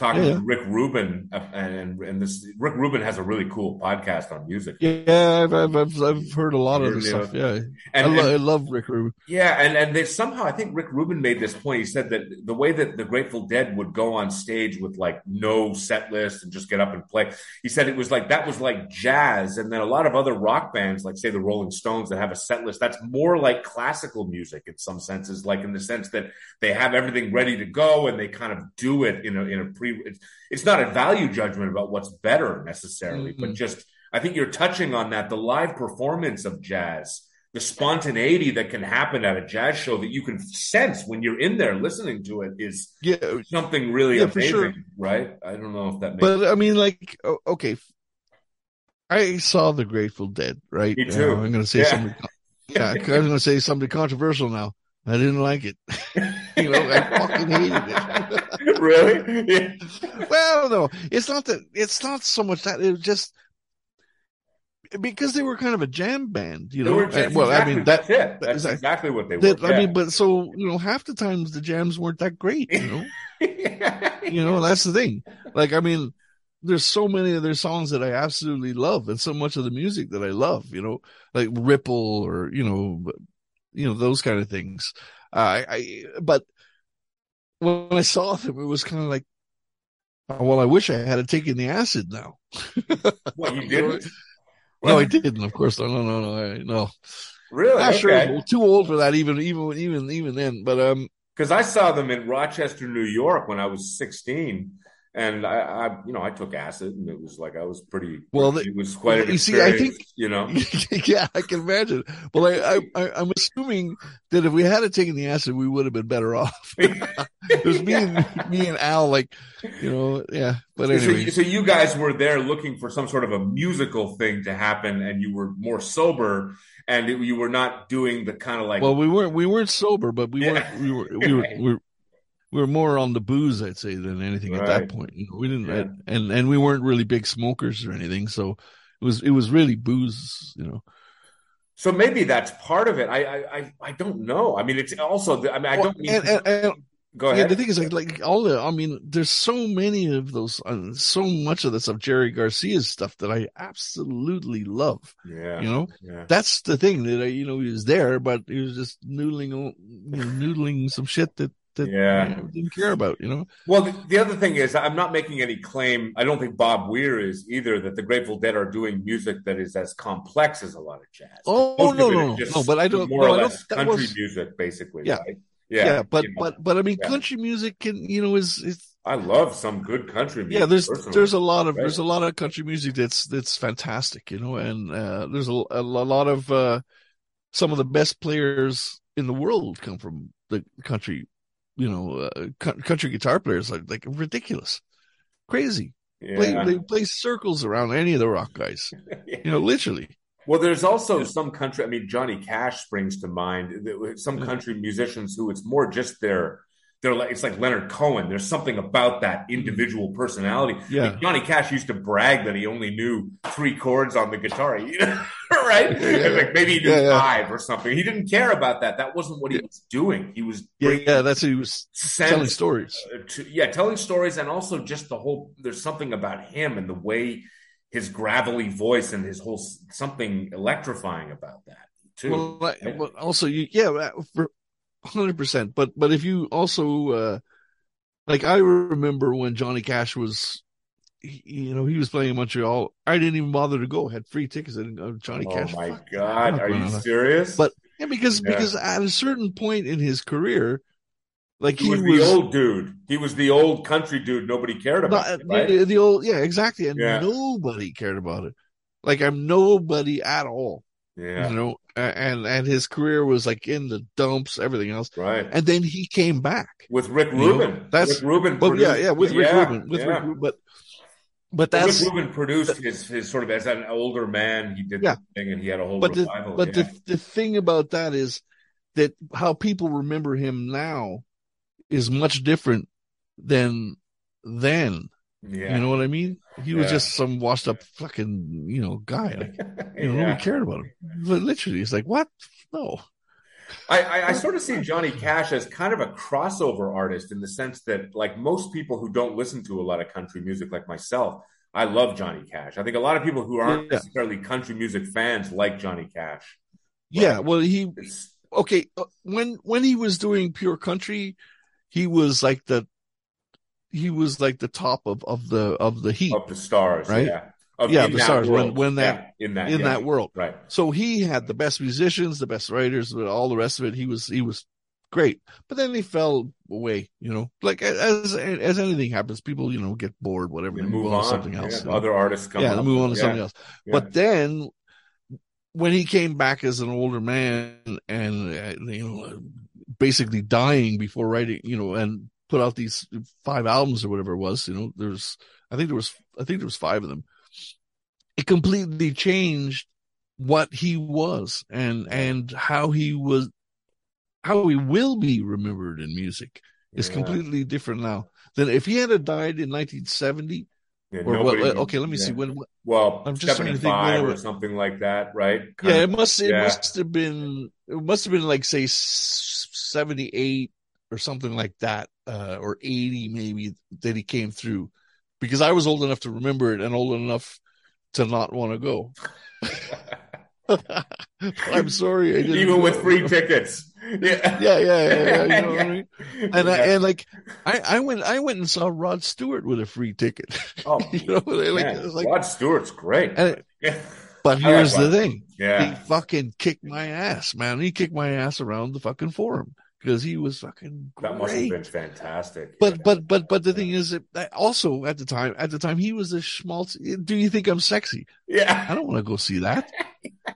Talking Yeah, to Rick Rubin, uh, and and this Rick Rubin has a really cool podcast on music. Yeah, I've, I've, I've, heard a lot of this stuff. Yeah. And, I, lo- and- I love Rick Rubin. Yeah, and and they somehow I think Rick Rubin made this point. He said that the way that the Grateful Dead would go on stage with like no set list and just get up and play, he said it was like that was like jazz, and then a lot of other rock bands, like say the Rolling Stones, that have a set list, that's more like classical music in some senses, like in the sense that they have everything ready to go and they kind of do it in a in a pre. It's, it's not a value judgment about what's better necessarily, but Mhm. just I think you're touching on that the live performance of jazz the spontaneity that can happen at a jazz show that you can sense when you're in there listening to it is Yeah. something really Yeah, amazing, sure. right? I don't know if that makes But I mean, like, okay. I saw the Grateful Dead, right? Me Uh, too. I'm going to say Yeah. something. Yeah, I'm going to say something controversial now. I didn't like it. you know, I fucking hated it. really? Yeah. well, no, it's not that. It's not so much that. It was just because they were kind of a jam band, you know. Uh, just- well, I mean that. that's it. That's exactly. exactly what they were. That, I mean, but so you know, half the times the jams weren't that great, you know. you know that's the thing like i mean there's so many of their songs that i absolutely love and so much of the music that i love you know like ripple or you know you know those kind of things i i but when i saw them it was kind of like oh, well i wish i had taken the acid now what you didn't? no i didn't of course no no no no I, no Really? not Okay. I'm too old for that even even even even then but um Because I saw them in Rochester, New York, when I was 16, and I, I, you know, I took acid, and it was like I was pretty. Well, it was quite you see, I think- you know. yeah, I can imagine. Well, I, I, I'm assuming that if we had taken the acid, we would have been better off. it was me and me and Al, like, you know, yeah. But So, anyway, so you guys were there looking for some sort of a musical thing to happen, and you were more sober, and it- you were not doing the kind of like. well, we weren't we weren't sober, but we Yeah. weren't we were we were we were, we were more on the booze, I'd say, than anything at that point. You know, we didn't, Yeah. and and we weren't really big smokers or anything, so it was it was really booze, you know. so maybe that's part of it. I, I, I, don't know. I mean, it's also. I mean, I don't mean. and, and, and go Yeah, ahead. the thing is, like, like all the, I mean, there's so many of those, uh, so much of this of Jerry Garcia's stuff that I absolutely love. yeah. You know, Yeah. that's the thing that I, you know, he was there, but he was just noodling, you know, noodling some shit that that Yeah. you know, didn't care about. You know, Well, the, the other thing is, I'm not making any claim. I don't think Bob Weir is either that the Grateful Dead are doing music that is as complex as a lot of jazz. Oh, Most no, no, no, but I don't- more no, or less country was- music, basically. Yeah. right? yeah, Yeah, but you know. but but I mean, Yeah. country music can, you know, is is I love some good country music. yeah there's personally. there's a lot of right? there's a lot of country music that's that's fantastic you know and uh there's a, a lot of uh some of the best players in the world come from the country you know uh, country guitar players like like ridiculous crazy play, they play circles around any of the rock guys you know literally Well, there's also some country. I mean, Johnny Cash springs to mind. Some Yeah. country musicians who it's more just their. They're like it's like Leonard Cohen. There's something about that individual personality. Yeah. Like Johnny Cash used to brag that he only knew three chords on the guitar, you know, right? Yeah. Like maybe he knew Yeah, yeah. five or something. He didn't care about that. That wasn't what he was doing. He was yeah, yeah that's he was telling stories uh, to, yeah, telling stories and also just the whole. There's something about him and the way his gravelly voice and his whole something electrifying about that too. Well, also you, yeah, for hundred percent. But but if you also uh like, I remember when Johnny Cash was, he, you know, he was playing in Montreal. I didn't even bother to go. I had free tickets. I didn't go. Johnny oh Cash. my god, are you serious? But yeah, because Yeah. because at a certain point in his career, like he he, was, the old dude. He was the old country dude. Nobody cared about. not- him, right? the, the old yeah exactly, and Yeah. nobody cared about it. Like I'm nobody at all. Yeah. You know, and and his career was like in the dumps, everything else. Right. And then he came back with Rick You know, Rubin. that's- Rick Rubin. But yeah, produced- yeah, with Rick yeah, Rubin, with yeah. Rick Rubin, but but that's Rick Rubin produced his, his sort of as an older man. He did Yeah. the thing, and he had a whole but the but yeah. the the thing about that is that how people remember him now is much different than then. Yeah. You know what I mean? He was just some washed up fucking you know guy. Like, you know, Yeah. nobody cared about him. But literally, it's like what? No. I, I, I sort of see Johnny Cash as kind of a crossover artist in the sense that, like most people who don't listen to a lot of country music, like myself, I love Johnny Cash. I think a lot of people who aren't Yeah. necessarily country music fans like Johnny Cash. Yeah. Well, he okay uh, when when he was doing pure country he was like the he was like the top of of the of the heat of the stars, Right? Yeah, Of- Yeah, the stars, when- world. when that- Yeah, in that in yeah. that world right. so he had the best musicians the best writers all the rest of it he was he was great but then he fell away you know like as as anything happens people you know get bored whatever they move move on on. to something else Yeah, you know? Other artists come yeah they move on to something else but then when he came back as an older man and uh, you know basically dying before writing you know and put out these five albums or whatever it was you know there's i think there was i think there was five of them it completely changed what he was and and how he was how he will be remembered in music is Yeah. completely different now than if he had died in 1970 Yeah, or nobody- uh, well, okay let me yeah. see when Well, I'm just trying to think 75 when or something like that, right? Yeah, Kind it of- must it yeah. must have been it must have been like say seventy eight or something like that, uh, or eighty maybe that he came through, because I was old enough to remember it and old enough to not want to go. I'm sorry, I didn't Even go. with free tickets. Yeah. Yeah, yeah, yeah, yeah. You know what I mean? And I, and like I, I went I went and saw Rod Stewart with a free ticket. Oh, you know, like, like Rod Stewart's great. but I like here's the thing. he fucking kicked my ass, man. He kicked my ass around the fucking forum because he was fucking great. That must have been fantastic. But but but but the thing is also at the time at the time he was a schmaltz. Do you think I'm sexy? Yeah, I don't want to go see that.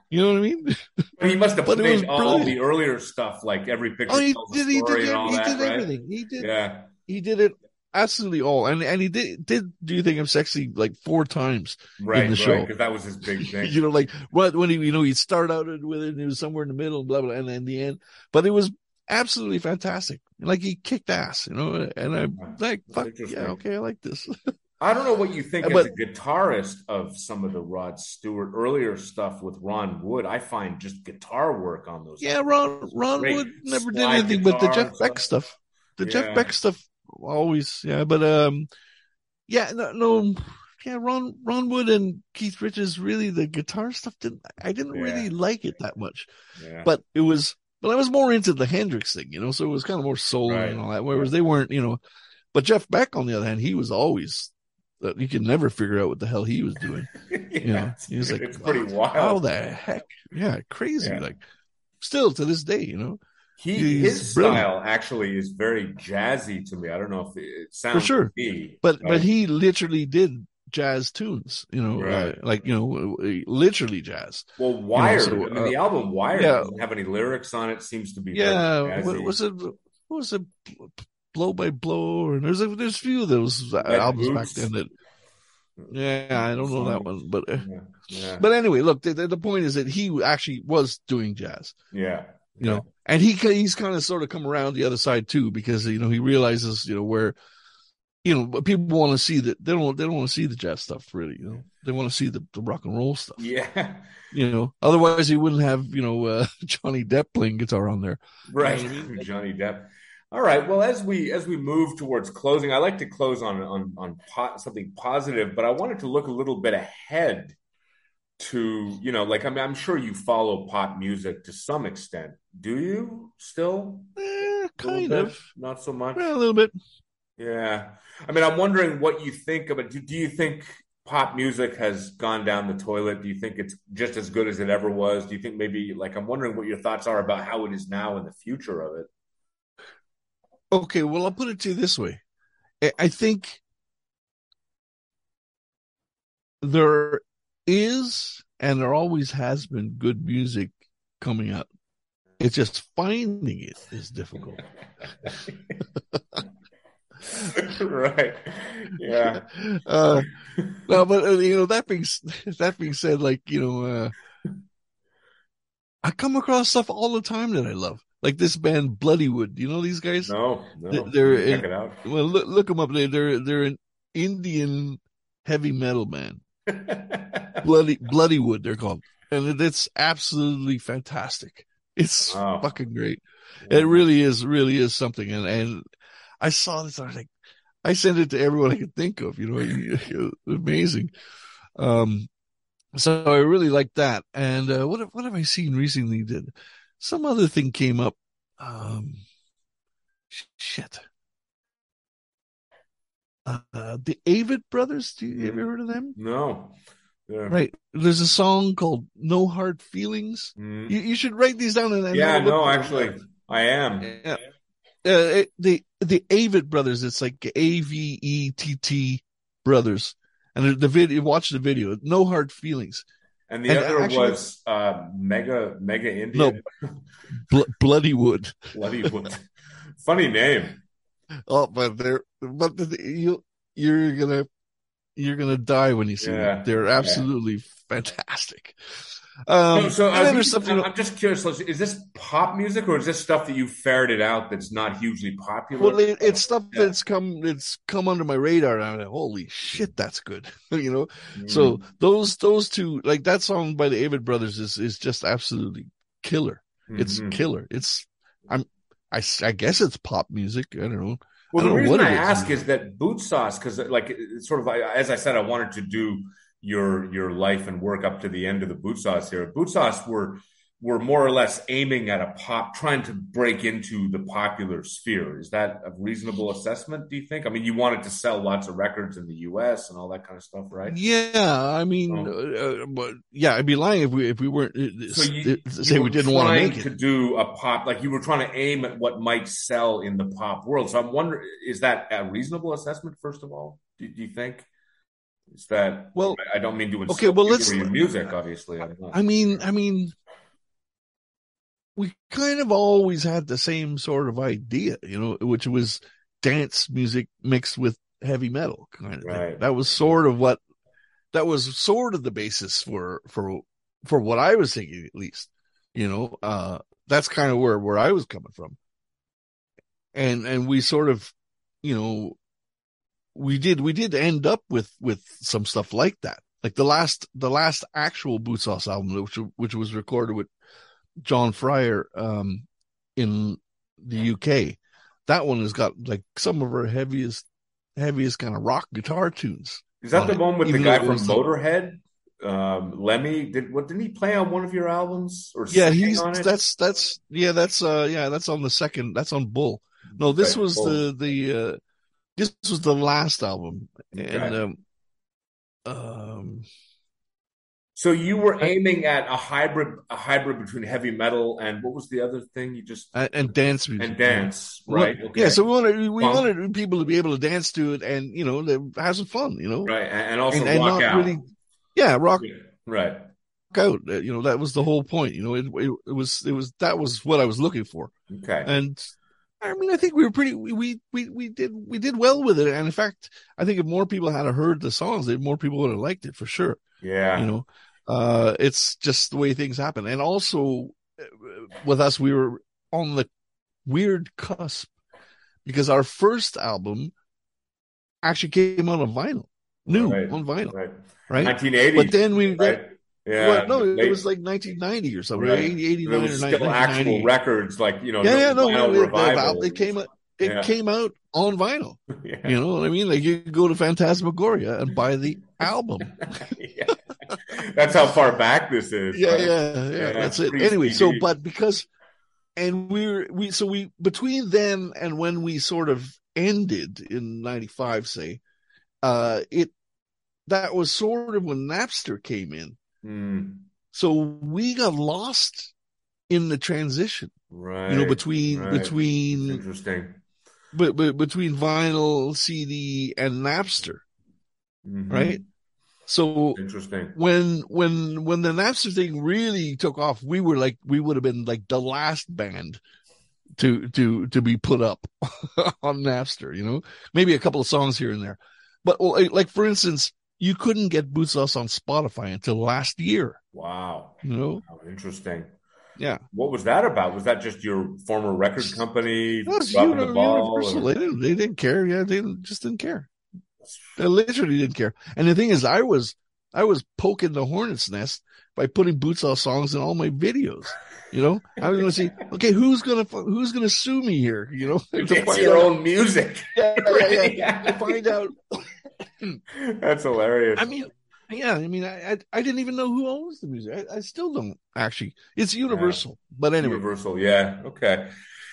You know what I mean? But he must have played all brilliant. the earlier stuff, like every picture Oh, he did. He did. He that, did right? everything. He did. Yeah. He did it absolutely all. And and he did did. Do you think I'm sexy? Like four times. Right, the right. show. Because that was his big thing. you know, like what when he you know he'd start out with it and it was somewhere in the middle and blah blah, and then the end. But it was absolutely fantastic. Like he kicked ass, you know. And I'm like, fuck yeah, okay, I like this. I don't know what you think But- as a guitarist of some of the Rod Stewart earlier stuff with Ron Wood. I find just guitar work on those. Yeah, Ron Ron Wood never did anything but the Jeff Beck stuff. stuff. The Yeah. Jeff Beck stuff always, yeah. But um, yeah, no, no, yeah. Ron Ron Wood and Keith Richards really the guitar stuff didn't. I didn't Yeah. really like it that much, Yeah. but it was. But I was more into the Hendrix thing, you know. So it was kind of more soul Right. and all that. Whereas they weren't, you know. But Jeff Beck, on the other hand, he was always. Uh, you could never figure out what the hell he was doing. yeah, You know, he was like, it's pretty wild. How the heck? Yeah, crazy. Yeah. Like, still to this day, you know. He He's his brilliant. style actually is very jazzy to me. I don't know if it sounds For sure. me, But but he literally did jazz tunes, you know, Right. uh, like you know, uh, literally jazz. well, Wired. so, I mean, uh, the album Wired yeah. doesn't have any lyrics on it. Seems to be Yeah, what was it? What was it? Blow by blow, and there's a there's a few of those Red albums Boots. back then that. Yeah, I don't know that one, but uh, Yeah, yeah, but anyway, look, the, the the point is that he actually was doing jazz, yeah. you know, and he he's kind of sort of come around the other side too because you know he realizes you know where. You know, but people want to see that they don't. They don't want to see the jazz stuff, really. You know, they want to see the, the rock and roll stuff. yeah. you know otherwise he wouldn't have you know uh, johnny depp playing guitar on there Right, You know I mean? Johnny Depp. All right. Well, as we as we move towards closing, I like to close on on on po- something positive, but I wanted to look a little bit ahead to you know, like I mean, I'm sure you follow pop music to some extent. Do you still? eh, kind of not so much. well, a little bit Yeah. I mean, I'm wondering what you think of it. Do, do you think pop music has gone down the toilet? Do you think it's just as good as it ever was? Do you think maybe, like, I'm wondering what your thoughts are about how it is now and the future of it? okay well i'll put it to you this way I- i think there is and there always has been good music coming out. It's just finding it is difficult. right. Yeah. Uh, no, but uh, you know that being that being said, like you know, uh, I come across stuff all the time that I love, like this band Bloodywood. You know these guys? No, no. They're Check in- it out. Well, look, look them up. They, they're they're an Indian heavy metal band. Bloody Bloodywood, they're called, and it's absolutely fantastic. It's Wow. fucking great. It really is, really is something. And and I saw this, I was like, I sent it to everyone I could think of. You know, amazing. Um, so I really like that. And uh, what have, what have I seen recently? Did some other thing came up? Um, shit. Uh, the Avett Brothers. Do you ever heard of them? No. Yeah. Right. There's a song called "No Hard Feelings." Mm. You, you should write these down and, Yeah, have no, actually, I am. Yeah. Uh, the the Avett brothers. It's like A V E T T brothers, and the, video. Watch the video. No hard feelings. And the And other actually- was uh, Mega Mega No, Indian. Bl- Bloodywood. Bloody Wood. Funny name. Oh, but they're but the, you you're gonna you're gonna die when you see Yeah, them. They're yeah. absolutely fantastic. Um, so, so and then these- there's something. I'm just curious. Is this pop music or is this stuff that you ferreted out that's not hugely popular? Well, it, it's stuff Yeah. that's come it's come under my radar, and I'm like, holy shit, that's good. you know, Mm. So those those two, like that song by the Avett Brothers, is is just absolutely killer. It's Mhm. killer. It's I'm I, I guess it's pop music. I don't know. Well, the reason what I is. ask is that Bootsauce, because like it's sort of as I said, I wanted to do your your life and work up to the end of the Bootsauce here. Bootsauce were were more or less aiming at a pop, trying to break into the popular sphere. Is that a reasonable assessment? Do you think? I mean, you wanted to sell lots of records in the U.S. and all that kind of stuff, right? Yeah, I mean, Oh. uh, but yeah, I'd be lying if we if we weren't uh, So you, you say were we didn't want to trying make to do a pop, like you were trying to aim at what might sell in the pop world. So I'm wondering, is that a reasonable assessment? First of all, do, do you think? Is that Well, I don't mean to insult okay, well, let's- your music, obviously. I. I mean, I mean, we kind of always had the same sort of idea, you know, which was dance music mixed with heavy metal kind of thing. Right. That was sort of what that was sort of the basis for for for what I was thinking at least. You know, uh that's kind of where where I was coming from. And and we sort of, you know, we did we did end up with with some stuff like that. Like the last the last actual Bootsauce album, which which was recorded with John Fryer um in the UK. That one has got like some of our heaviest heaviest kind of rock guitar tunes. Is that the it, one with the guy from Motorhead? Um, Lemmy did what? Didn't he play on one of your albums or Yeah, he's that's that's yeah, that's uh yeah, that's on the second that's on Bull. No, this Okay, was Bull. the the uh this was the last album. Okay. And um um So you were aiming at a hybrid, a hybrid between heavy metal and what was the other thing you just and, and dance music. and dance, right? Okay. Yeah, so we wanted we Fun. wanted people to be able to dance to it and you know have some fun, you know, right, and, also and, and not out, really, yeah, rock right? out. uh, You know, that was the whole point. You know, it, it it was it was that was what I was looking for, Okay, and I mean, I think we were pretty we we we, did we did well with it, and in fact, I think if more people had heard the songs, more people would have liked it for sure. yeah, You know, uh, it's just the way things happen, and also uh, with us, we were on the weird cusp because our first album actually came out on vinyl, new Right, on vinyl, right. right? 1980, But then we right? Yeah, well, no, it was like 1990 or something, Right. 80, 89 there or was 90, still actual records, like you know, Yeah, yeah, no, it, revival. it came out. It Yeah. came out on vinyl. yeah. You know what I mean? Like you could go to Phantasmagoria and buy the album. Yeah. That's how far back this is. yeah, right? yeah, yeah, That's it. Anyway, so but because, and we're we so we between then and when we sort of ended in '95, say, uh, it that was sort of when Napster came in. Hmm, So we got lost in the transition, right. you know, between right. between Interesting. but, but between vinyl, CD, and Napster. Mhm. Right? So Interesting. when when when the Napster thing really took off, we were like we would have been like the last band to to to be put up on Napster. You know, maybe a couple of songs here and there, but like for instance, you couldn't get Bootsauce on Spotify until last year. Wow. You know, Wow, Interesting. yeah. What was that about? Was that just your former record company dropping the ball? universal. or- They didn't, they didn't care. Yeah, they didn't, just didn't care. They literally didn't care. And the thing is, I was I was poking the hornet's nest by putting Bootsauce songs in all my videos. You know, I was going to see, okay, who's gonna who's gonna sue me here? You know, to It's find your out- own music. yeah, yeah, yeah, to find out. That's hilarious. I mean, yeah, I mean, I I, I didn't even know who owns the music. I, I still don't actually. It's universal, but anyway, Universal, yeah. Okay.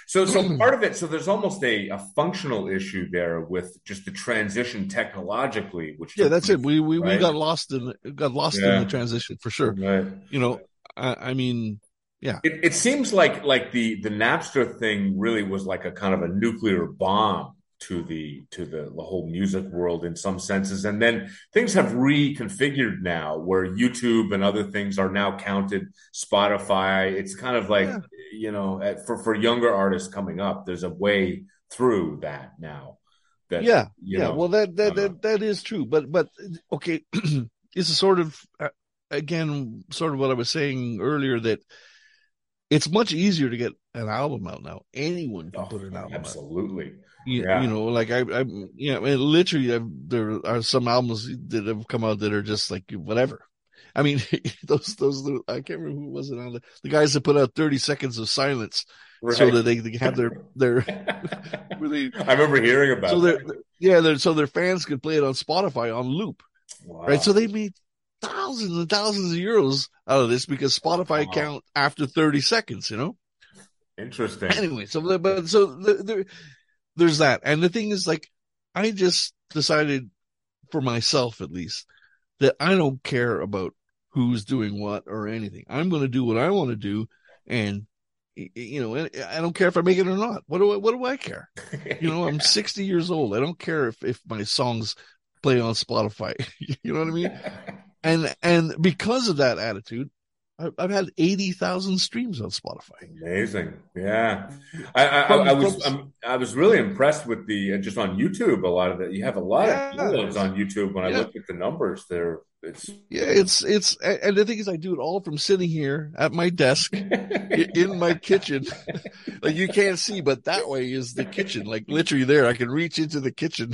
So so part of it, so there's almost a, a functional issue there with just the transition technologically, which yeah, that's place, it. We we, we got lost in got lost Yeah. in the transition for sure. Right. You know, I, I mean, yeah. It, it seems like like the the Napster thing really was like a kind of a nuclear bomb to the to the, the whole music world in some senses, and then things have reconfigured now, where YouTube and other things are now counted. Spotify, it's kind of like Yeah. you know at- for for younger artists coming up, there's a way through that now. That yeah, yeah. know, well, that that, uh, that that is true, but but okay, it's a sort of uh, again, sort of what I was saying earlier that it's much easier to get an album out now. Anyone can oh, put an album out. absolutely. You, Yeah. you know, like I, I, you know, and literally, I've, there are some albums that have come out that are just like whatever. I mean, those, those, I can't remember who was it on the, the guys that put out 30 seconds of silence so that they, they have their, their, really, I remember hearing about so that. yeah, their, so their fans could play it on Spotify on loop, Wow. right? So they made thousands and thousands of euros out of this because Spotify Wow. count after 30 seconds, you know? Interesting. anyway, so but so the, the, there's that, and the thing is, like, I just decided for myself at least that I don't care about who's doing what or anything. I'm going to do what I want to do, and you know, I don't care if I make it or not. What do I, what do I care? You know, I'm 60 years old. I don't care if if my songs play on Spotify. you know what I mean? And and because of that attitude, I've had 80,000 streams on Spotify. Amazing, yeah. I, I, I, From- I was from- I'm, I was really impressed with the uh, just on YouTube. A lot of that you have a lot Yeah. of downloads on YouTube. When I Yeah. looked at the numbers, there, it's Yeah, it's it's and the thing is, I do it all from sitting here at my desk in my kitchen. Like you can't see, but that way is the kitchen. Like literally there, I can reach into the kitchen.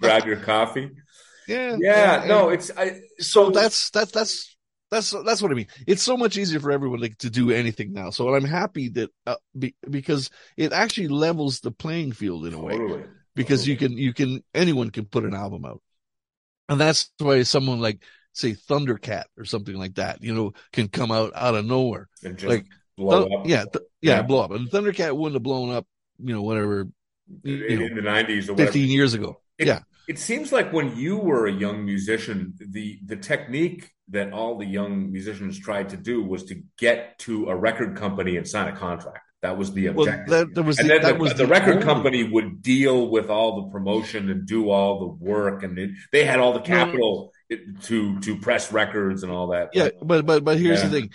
grab your coffee. yeah, Yeah, and- no, it's I. So that's that's that's that's that's what I mean. It's so much easier for everyone to, to do anything now. So I'm happy that uh, be, because it actually levels the playing field in a way. totally Because you can you can anyone can put an album out, and that's why someone like say Thundercat or something like that, you know, can come out out of nowhere. and just like, blow Thun- up. yeah, th- yeah, Yeah. blow up. And Thundercat wouldn't have blown up, you know, whatever, in, know, the nineties or 15 years ago. It, yeah. It seems like when you were a young musician, the the technique that all the young musicians tried to do was to get to a record company and sign a contract. That was the Well, objective. that, that was and the, then that the, was the record only- company would deal with all the promotion and do all the work, and it, they had all the capital to to press records and all that. Yeah, but but but here's Yeah. the thing,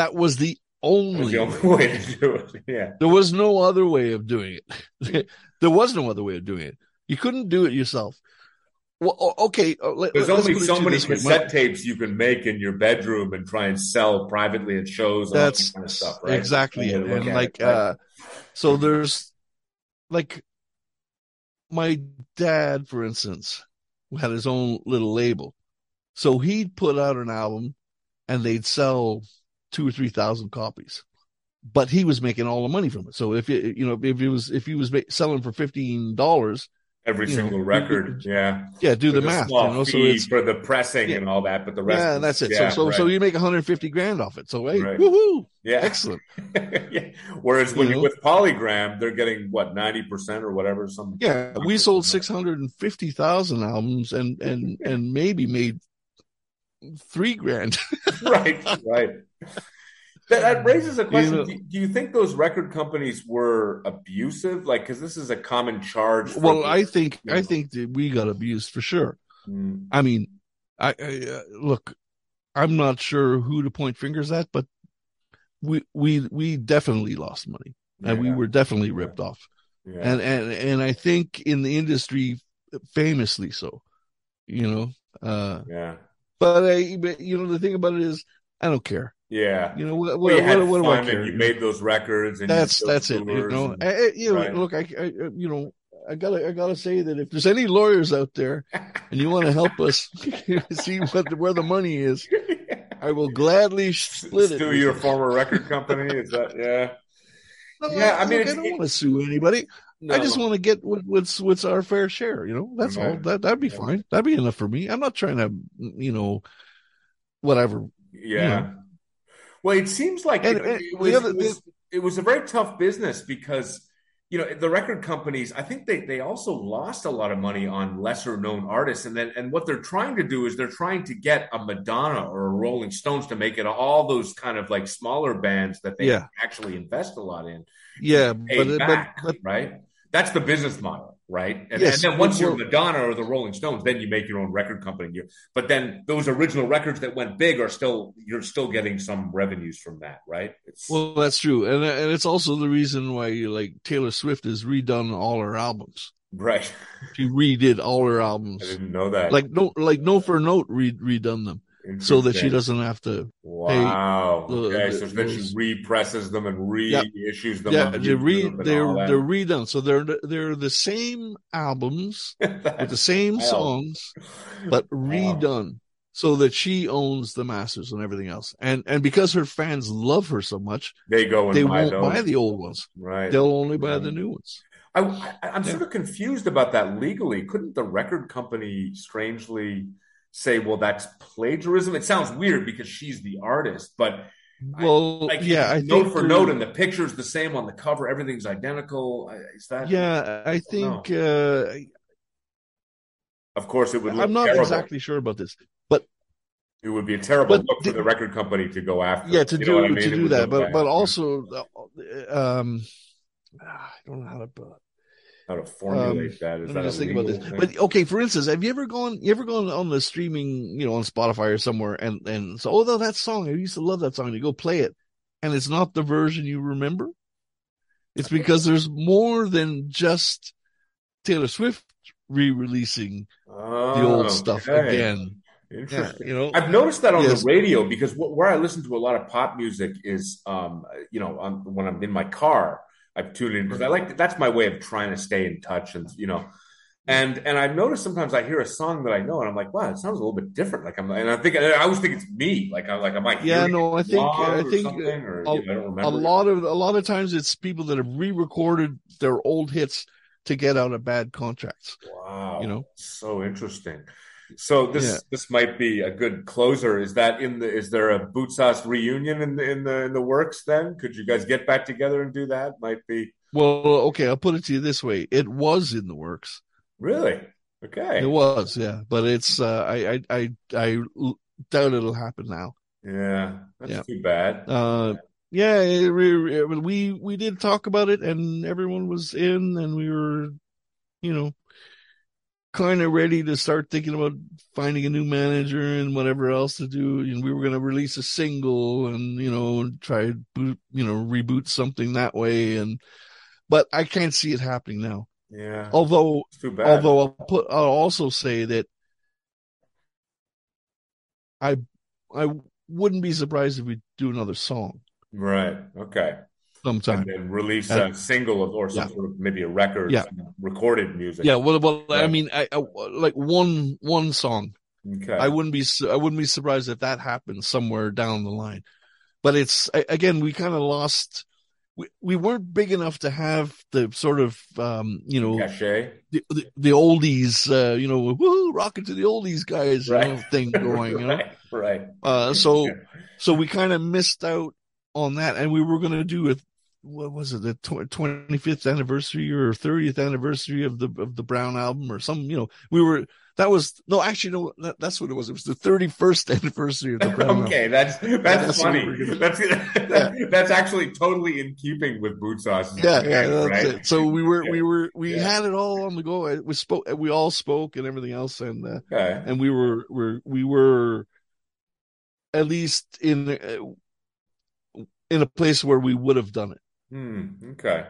that was the That was only. the only way to do it. Yeah, There was no other way of doing it. there was no other way of doing it. You couldn't do it yourself. Well, okay. uh, let- there's only so many this way. cassette tapes you can make in your bedroom and try and sell privately at shows. And That's that kind of stuff, right? exactly it. the way to look And like, it, right? uh, so there's like my dad, for instance, had his own little label. So he'd put out an album and they'd sell two or three thousand copies. But he was making all the money from it. So if it, you know, if he was, if he was selling for fifteen dollars, every you know, single record. Yeah, yeah, do the a math, you small know. So it's for the pressing Yeah. and all that, but the rest. yeah, that's it. Yeah, so so so you make 150 grand off it. So hey, Right. woohoo, yeah. excellent. yeah. Whereas when You know? with Polygram, they're getting what ninety percent or whatever. Some Yeah, we sold 650,000 albums and and and maybe made three grand. right, right. That, that raises a question. know- do, do you think those record companies were abusive? Like, because this is a common charge. well, I think you I think that we got abused for sure. Mm, I mean, I, I uh, look, I'm not sure who to point fingers at, but we we we definitely lost money, yeah. and we were definitely ripped off, yeah. and and and I think in the industry, famously so, you know. Uh, yeah. But I, but you know, the thing about it is, I don't care. Yeah, you know what? Well, what, what, what do I care? You made those records, and that's that's it. You know, and, I, you know, right. look, I, I, you know, I gotta, I gotta say that if there's any lawyers out there, and you want to help us see what where the money is, I will gladly split Sue it. your former record company. Is that yeah? No, yeah, I mean, look, I don't want to sue anybody. No. I just want to get what, what's what's our fair share. You know, that's all. That that'd be fine. That'd be enough for me. I'm not trying to, you know, whatever. Yeah. Know. Well, it seems like and, it, it, was, other, it, was, it was a very tough business because you know the record companies i think they they also lost a lot of money on lesser known artists and then and what they're trying to do is they're trying to get a madonna or a rolling stones to make it all those kind of like smaller bands that they yeah. actually invest a lot in yeah but, back, but, but, right that's the business model, right? And, yes, and then once you're Madonna or the Rolling Stones, then you make your own record company. You, but then those original records that went big are still you're still getting some revenues from that, right? It's, well, that's true, and and it's also the reason why like Taylor Swift has redone all her albums. Right, she redid all her albums. I didn't know that. Like no, like note for note, re- redone them so that she doesn't have to. Wow. okay, the, so then she represses them and reissues them. Yeah, they re, they're they're redone. So they're they're the same albums with the same songs, but redone. Wow. So that she owns the masters and everything else, and and because her fans love her so much, they go and they buy won't those. buy the old ones. Right, they'll only buy right. the new ones. I, am yeah. sort of confused about that legally. Couldn't the record company strangely say, well, that's plagiarism. It sounds weird because she's the artist, but well, I, like, yeah, I note for note, and the picture's the same on the cover. Everything's identical. Is that? Yeah, I think. Uh, of course, it would. I'm not terrible. exactly sure about this, but it would be a terrible look for the record company to go after. Yeah, to do I mean? to do that, but but also, uh, um, I don't know how to how to formulate um, that. Is that just think about this. Thing? But okay, for instance, have you ever gone? You ever gone on the streaming, you know, on Spotify or somewhere, and and so oh, that song, I used to love that song. You go play it, and it's not the version you remember. It's because there's more than just Taylor Swift re-releasing oh, the old stuff okay. again. Interesting. Yeah, you know, I've noticed that on yes. the radio because where I listen to a lot of pop music is, um, you know, when I'm in my car I've tuned in because I like that's my way of trying to stay in touch and you know and and I've noticed sometimes I hear a song that I know and I'm like wow it sounds a little bit different. Like I'm and I think I always think it's me. Like I'm like I might yeah no I think I think or, a, you know, a lot of a lot of times it's people that have re-recorded their old hits to get out of bad contracts wow. you know? So interesting so this yeah. this might be a good closer. Is that in the? Is there a Bootsauce reunion in the in the in the works? Then could you guys get back together and do that? Might be. Well, okay. I'll put it to you this way: it was in the works. Really? Okay. It was, yeah. But it's. Uh, I I I I doubt it'll happen now. Yeah, that's yeah. too bad. Uh, yeah, it, it, we we did talk about it, and everyone was in, and we were, you know, kind of ready to start thinking about finding a new manager and whatever else to do. And we were going to release a single and, you know, try boot, you know, reboot something that way. And, but I can't see it happening now. Yeah. Although, although I'll put, I'll also say that I, I wouldn't be surprised if we do another song. Right. Okay sometime. And then release a single of, or some yeah. sort of maybe a record, yeah. recorded music. Yeah, well, well. I mean, I, I, like one one song. Okay. I wouldn't be I wouldn't be surprised if that happens somewhere down the line. But it's again, we kind of lost. We, we weren't big enough to have the sort of um, you know the, the, the, oldies uh, you know woo rocking to the oldies guys right. you know, thing going you know right, right. Uh, so so we kind of missed out on that and we were going to do it what was it the 25th anniversary or 30th anniversary of the of the brown album or some you know we were That was no, actually, no. That, that's what it was. It was the thirty-first anniversary of the Brown album. okay, that's that's, that's funny. Gonna, that's yeah. that's actually totally in keeping with Bootsauce. Yeah, yeah, right? So we were, yeah. we were, we yeah. had it all on the go. We spoke, we all spoke, and everything else, and uh, okay. and we were, were, we were at least in uh, in a place where we would have done it. Hmm, okay,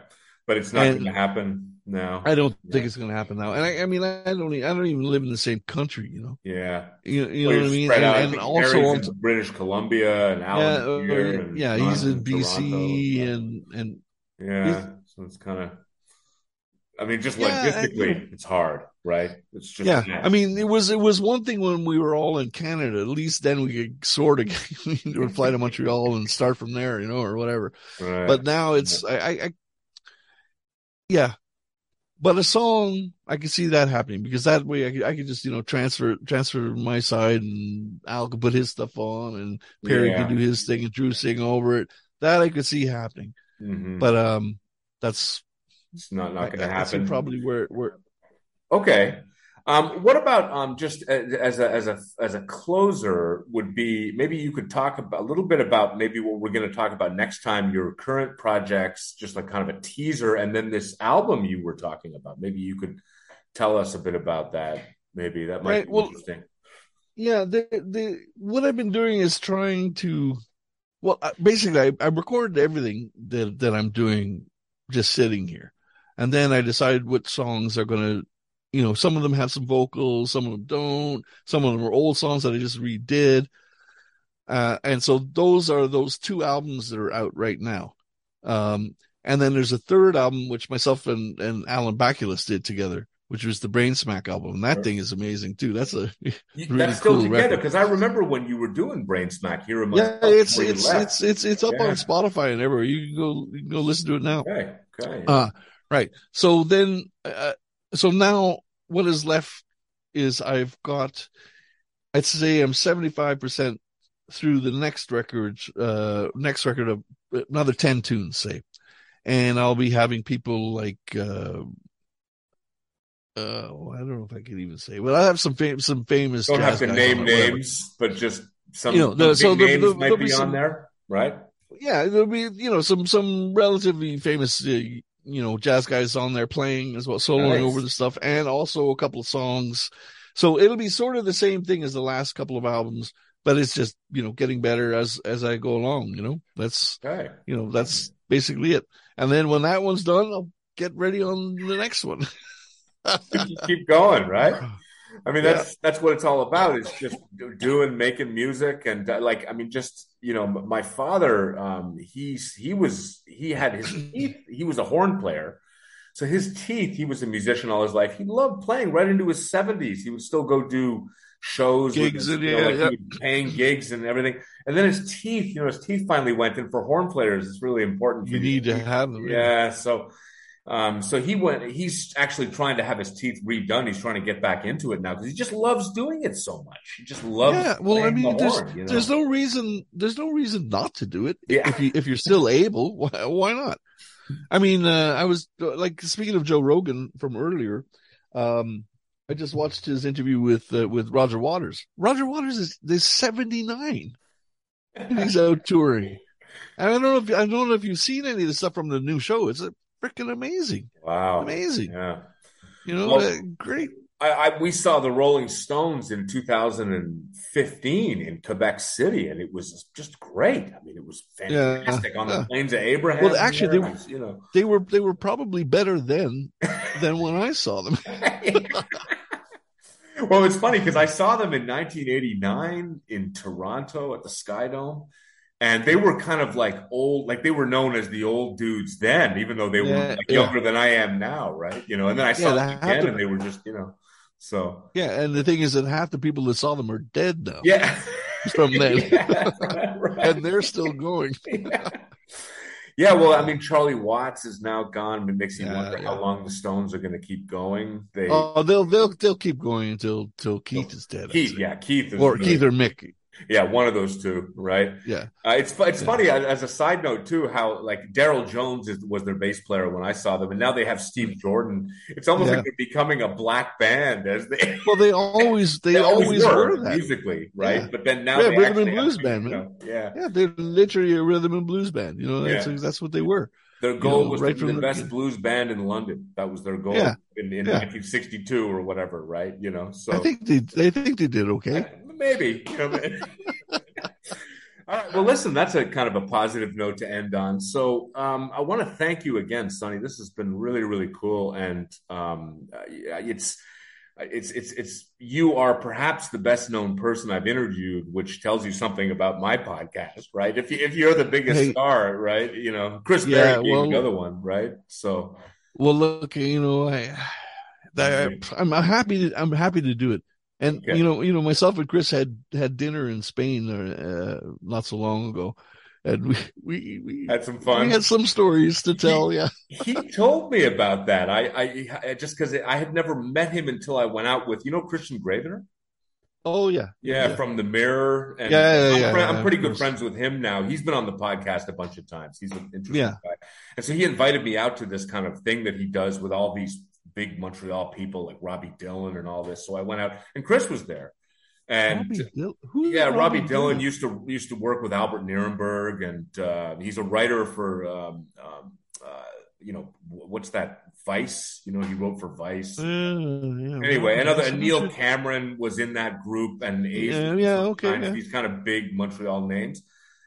but it's not going to happen now. I don't yeah. think it's going to happen now. And I, I mean, I don't, I don't even live in the same country. You know. Yeah. You, you know what I mean? And, and also British Columbia and Alan yeah, here uh, and yeah, he's in BC and and yeah. So it's kind of. I mean, just yeah, logistically, I, it's hard, right? It's just yeah. I mean, it was it was one thing when we were all in Canada. At least then we could sort of fly to Montreal and start from there, you know, or whatever. Right. But now it's I, I yeah, but a song, I could see that happening because that way I could, I could just, you know, transfer, transfer my side and Al could put his stuff on and Perry yeah. could do his thing and Drew sing over it. That I could see happening. Mm-hmm. But, um, that's, it's not, not going to happen. Probably where, where, okay. Um, what about um, just as a as a as a closer would be maybe you could talk about a little bit about maybe what we're going to talk about next time your current projects just like kind of a teaser and then this album you were talking about maybe you could tell us a bit about that maybe that might right. be well, interesting yeah the the what I've been doing is trying to well basically I, I recorded everything that that I'm doing just sitting here and then I decided what songs are going to you know, some of them have some vocals, some of them don't. Some of them are old songs that I just redid. Uh, and so those are those two albums that are out right now. Um, and then there's a third album, which myself and, and Alan Baculis did together, which was the Brain Smack album. And that thing is amazing too. That's a really that's still cool together because I remember when you were doing Brain Smack here in Yeah, it's it's, it's it's it's up yeah. on Spotify and everywhere. You can go you can go listen to it now. Okay. Okay. Uh, right. So then, uh, so now what is left is I've got, I'd say I'm 75% through the next record, uh, next record of another 10 tunes, say. And I'll be having people like, uh, uh, well, I don't know if I can even say, but I have some fam- some famous. Don't have to name names, but just some, you know, the, so the, names the, might be, some, on there, right? Yeah, there'll be you know some some relatively famous uh, you know, jazz guys on there playing as well, soloing nice. over the stuff, and also a couple of songs. So it'll be sort of the same thing as the last couple of albums, but it's just you know getting better as as I go along. You know, that's okay. you know that's basically it. And then when that one's done, I'll get ready on the next one. keep going, right? I mean, that's yeah. that's what it's all about. It's just doing, making music, and uh, like, I mean, just you know, my father, um, he's he was he had his teeth. He was a horn player, so his teeth. He was a musician all his life. He loved playing right into his seventies. He would still go do shows, gigs, his, and, know, yeah, like yeah. paying gigs and everything. And then his teeth, you know, his teeth finally went in for horn players. It's really important. You need to have them. Yeah, so um, so he went. He's actually trying to have his teeth redone. He's trying to get back into it now because he just loves doing it so much. He just loves. Yeah, well, I mean, the there's horn, you know? there's no reason there's no reason not to do it. Yeah. if you if you're still able, why, why not? I mean, uh, I was like speaking of Joe Rogan from earlier. Um, I just watched his interview with uh, with Roger Waters. Roger Waters is is 79. he's out touring. And I don't know if I don't know if you've seen any of the stuff from the new show. It's a freaking amazing. Wow. Amazing. Yeah. You know, well, uh, great. I, I, we saw the Rolling Stones in 2015 in Quebec City, and it was just great. I mean, it was fantastic yeah, on the plains of Abraham. Well, actually, they, was, you know, they were they were probably better then than when I saw them. well, it's funny because I saw them in 1989 in Toronto at the Sky Dome, and they were kind of like old, like they were known as the old dudes then, even though they yeah, were like younger yeah. than I am now, right? You know, and then I saw yeah, them again, to... and they were just, you know, so yeah. And the thing is that half the people that saw them are dead now. Yeah, from then, right. and they're still going. yeah. well, I mean, Charlie Watts is now gone. It makes you wonder how long the Stones are going to keep going. They, oh, they'll they'll they'll keep going until until Keith is dead. Keith, yeah, Keith, or Keith or Mick Yeah, one of those two, right? Yeah. Uh, it's it's Yeah. funny as a side note too how like Darryl Jones is, was their bass player when I saw them, and now they have Steve Jordan. It's almost Yeah. like they're becoming a black band as they Well, they always they, they always, were, that. musically, right? Yeah. But then now Yeah, rhythm and blues band, man. know, yeah. Yeah, they're literally a rhythm and blues band. You know, that's that's what they were. Their goal know, was right to from be the the- best blues band in London. That was their goal Yeah. in, in Yeah. 1962 or whatever, right? You know, so I think they I think they did okay. Maybe. You know, All right. Well, listen, that's a kind of a positive note to end on. So, um, I want to thank you again, Sonny. This has been really, really cool, and um, it's it's it's it's you are perhaps the best known person I've interviewed, which tells you something about my podcast, right? If you if you're the biggest Hey. star, right? You know, Chris Yeah, Berry being well- the other one, right? So, Well, look, you know, I, I I'm happy to I'm happy to do it. And you know, you know, myself and Chris had had dinner in Spain uh, not so long ago, and we we we, had some fun. we had some stories to tell. Yeah, he told me about that. I, I, I just because I had never met him until I went out with you know Kristian Gravenor. oh yeah, Yeah, Yeah. from the Mirror. And Yeah, yeah, I'm, yeah, fri- yeah, I'm pretty good friends with him now. He's been on the podcast a bunch of times. He's an interesting Yeah. guy. And so he invited me out to this kind of thing that he does with all these big Montreal people like Robbie Dillon and all this. So I went out and Chris was there. And Robbie is yeah, Robbie Dillon Dillon? used to used to work with Albert Nerenberg, and uh, he's a writer for um, um, uh, you know what's that Vice? You know, he wrote for Vice. Uh, yeah, Anyway, another Neil Cameron was in that group, and Ace Yeah, yeah, okay, kind of- these kind of big Montreal names.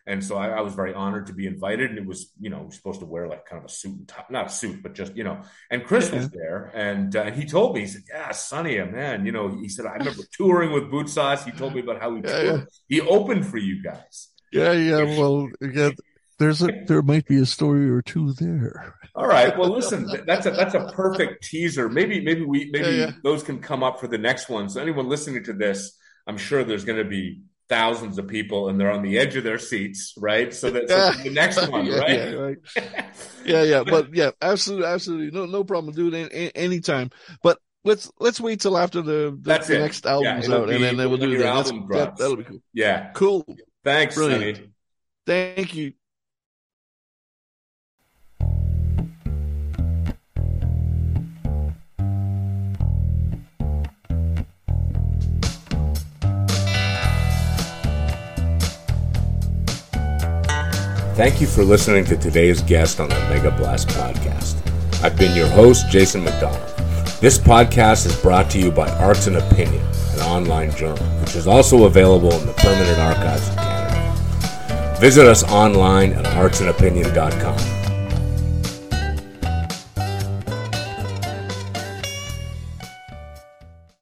And so I, I was very honored to be invited, and it was you know supposed to wear like kind of a suit and tie, not a suit, but just you know. And Chris was there, and uh, he told me he said, "Yeah, Sonny, man, you know." He said, "I remember touring with Bootsauce." He told me about how he Yeah, toured. he opened for you guys. Yeah, yeah. Well, yeah, there's a there might be a story or two there. All right. Well, listen, that's a that's a perfect teaser. Maybe maybe we maybe Yeah, yeah. those can come up for the next one. So anyone listening to this, I'm sure there's going to be thousands of people, and they're on the edge of their seats, right? So that's so the next one, yeah, right? Yeah, right. yeah, yeah. But yeah, absolutely, absolutely, no, no problem. Do it any, any- anytime. But let's let's wait till after the the, the next album's it'll out, and be then, then we'll do that. That. That'll be cool. yeah. Cool. Thanks, Brilliant. Sonny. Thank you. Thank you for listening to today's guest on the Mega Blast podcast. I've been your host, Jason McDonald. This podcast is brought to you by Arts and Opinion, an online journal, which is also available in the Permanent Archives of Canada. Visit us online at artsandopinion.com.